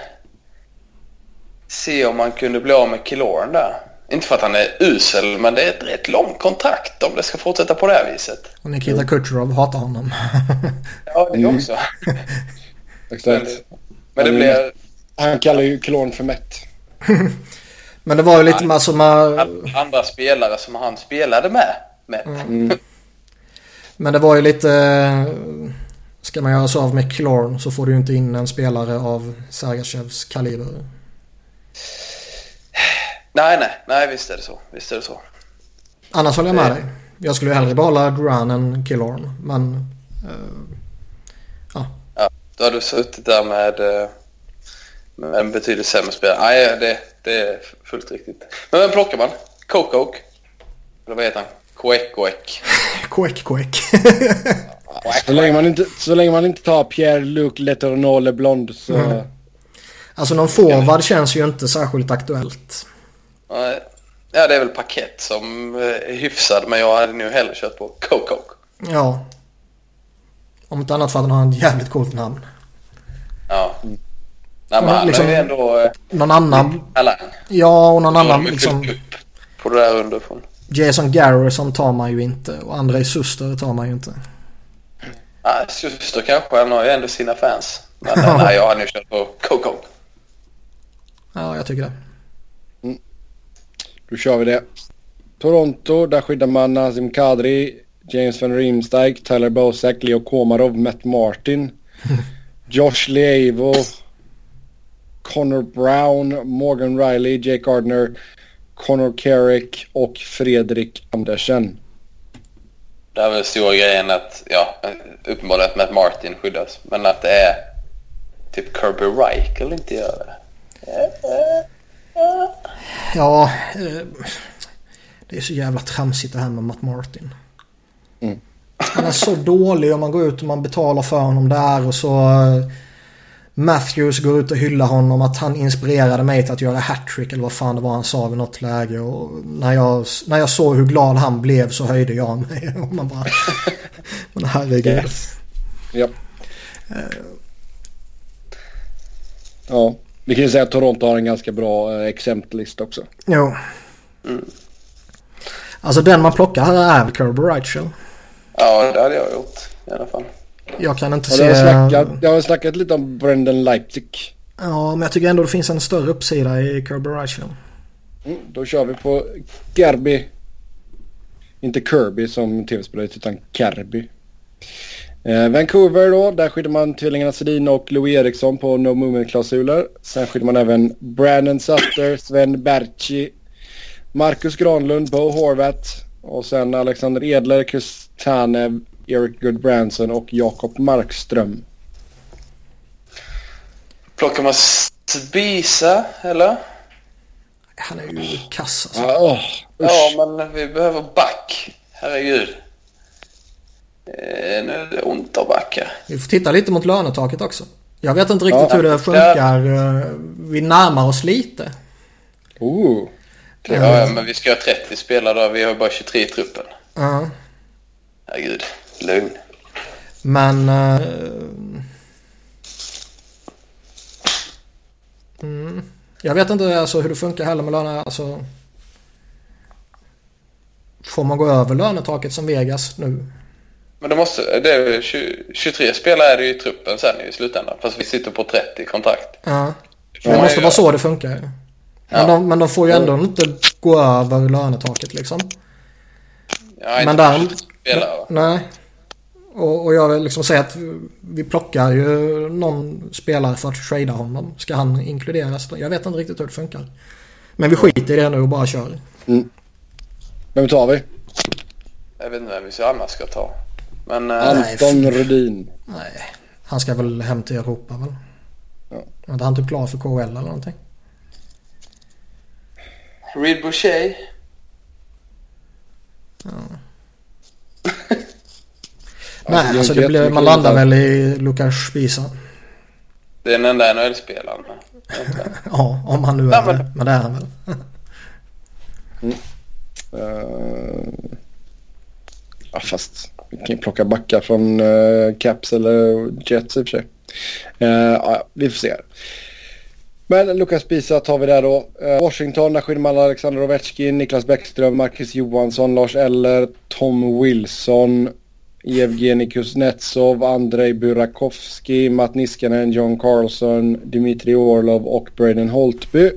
Speaker 2: se om man kunde bli av med Killorn där. Inte för att han är usel, men det är ett rätt långt kontrakt om det ska fortsätta på det här viset.
Speaker 3: Och Nikita Kucherov hatar honom.
Speaker 2: Ja, det
Speaker 1: Mm.
Speaker 2: också.
Speaker 1: Exakt.
Speaker 2: Men det
Speaker 1: Mm.
Speaker 2: blir...
Speaker 1: Han kallar ju Killorn för mätt.
Speaker 3: Men det var ju lite med som...
Speaker 2: andra spelare som han spelade med. med.
Speaker 1: Mm.
Speaker 3: Men det var ju lite... Ska man göra sig av med Klorn så får du ju inte in en spelare av Sergachevs kaliber.
Speaker 2: Nej, nej, nej, visst är det så. Visst är det så.
Speaker 3: Annars håller jag med
Speaker 2: Det-
Speaker 3: dig. Jag skulle ju hellre behålla Duran än Killorn. Men... eh,
Speaker 2: Ja, då har du suttit där med, eh, med en betydligt sämre spelare. Nej, det, det fullt riktigt. Men vem plockar man? Kokok? Eller vad heter han? Koek-Koek.
Speaker 3: Quack.
Speaker 1: Så länge man inte, så länge man inte tar Pierre-Luc Letourneau LeBlond så...
Speaker 3: Mm. alltså någon forward känns ju inte särskilt aktuellt.
Speaker 2: Nej. Ja, det är väl paket som eh, är hyfsad, men jag hade nog hellre kört på Kokok.
Speaker 3: Ja. Om inte annat för att han har ett jävligt coolt namn.
Speaker 2: Ja. Nej, men
Speaker 3: Ja,
Speaker 2: han
Speaker 3: liksom-
Speaker 2: är ju ändå eh,
Speaker 3: Någon annan...
Speaker 2: talang.
Speaker 3: Ja, och någon
Speaker 2: har
Speaker 3: annan liksom...
Speaker 2: på det där underifrån.
Speaker 3: Jason Garrison tar man ju inte. Och Andrei Suster tar man ju inte.
Speaker 2: Nej, syster kanske. Han har ju ändå sina fans. Men eh, nej, jag hade nog kört på Kokok.
Speaker 3: Ja, jag tycker det.
Speaker 1: Då kör vi det. Toronto, där skyddar man Nazim Kadri, James van Riemsdyk, Tyler Bozak, Leo Komarov, Matt Martin, Josh Leavo, Connor Brown, Morgan Riley, Jake Gardner, Connor Carrick och Fredrik Andersen.
Speaker 2: Det är väl stora grejen att, ja, uppenbarligen att Matt Martin skyddas. Men att det är typ Kirby Reichel inte gör det.
Speaker 3: Ja, eh, det är så jävla tramsigt det här med Matt Martin.
Speaker 1: Mm.
Speaker 3: Han är så dålig om man går ut och man betalar för honom där och så eh, Matthews går ut och hyllar honom att han inspirerade mig till att göra hattrick eller vad fan det var han sa vid något läge. Och när jag, när jag såg hur glad han blev så höjde jag mig. Och man bara... Men herregud.
Speaker 1: Ja. Ja, vi kan ju säga att Toronto har en ganska bra eh, exempellista också.
Speaker 3: Jo. Alltså den man plockar här är Kirby Reichel.
Speaker 2: Ja, det hade jag gjort i alla fall.
Speaker 3: Jag kan inte se...
Speaker 1: snackat, jag har snackat lite om Brendan Leipzig.
Speaker 3: Ja, men jag tycker ändå det finns en större uppsida i Kirby Reichel.
Speaker 1: Mm, då kör vi på Gerby. Inte Kirby som tv-spelet utan Kerby. Eh, Vancouver då, där skyddar man tvillingarna Sedin och Louis Eriksson på No Movement-klausuler. Sen skyddar man även Brandon Sutter, Sven Berchi, Marcus Granlund, Bo Horvat och sen Alexander Edler, Chris Tanev, Eric Goodbranson och Jakob Markström.
Speaker 2: Plockar man Spisa, eller?
Speaker 3: Han är ju kass alltså.
Speaker 1: Ah, usch.
Speaker 2: Ja, men vi behöver back. Herregud. Eh, nu är det ont av backar.
Speaker 3: Vi får titta lite mot lönetaket också. Jag vet inte riktigt
Speaker 1: Ja.
Speaker 3: hur det funkar. eh, Vi närmar oss lite.
Speaker 1: Oh.
Speaker 2: Ja, ja, men vi ska ha 30 spelare då. Vi har bara 23 i truppen.
Speaker 3: Ja.
Speaker 2: Herregud, lugn.
Speaker 3: Men... eh, Mm, jag vet inte alltså, hur det funkar heller med löner. Alltså, får man gå över lönetaket som Vegas nu?
Speaker 2: Men det måste, det är, 20, 23 spelare är det ju i truppen sen i slutändan. Fast vi sitter på 30 kontrakt.
Speaker 3: Ja. Det
Speaker 2: man
Speaker 3: måste vara så det funkar. Men,
Speaker 2: Ja.
Speaker 3: de, men de får ju ändå inte gå över lönetaket liksom.
Speaker 2: Ja, inte
Speaker 3: Men där...
Speaker 2: 23 spelare. va?
Speaker 3: Nej. Och, och jag vill liksom säga att vi plockar ju någon spelare för att trada honom. Ska han inkluderas? Jag vet inte riktigt hur det funkar. Men vi skiter i det nu och bara kör.
Speaker 1: Mm. Vem tar vi?
Speaker 2: Jag vet inte vem vi annars ska ta. Men... eh,
Speaker 1: Anton Rudin.
Speaker 3: Nej, han ska väl hem till Europa väl?
Speaker 1: Ja.
Speaker 3: Är inte han typ klar för KHL eller någonting?
Speaker 2: Reed Boucher.
Speaker 3: Nej, alltså
Speaker 1: inte
Speaker 3: det blir, man landar
Speaker 1: där.
Speaker 3: väl i Lukas Spisa.
Speaker 2: Det är den enda NHL-spelaren.
Speaker 3: Ja, om han nu
Speaker 2: Nej,
Speaker 3: är
Speaker 2: men-
Speaker 3: det. Men det är han väl.
Speaker 1: Uh, ja, fast vi kan ju plocka backar från uh, Caps eller Jets i och för sig. Uh, ja, vi får se. Men Lukas Pisa tar vi där då. Eh, Washington, man Alexander Ovechkin, Niklas Bäckström, Marcus Johansson, Lars Eller, Tom Wilson, Evgeni Kuznetsov, Andrei Burakovsky, Matt Niskanen, John Carlson, Dmitri Orlov och Braden Holtby.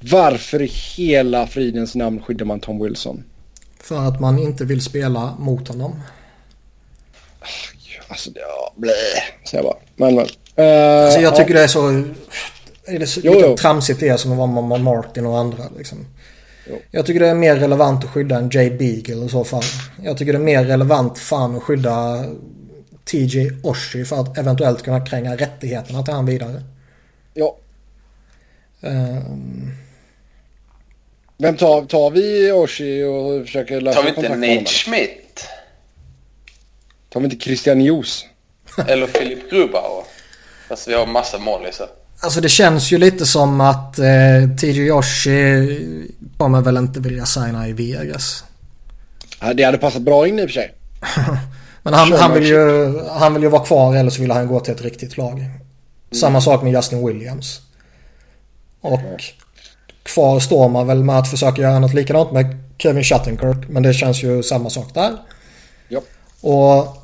Speaker 1: Varför i hela fridens namn skyddar man Tom Wilson?
Speaker 3: För att man inte vill spela mot honom.
Speaker 1: Alltså, ja, blä, säger jag bara. Men, men. Eh,
Speaker 3: Alltså jag
Speaker 1: ja.
Speaker 3: tycker det är så... Är det så
Speaker 1: Jo,
Speaker 3: lika
Speaker 1: jo.
Speaker 3: tramsigt det är som att vara mamma Martin och andra liksom. Jag tycker det är mer relevant att skydda en Jay Beagle i så fall. Jag tycker det är mer relevant fan att skydda TJ Oshie för att eventuellt kunna kränga rättigheterna till han vidare.
Speaker 1: Ja,
Speaker 3: Ehm,
Speaker 1: vem tar, tar vi Oshie och försöker lösa
Speaker 2: Tar vi inte
Speaker 1: med?
Speaker 2: Nate Schmidt?
Speaker 1: Tar vi inte Christian Jos?
Speaker 2: Eller Philip Grubauer? Fast vi har massa målisar.
Speaker 3: Alltså det känns ju lite som att eh, TJ Oshie kommer väl inte vilja signa i Vegas.
Speaker 1: Ja, det hade passat bra in i och för sig.
Speaker 3: Men han, han, vill ju, han vill ju vara kvar eller så vill han gå till ett riktigt lag. Samma sak med Justin Williams. Och kvar står man väl med att försöka göra något likadant med Kevin Shattenkirk. Men det känns ju samma sak där.
Speaker 1: Ja.
Speaker 3: Och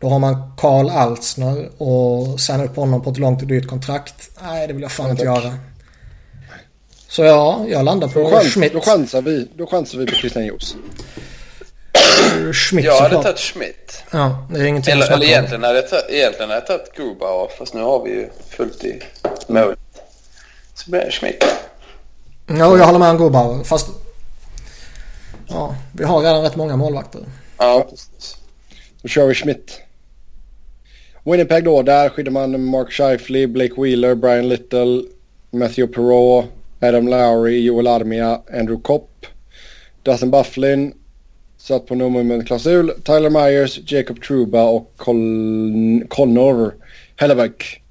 Speaker 3: då har man Karl Altsner och signa upp honom på ett långt och dyrt kontrakt. Nej, det vill jag fan inte
Speaker 1: tack.
Speaker 3: göra. Så ja, jag landar
Speaker 1: Då,
Speaker 3: på
Speaker 1: chans,
Speaker 3: Schmidt.
Speaker 1: då, chansar vi, då chansar vi på Christian Jos.
Speaker 3: Schmidt
Speaker 2: Jag hade
Speaker 3: såklart.
Speaker 2: tagit Schmidt.
Speaker 3: Ja, det är ingenting
Speaker 2: Eller, eller egentligen hade jag tagit, egentligen hade jag tagit Grubauer. Fast nu har vi ju fullt i målet. Så blir det Schmidt.
Speaker 3: Ja, jag håller med om Grobauer. Fast... Ja, vi har redan rätt många målvakter.
Speaker 2: Ja, precis.
Speaker 1: Då kör vi Schmidt. Winnipeg då, där skyddar man Mark Scheifele, Blake Wheeler, Brian Little, Matthew Perreault, Adam Lowry, Joel Armia, Andrew Kopp, Dustin Bufflin, satt på no movement-klausul, Tyler Myers, Jacob Truba och Col- Connor Hellebuck.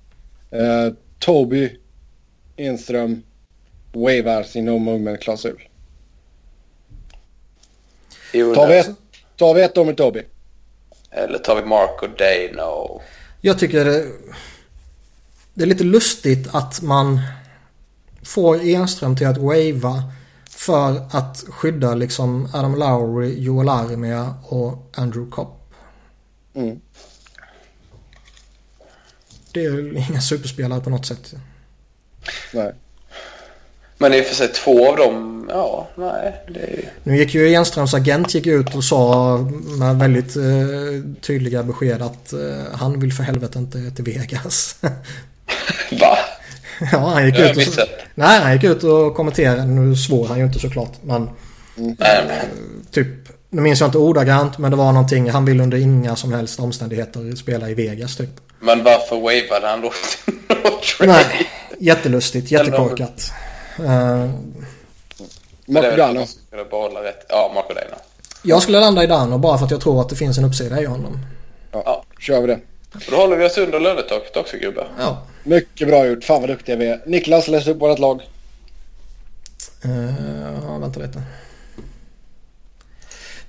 Speaker 1: Eh, Toby Enström wavar sin no movement-klausul.
Speaker 2: Jo,
Speaker 1: Tar vi ett, tar vi ett då med Toby?
Speaker 2: Eller tar vi Marco Dano?
Speaker 3: Jag tycker det, är lite lustigt att man får Enström till att wava för att skydda liksom Adam Lowry, Joel Armia och Andrew Kopp.
Speaker 1: Mm.
Speaker 3: Det är inga superspelare på något sätt.
Speaker 1: Nej.
Speaker 2: Men i och för sig två av dem, ja, nej. Är ju...
Speaker 3: Nu gick ju Enströms agent gick ut och sa med väldigt eh, tydliga besked att eh, han vill för helvete inte till Vegas.
Speaker 2: Va?
Speaker 3: ja, han gick ut och... Nej, han gick ut och kommenterade. Nu svor han ju inte såklart. Men
Speaker 2: Nej, nej.
Speaker 3: typ, nu minns jag inte ordagrant men det var någonting. Han vill under inga som helst omständigheter spela i Vegas typ.
Speaker 2: Men varför wavade han då?
Speaker 3: Nej, jättelustigt, jättekorkat.
Speaker 2: Är väl
Speaker 1: Dano.
Speaker 2: skulle behålla rätt. Ja, Marco Dano.
Speaker 3: jag skulle landa i Dano bara för att jag tror att det finns en uppsida i honom.
Speaker 1: Ja,
Speaker 2: Ja.
Speaker 1: kör vi det.
Speaker 2: Då håller vi oss under lönetaket också gubbar.
Speaker 3: Ja.
Speaker 1: Mycket bra gjort. Fan vad duktiga vi är. Niklas, läs upp vårt lag.
Speaker 3: Uh, ja, vänta lite.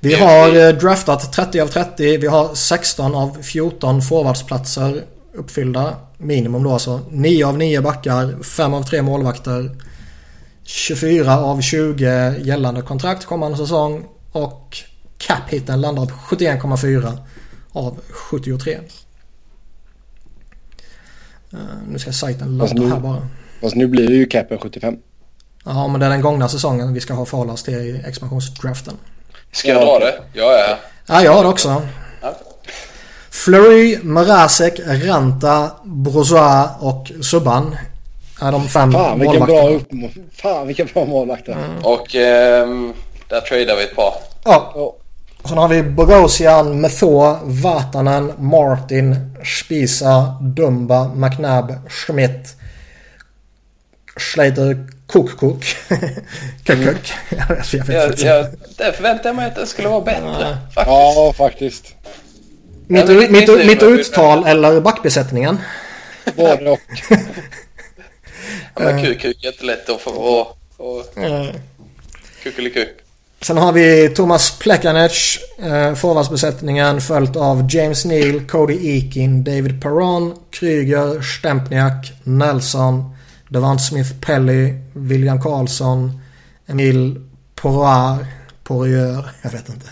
Speaker 3: Vi har eh, draftat 30 av 30. Vi har 16 av 14 forwardsplatser uppfyllda. Minimum då alltså. 9 av 9 backar. 5 av 3 målvakter. 24 av 20 gällande kontrakt kommande säsong. Och cap-hiten landar på 71,4 av 73. Eh, nu ska sajten ladda
Speaker 1: nu-
Speaker 3: här bara.
Speaker 1: Fast nu blir det ju capen 75.
Speaker 3: Ja, men det är den gångna säsongen vi ska ha förhålla oss till i expansionsdraften.
Speaker 2: Ska jag dra det? Jag är här.
Speaker 3: Ja, jag har det också.
Speaker 2: Ja.
Speaker 3: Fleury, Mrazek, Ranta, Brozois och Subban är de fem
Speaker 1: Fan vilken bra,
Speaker 3: målvakterna.
Speaker 1: upp... Fan vilken bra målvakter.
Speaker 2: Och ehm, där tradar vi ett par.
Speaker 3: Ja, sen har vi Bogosian, Method, Vatanen, Martin, Spisa, Dumba, McNabb, Schmidt, Schleiter, Cook Cook. Kuk Jag vet, jag vet
Speaker 2: Jag,
Speaker 3: inte.
Speaker 2: jag, där förväntade jag mig att det skulle vara bättre. Faktiskt.
Speaker 1: ja, faktiskt.
Speaker 3: Mitt, mitt, mitt
Speaker 2: vi-
Speaker 3: uttal eller backbesättningen?
Speaker 1: Både och.
Speaker 2: Men kuk, kuk, jättelätt att få. Och, och
Speaker 3: Eh,
Speaker 2: kukelikuk.
Speaker 3: Sen har vi Thomas Plekanec, eh, forwardsbesättningen följt av James Neal, Cody Eakin, David Perron, Kryger, Stempniak, Nelson, Devant Smith Pelly, William Karlsson, Emil Poirier, Poirier, jag vet inte.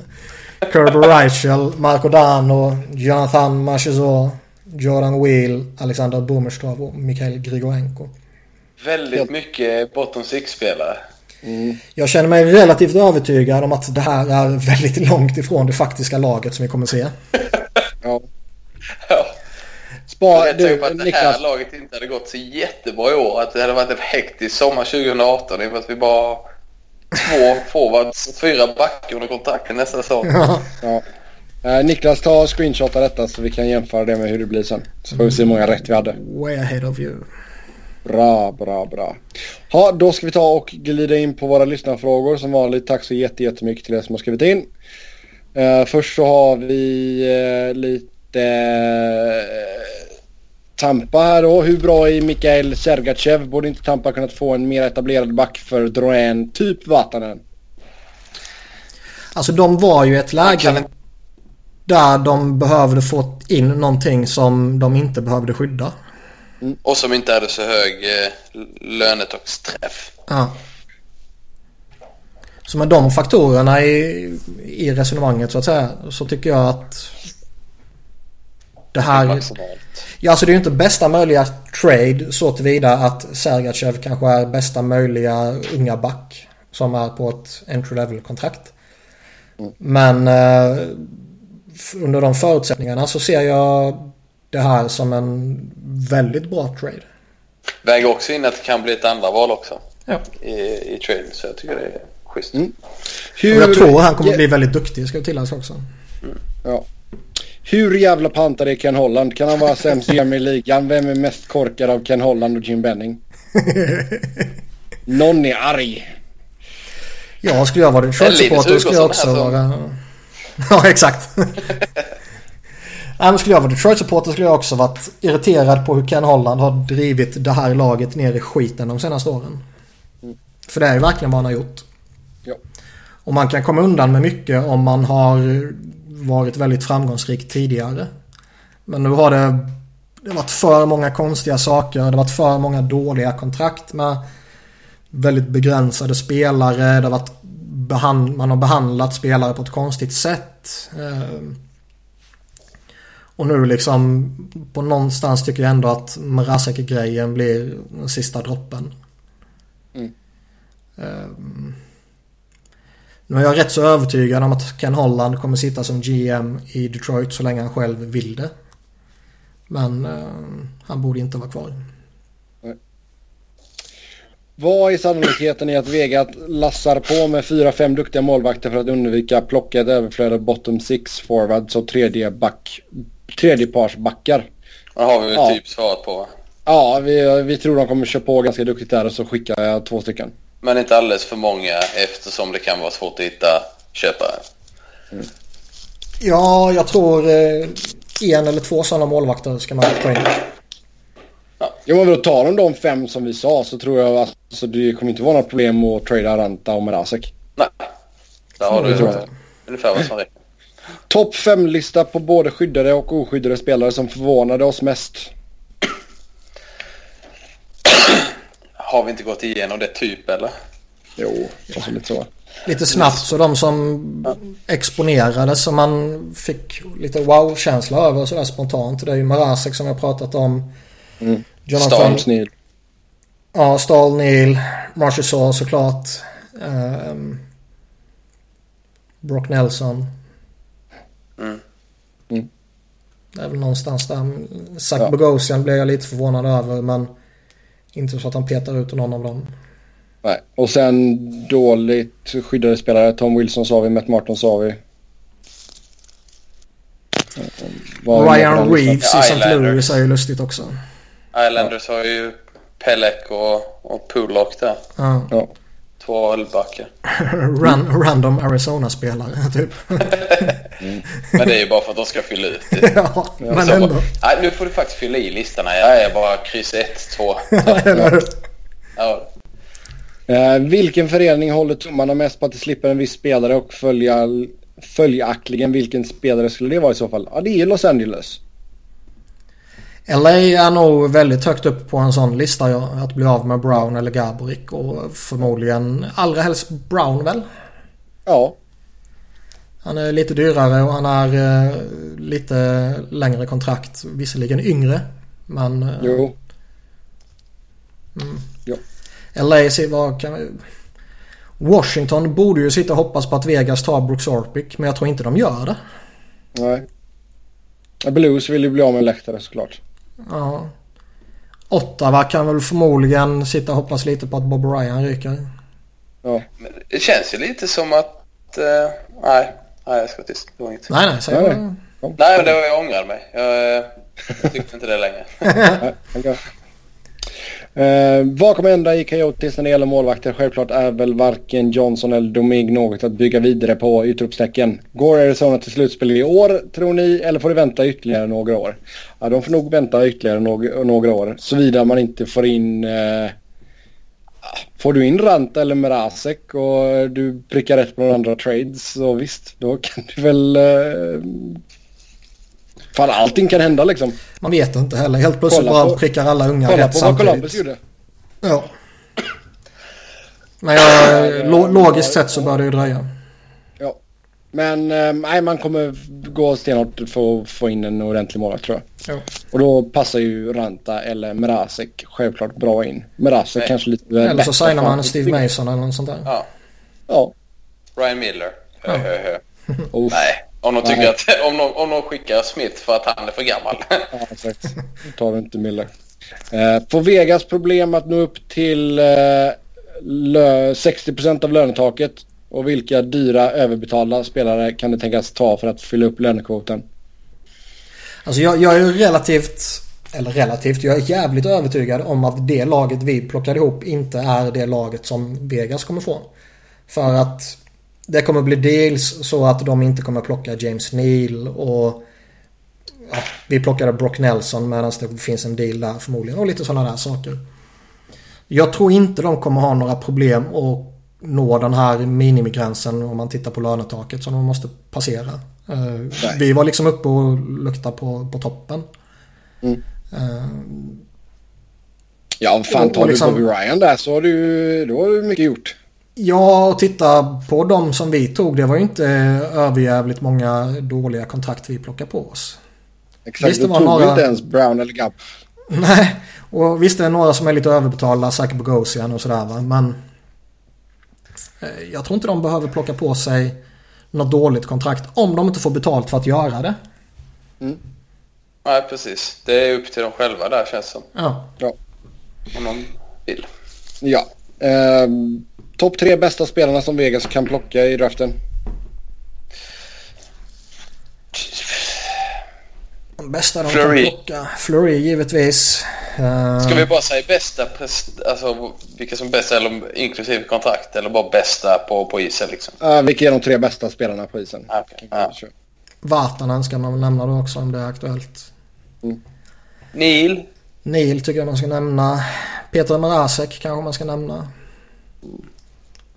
Speaker 3: Kirby Reichel, Marco Dano, Jonathan Marchesor, Jordan Wheel, Alexander Bomerstrov och Mikhail Grigorenko.
Speaker 2: Väldigt mycket bottom six-spelare.
Speaker 3: Jag känner mig relativt övertygad om att det här är väldigt långt ifrån det faktiska laget som vi kommer se.
Speaker 1: Ja.
Speaker 2: Ja.
Speaker 1: Spa,
Speaker 2: Jag är
Speaker 1: du,
Speaker 2: att det
Speaker 1: Niklas.
Speaker 2: här laget inte hade gått så jättebra i år. Att det hade varit en hektisk sommar 2018 i och med att vi bara två forwards och fyra backar under kontrakten nästa säsong.
Speaker 1: Ja. Eh, Niklas, ta och screenshotta detta så vi kan jämföra det med hur det blir sen. Så får vi se hur många rätt vi hade.
Speaker 3: Way ahead of you.
Speaker 1: Bra, bra, bra. Ja, då ska vi ta och glida in på våra lyssnarfrågor. Som vanligt, tack så jätte- jättemycket till er som har skrivit in. Eh, först så har vi eh, lite eh, Tampa här då. Hur bra är Mikael Sergachev? Borde inte Tampa kunnat få en mer etablerad back för Drouin, typ Vatanen?
Speaker 3: Alltså de var ju ett läge där de behövde få in någonting som de inte behövde skydda.
Speaker 2: Och som inte hade så hög eh, lönetaktsträff.
Speaker 3: Ja. Så med de faktorerna i, i resonemanget så att säga så tycker jag att det här... Ja, alltså det är ju inte bästa möjliga trade så tillvida att Sergachev kanske är bästa möjliga unga back som är på ett entry level kontrakt. Men eh, under de förutsättningarna så ser jag det här som en väldigt bra trade.
Speaker 2: Väger också in att det kan bli ett andra val också
Speaker 3: Ja.
Speaker 2: i, i trading. Så jag tycker det är schysst.
Speaker 1: Mm. Hur,
Speaker 3: jag tror han kommer bli väldigt duktig ska jag tillägga också.
Speaker 1: Ja. Hur jävla pantad är Ken Holland? Kan han vara sämst i ligan? Vem är mest korkad av Ken Holland och Jim Benning? Någon är arg.
Speaker 3: Ja, skulle jag vara
Speaker 2: Linus
Speaker 3: Detroit-supporter skulle jag också vara... Ja, exakt. Men skulle jag vara Detroit-supporter skulle jag också varit irriterad på hur Ken Holland har drivit det här laget ner i skiten de senaste åren. För det är ju verkligen vad han har gjort.
Speaker 1: Ja.
Speaker 3: Och man kan komma undan med mycket om man har varit väldigt framgångsrik tidigare. Men nu har det, det har varit för många konstiga saker. Det har varit för många dåliga kontrakt med väldigt begränsade spelare. Det har varit man har behandlat spelare på ett konstigt sätt. Och nu liksom på någonstans tycker jag ändå att Mrazek-grejen blir den sista droppen.
Speaker 1: Mm.
Speaker 3: Eh, Nu är jag rätt så övertygad om att Ken Holland kommer sitta som GM i Detroit så länge han själv vill det. Men eh, han borde inte vara kvar.
Speaker 1: Vad är sannolikheten i att Vega lassar på med fyra, fem duktiga målvakter för att undvika plocka ett överflöd av bottom six forwards och tredje back, tredje pars backar?
Speaker 2: Det har vi
Speaker 1: Ja.
Speaker 2: typ svarat på. va?
Speaker 1: Ja, vi, vi tror de kommer köra på ganska duktigt där och så skickar jag två stycken.
Speaker 2: Men inte alldeles för många eftersom det kan vara svårt att hitta köpare.
Speaker 3: Ja, jag tror eh, en eller två sådana målvakter ska man ta in.
Speaker 1: Jo men då tar de de fem som vi sa så tror jag att alltså, det kommer inte vara några problem att trada Ranta och Mrazek.
Speaker 2: Nej, där har
Speaker 3: Det
Speaker 2: du ungefär vad som räcker.
Speaker 1: Topp fem lista på både skyddade och oskyddade spelare som förvånade oss mest.
Speaker 2: Har vi inte gått igenom det typ eller?
Speaker 1: Jo, alltså lite så.
Speaker 3: Lite snabbt så de som exponerades som man fick lite wow-känsla över sådär spontant. Det är ju Marasek som jag pratat om.
Speaker 1: Mm.
Speaker 3: Jonathan,
Speaker 1: Sneed.
Speaker 3: Ja, Stahl Neil. Marchessault såklart. Um, Brock Nelson. Det är väl någonstans där. Zach ja. Bogosian blev jag lite förvånad över men inte så att han petar ut någon av dem.
Speaker 1: Nej, och sen dåligt skyddade spelare. Tom Wilson sa vi, Matt Martin sa vi.
Speaker 3: Ryan Reeves i St. Louis är ju lustigt också.
Speaker 2: Islanders ja. har ju Pelek och, och Pullock där. Ja. ja. Två ölbackar.
Speaker 3: Ran, random Arizona-spelare typ.
Speaker 2: mm. Men det är ju bara för att de ska fylla ut det. ja, men ändå. Nej, nu får du faktiskt fylla i listorna. Jag är bara kryss 1, 2.
Speaker 1: ja. Eh, vilken förening håller tummarna mest på att det slipper en viss spelare och följa, följaktligen vilken spelare skulle det vara i så fall? Ja, det är Los Angeles.
Speaker 3: LA är nog väldigt högt upp på en sån lista ja, att bli av med Brown eller Gaborik och förmodligen allra helst Brown väl?
Speaker 1: Ja.
Speaker 3: Han är lite dyrare och han har eh, lite längre kontrakt. Visserligen yngre men... Eh,
Speaker 1: jo.
Speaker 3: Mm. Jo. LA, vad kan vi... Washington borde ju sitta och hoppas på att Vegas tar Brooks Orpik men jag tror inte de gör det.
Speaker 1: Nej. Blues vill ju bli av med Lehtare såklart.
Speaker 3: Ja. Ottawa kan väl förmodligen sitta och hoppas lite på att Bob Ryan ryker.
Speaker 2: Ja. Men det känns ju lite som att... Uh, nej, nej jag ska tyst. Det var inget.
Speaker 3: Nej, nej. Säg
Speaker 2: nej, nej. nej, det var, jag ångrar mig. Jag, jag tyckte inte det längre.
Speaker 1: Eh, vad kommer hända i Coyotes när det gäller målvakter? Självklart är väl varken Johnson eller Domig något att bygga vidare på utropstecken. Går Arizona till slutspel i år tror ni eller får de vänta ytterligare några år? Ja, de får nog vänta ytterligare några, några år såvida man inte får in eh, Får du in Rant eller Merasek och du prickar rätt på några andra trades så visst, då kan du väl eh, Fan allting kan hända liksom.
Speaker 3: Man vet inte heller. Helt plötsligt bara på, prickar alla unga rätt samtidigt. Kolla på vad Columbus gjorde. Ja. Men jag, logiskt sett så bör det ju dröja.
Speaker 1: Ja. Men eh, nej, man kommer gå stenhårt för att få in en ordentlig målvakt tror jag. Ja. Och då passar ju Ranta eller Merasek självklart bra in. Merasek kanske lite
Speaker 3: Eller så signar man Steve Mason eller något sånt där.
Speaker 2: Ja.
Speaker 1: Ja.
Speaker 2: Ryan Miller. Ja. Hö, hö, hö. nej. Om de, tycker att, om, de, om de skickar Smith för att han är för gammal.
Speaker 1: ja, exakt. Tar vi inte Miller. Eh, får Vegas problem att nå upp till eh, 60% av lönetaket? Och vilka dyra överbetalda spelare kan det tänkas ta för att fylla upp lönekvoten?
Speaker 3: Alltså jag, jag är ju relativt, eller relativt, jag är jävligt övertygad om att det laget vi plockade ihop inte är det laget som Vegas kommer få. För att det kommer bli deals så att de inte kommer plocka James Neal och ja, vi plockade Brock Nelson medan det finns en deal där förmodligen och lite sådana där saker. Jag tror inte de kommer ha några problem att nå den här minimigränsen om man tittar på lönetaket som de måste passera. Uh, vi var liksom uppe och luktade på, på toppen.
Speaker 1: Mm. Uh, ja, fan tar liksom, du Bobby Ryan där så har du, då har du mycket gjort.
Speaker 3: Ja, och titta på de som vi tog. Det var ju inte överjävligt många dåliga kontrakt vi plockade på oss.
Speaker 1: Exakt, visst, det var tog några... inte ens Brown eller Gabb.
Speaker 3: Nej, och visst det är några som är lite överbetalda, Zach Bogosian och sådär va. Men eh, jag tror inte de behöver plocka på sig något dåligt kontrakt om de inte får betalt för att göra det.
Speaker 2: Mm. Nej, precis. Det är upp till dem själva där känns det som.
Speaker 3: Ja.
Speaker 1: ja.
Speaker 2: Om de vill.
Speaker 1: Ja. Um... Topp tre bästa spelarna som Vegas kan plocka i draften?
Speaker 3: De bästa de Fleury. kan plocka. Flurry givetvis.
Speaker 2: Uh... Ska vi bara säga bästa, alltså vilka som är bästa eller inklusive kontrakt eller bara bästa på, på isen liksom?
Speaker 1: Uh, vilka är de tre bästa spelarna på isen?
Speaker 2: Okay. Uh.
Speaker 3: Vartanen ska man väl nämna då också om det är aktuellt.
Speaker 2: Mm. Neil?
Speaker 3: Neil tycker jag man ska nämna. Peter Marasek kanske man ska nämna.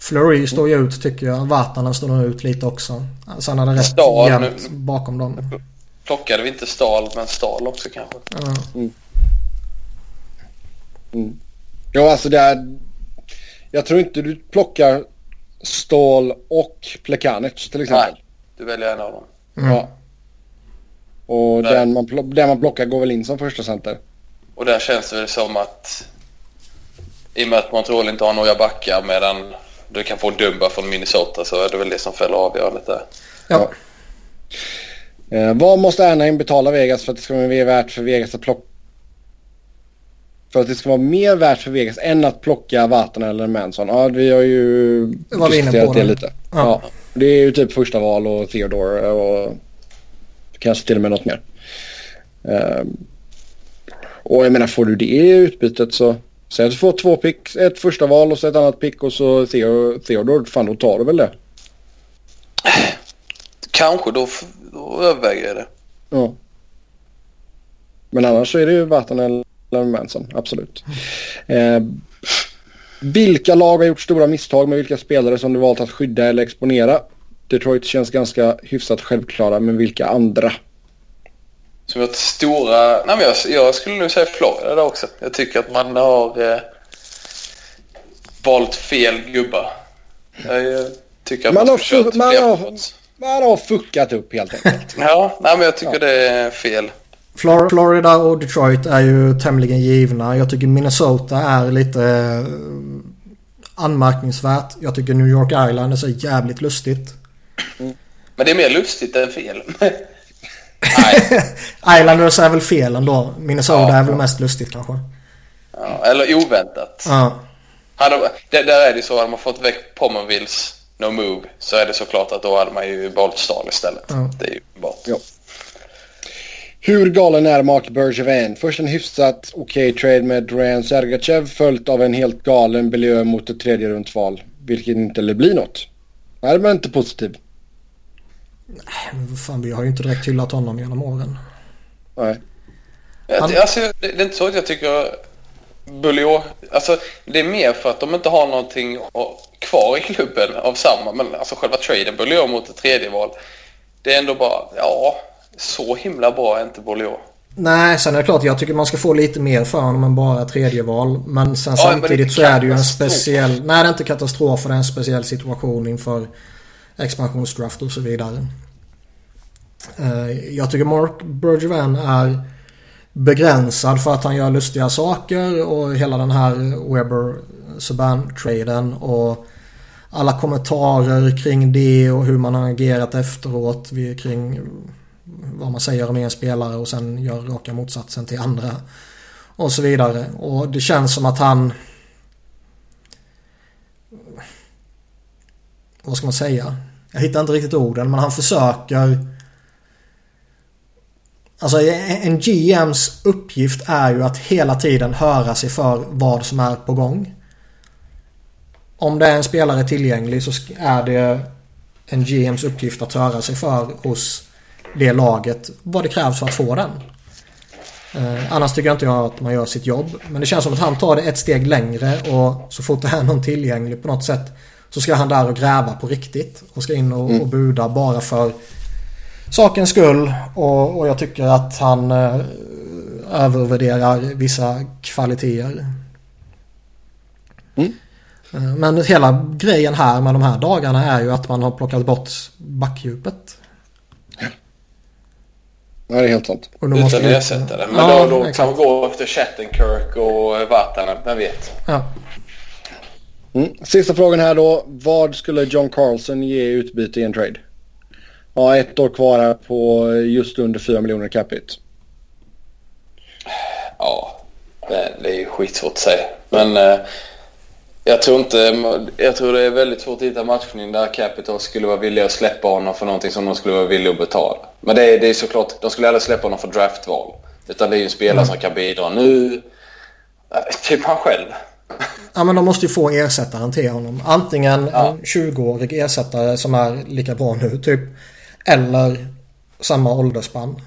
Speaker 3: Flurry står ju ut tycker jag. Vatanen står nog ut lite också. Sen är det rätt Stal, jämnt bakom dem.
Speaker 2: Plockade vi inte Stal men Stal också kanske.
Speaker 3: Ja. Mm.
Speaker 1: Mm. Jo alltså det är... Jag tror inte du plockar Stål och Plekanec till exempel.
Speaker 2: Nej, du väljer en av dem.
Speaker 1: Mm. Ja. Och den man, den man plockar går väl in som första center.
Speaker 2: Och där känns det väl som att i och med att Montreal inte har några backar medan du kan få Dumba från Minnesota så är det väl det som fäller avgörandet där.
Speaker 3: Ja.
Speaker 1: Eh, vad måste Anaheim betala Vegas för att det ska vara värt för Vegas att plocka för att det ska vara mer värt för Vegas än att plocka Vatanen eller Manson. Ja, vi har ju
Speaker 3: var på
Speaker 1: det lite. Ja. ja. Det är ju typ första val och Theodore och kanske till och med något mer. Um, och jag menar får du det utbytet så du får två pick, ett första val och så ett annat pick och så Theodore, fan då tar du väl det?
Speaker 2: Kanske, då, då överväger jag det.
Speaker 1: Ja. Men annars så är det ju Vatanen eller Manson, absolut. Eh, vilka lag har gjort stora misstag med vilka spelare som du valt att skydda eller exponera? Detroit känns ganska hyfsat självklara, men vilka andra?
Speaker 2: Som gjort stora... Nej, men jag, jag skulle nog säga Florida där också. Jag tycker att man har eh, valt fel gubbar. Jag tycker att
Speaker 1: man, man har, man, har, man har fuckat upp helt enkelt.
Speaker 2: ja, nej, men jag tycker ja. det är fel.
Speaker 3: Florida och Detroit är ju tämligen givna. Jag tycker Minnesota är lite eh, anmärkningsvärt. Jag tycker New York Island är så jävligt lustigt.
Speaker 2: Mm. Men det är mer lustigt än fel.
Speaker 3: Islanders är väl fel ändå. Minnesota ja. är väl mest lustigt kanske.
Speaker 2: Ja, eller oväntat.
Speaker 3: Ja.
Speaker 2: Hade, det, där är det så, hade man fått väck Pommervilles No Move så är det såklart att då hade man ju valt Stahl istället. Ja. Det är ju bra. Ja.
Speaker 1: Hur galen är Mark Bergevin? Först en hyfsat okej okay trade med Duran Sergachev följt av en helt galen miljö mot ett tredje rundsval. Vilket inte lär bli något. Nej, men inte positiv.
Speaker 3: Nej, fan vi har ju inte direkt hyllat honom genom åren.
Speaker 1: Nej.
Speaker 2: Han... Alltså, det är inte så att jag tycker Buljå, alltså det är mer för att de inte har någonting kvar i klubben av samma, men alltså själva traden Buljå mot ett tredje val. Det är ändå bara, ja, så himla bra är inte Beaulieu.
Speaker 3: Nej, sen är det klart jag tycker man ska få lite mer för honom än bara tredje val. Men sen ja, samtidigt men så är det ju en speciell... Nej, det är inte katastrof. Det är en speciell situation inför expansionsdraft och så vidare. Eh, jag tycker Mark Bergevin är begränsad för att han gör lustiga saker och hela den här Weber Subban-traden och alla kommentarer kring det och hur man har agerat efteråt kring vad man säger om en spelare och sen gör raka motsatsen till andra. Och så vidare. Och det känns som att han... Vad ska man säga? Jag hittar inte riktigt orden men han försöker... Alltså en GMs uppgift är ju att hela tiden höra sig för vad som är på gång. Om det är en spelare tillgänglig så är det en GMs uppgift att höra sig för hos det laget vad det krävs för att få den. Eh, annars tycker jag inte jag att man gör sitt jobb. Men det känns som att han tar det ett steg längre och så fort det är någon tillgänglig på något sätt så ska han där och gräva på riktigt och ska in och, mm. och buda bara för sakens skull. Och, och jag tycker att han eh, övervärderar vissa kvaliteter.
Speaker 1: Mm.
Speaker 3: Eh, men hela grejen här med de här dagarna är ju att man har plockat bort backdjupet.
Speaker 1: Ja, det är helt sant.
Speaker 2: Utan måste ersättare. Men ja, då, då kan man gå efter Chattenkirk och Vatanen, vem vet.
Speaker 3: Ja.
Speaker 1: Mm. Sista frågan här då. Vad skulle John Carlson ge i utbyte i en trade? Ja, ett år kvar här på just under 4 miljoner capita.
Speaker 2: Ja, det, är ju skitsvårt att säga. Men eh, jag tror inte... Jag tror det är väldigt svårt att hitta matchning där Capital skulle vara villiga att släppa honom för någonting som de skulle vara villiga att betala. Men det är, det är såklart... De skulle aldrig släppa honom för draftval. Utan det är ju en spelare mm. som kan bidra nu. Typ han själv.
Speaker 3: Ja men de måste ju få ersättaren till honom. Antingen ja. en 20-årig ersättare som är lika bra nu typ. Eller samma åldersspann.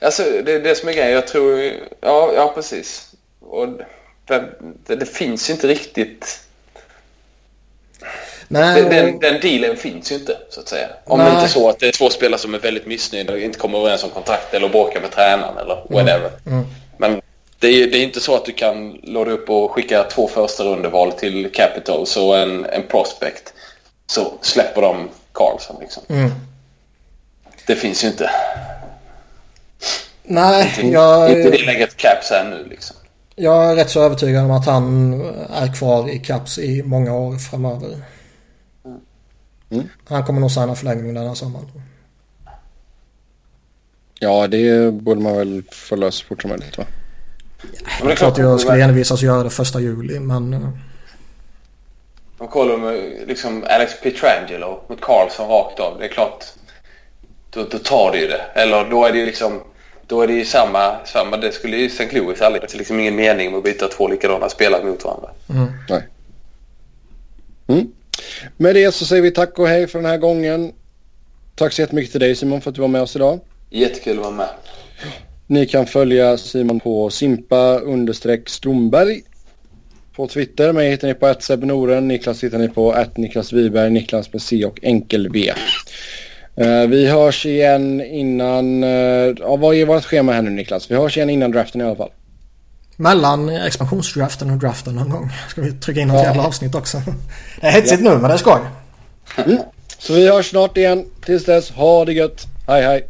Speaker 2: Alltså det är det som är grejen. Jag tror... Ja, ja precis. Och det, det finns ju inte riktigt... Nej, den, den, dealen finns ju inte så att säga. Om nej. det inte är så att det är två spelare som är väldigt missnöjda och inte kommer överens om kontrakt eller bråkar med tränaren eller mm. whatever.
Speaker 3: Mm. Mm.
Speaker 2: Det är, det är inte så att du kan låda upp och skicka två första rundeval till Capital så en, en prospect så släpper de Karlsson liksom.
Speaker 3: Mm.
Speaker 2: Det finns ju inte.
Speaker 3: Nej,
Speaker 2: inte,
Speaker 3: jag...
Speaker 2: Inte det läget Caps är nu liksom.
Speaker 3: Jag är rätt så övertygad om att han är kvar i Caps i många år framöver.
Speaker 1: Mm.
Speaker 3: Han kommer nog signa förlängning den här sommaren.
Speaker 1: Ja, det borde man väl få lösa så fort som möjligt va?
Speaker 3: Ja, det är klart jag skulle envisas göra det första juli men... eh,
Speaker 2: Om kollar med liksom Alex Pietrangelo mot Carlson rakt av. Det är klart. Då, då tar det ju det. Eller då är det ju liksom... Då är det ju samma... samma det skulle ju St. Louis aldrig... Det är liksom ingen mening med att byta två likadana spelare mot varandra.
Speaker 3: Mm.
Speaker 1: Nej. Mm. Med det så säger vi tack och hej för den här gången. Tack så jättemycket till dig Simon för att du var med oss idag.
Speaker 2: Jättekul att vara med.
Speaker 1: Ni kan följa Simon på simpa understreck Stromberg på Twitter. Mig hittar ni på @sebnoren. Niklas hittar ni på Niklas Wiberg, Niklas med C och enkel V. Eh, vi hörs igen innan... Uh, ja, vad är vårt schema här nu Niklas? Vi hörs igen innan draften i alla fall.
Speaker 3: Mellan expansionsdraften och draften någon gång. Ska vi trycka in något
Speaker 1: Ja.
Speaker 3: jävla avsnitt också. Det är hetsigt nu men det är skoj.
Speaker 1: Så vi hörs snart igen. Tills dess, ha det gött. Hej hej.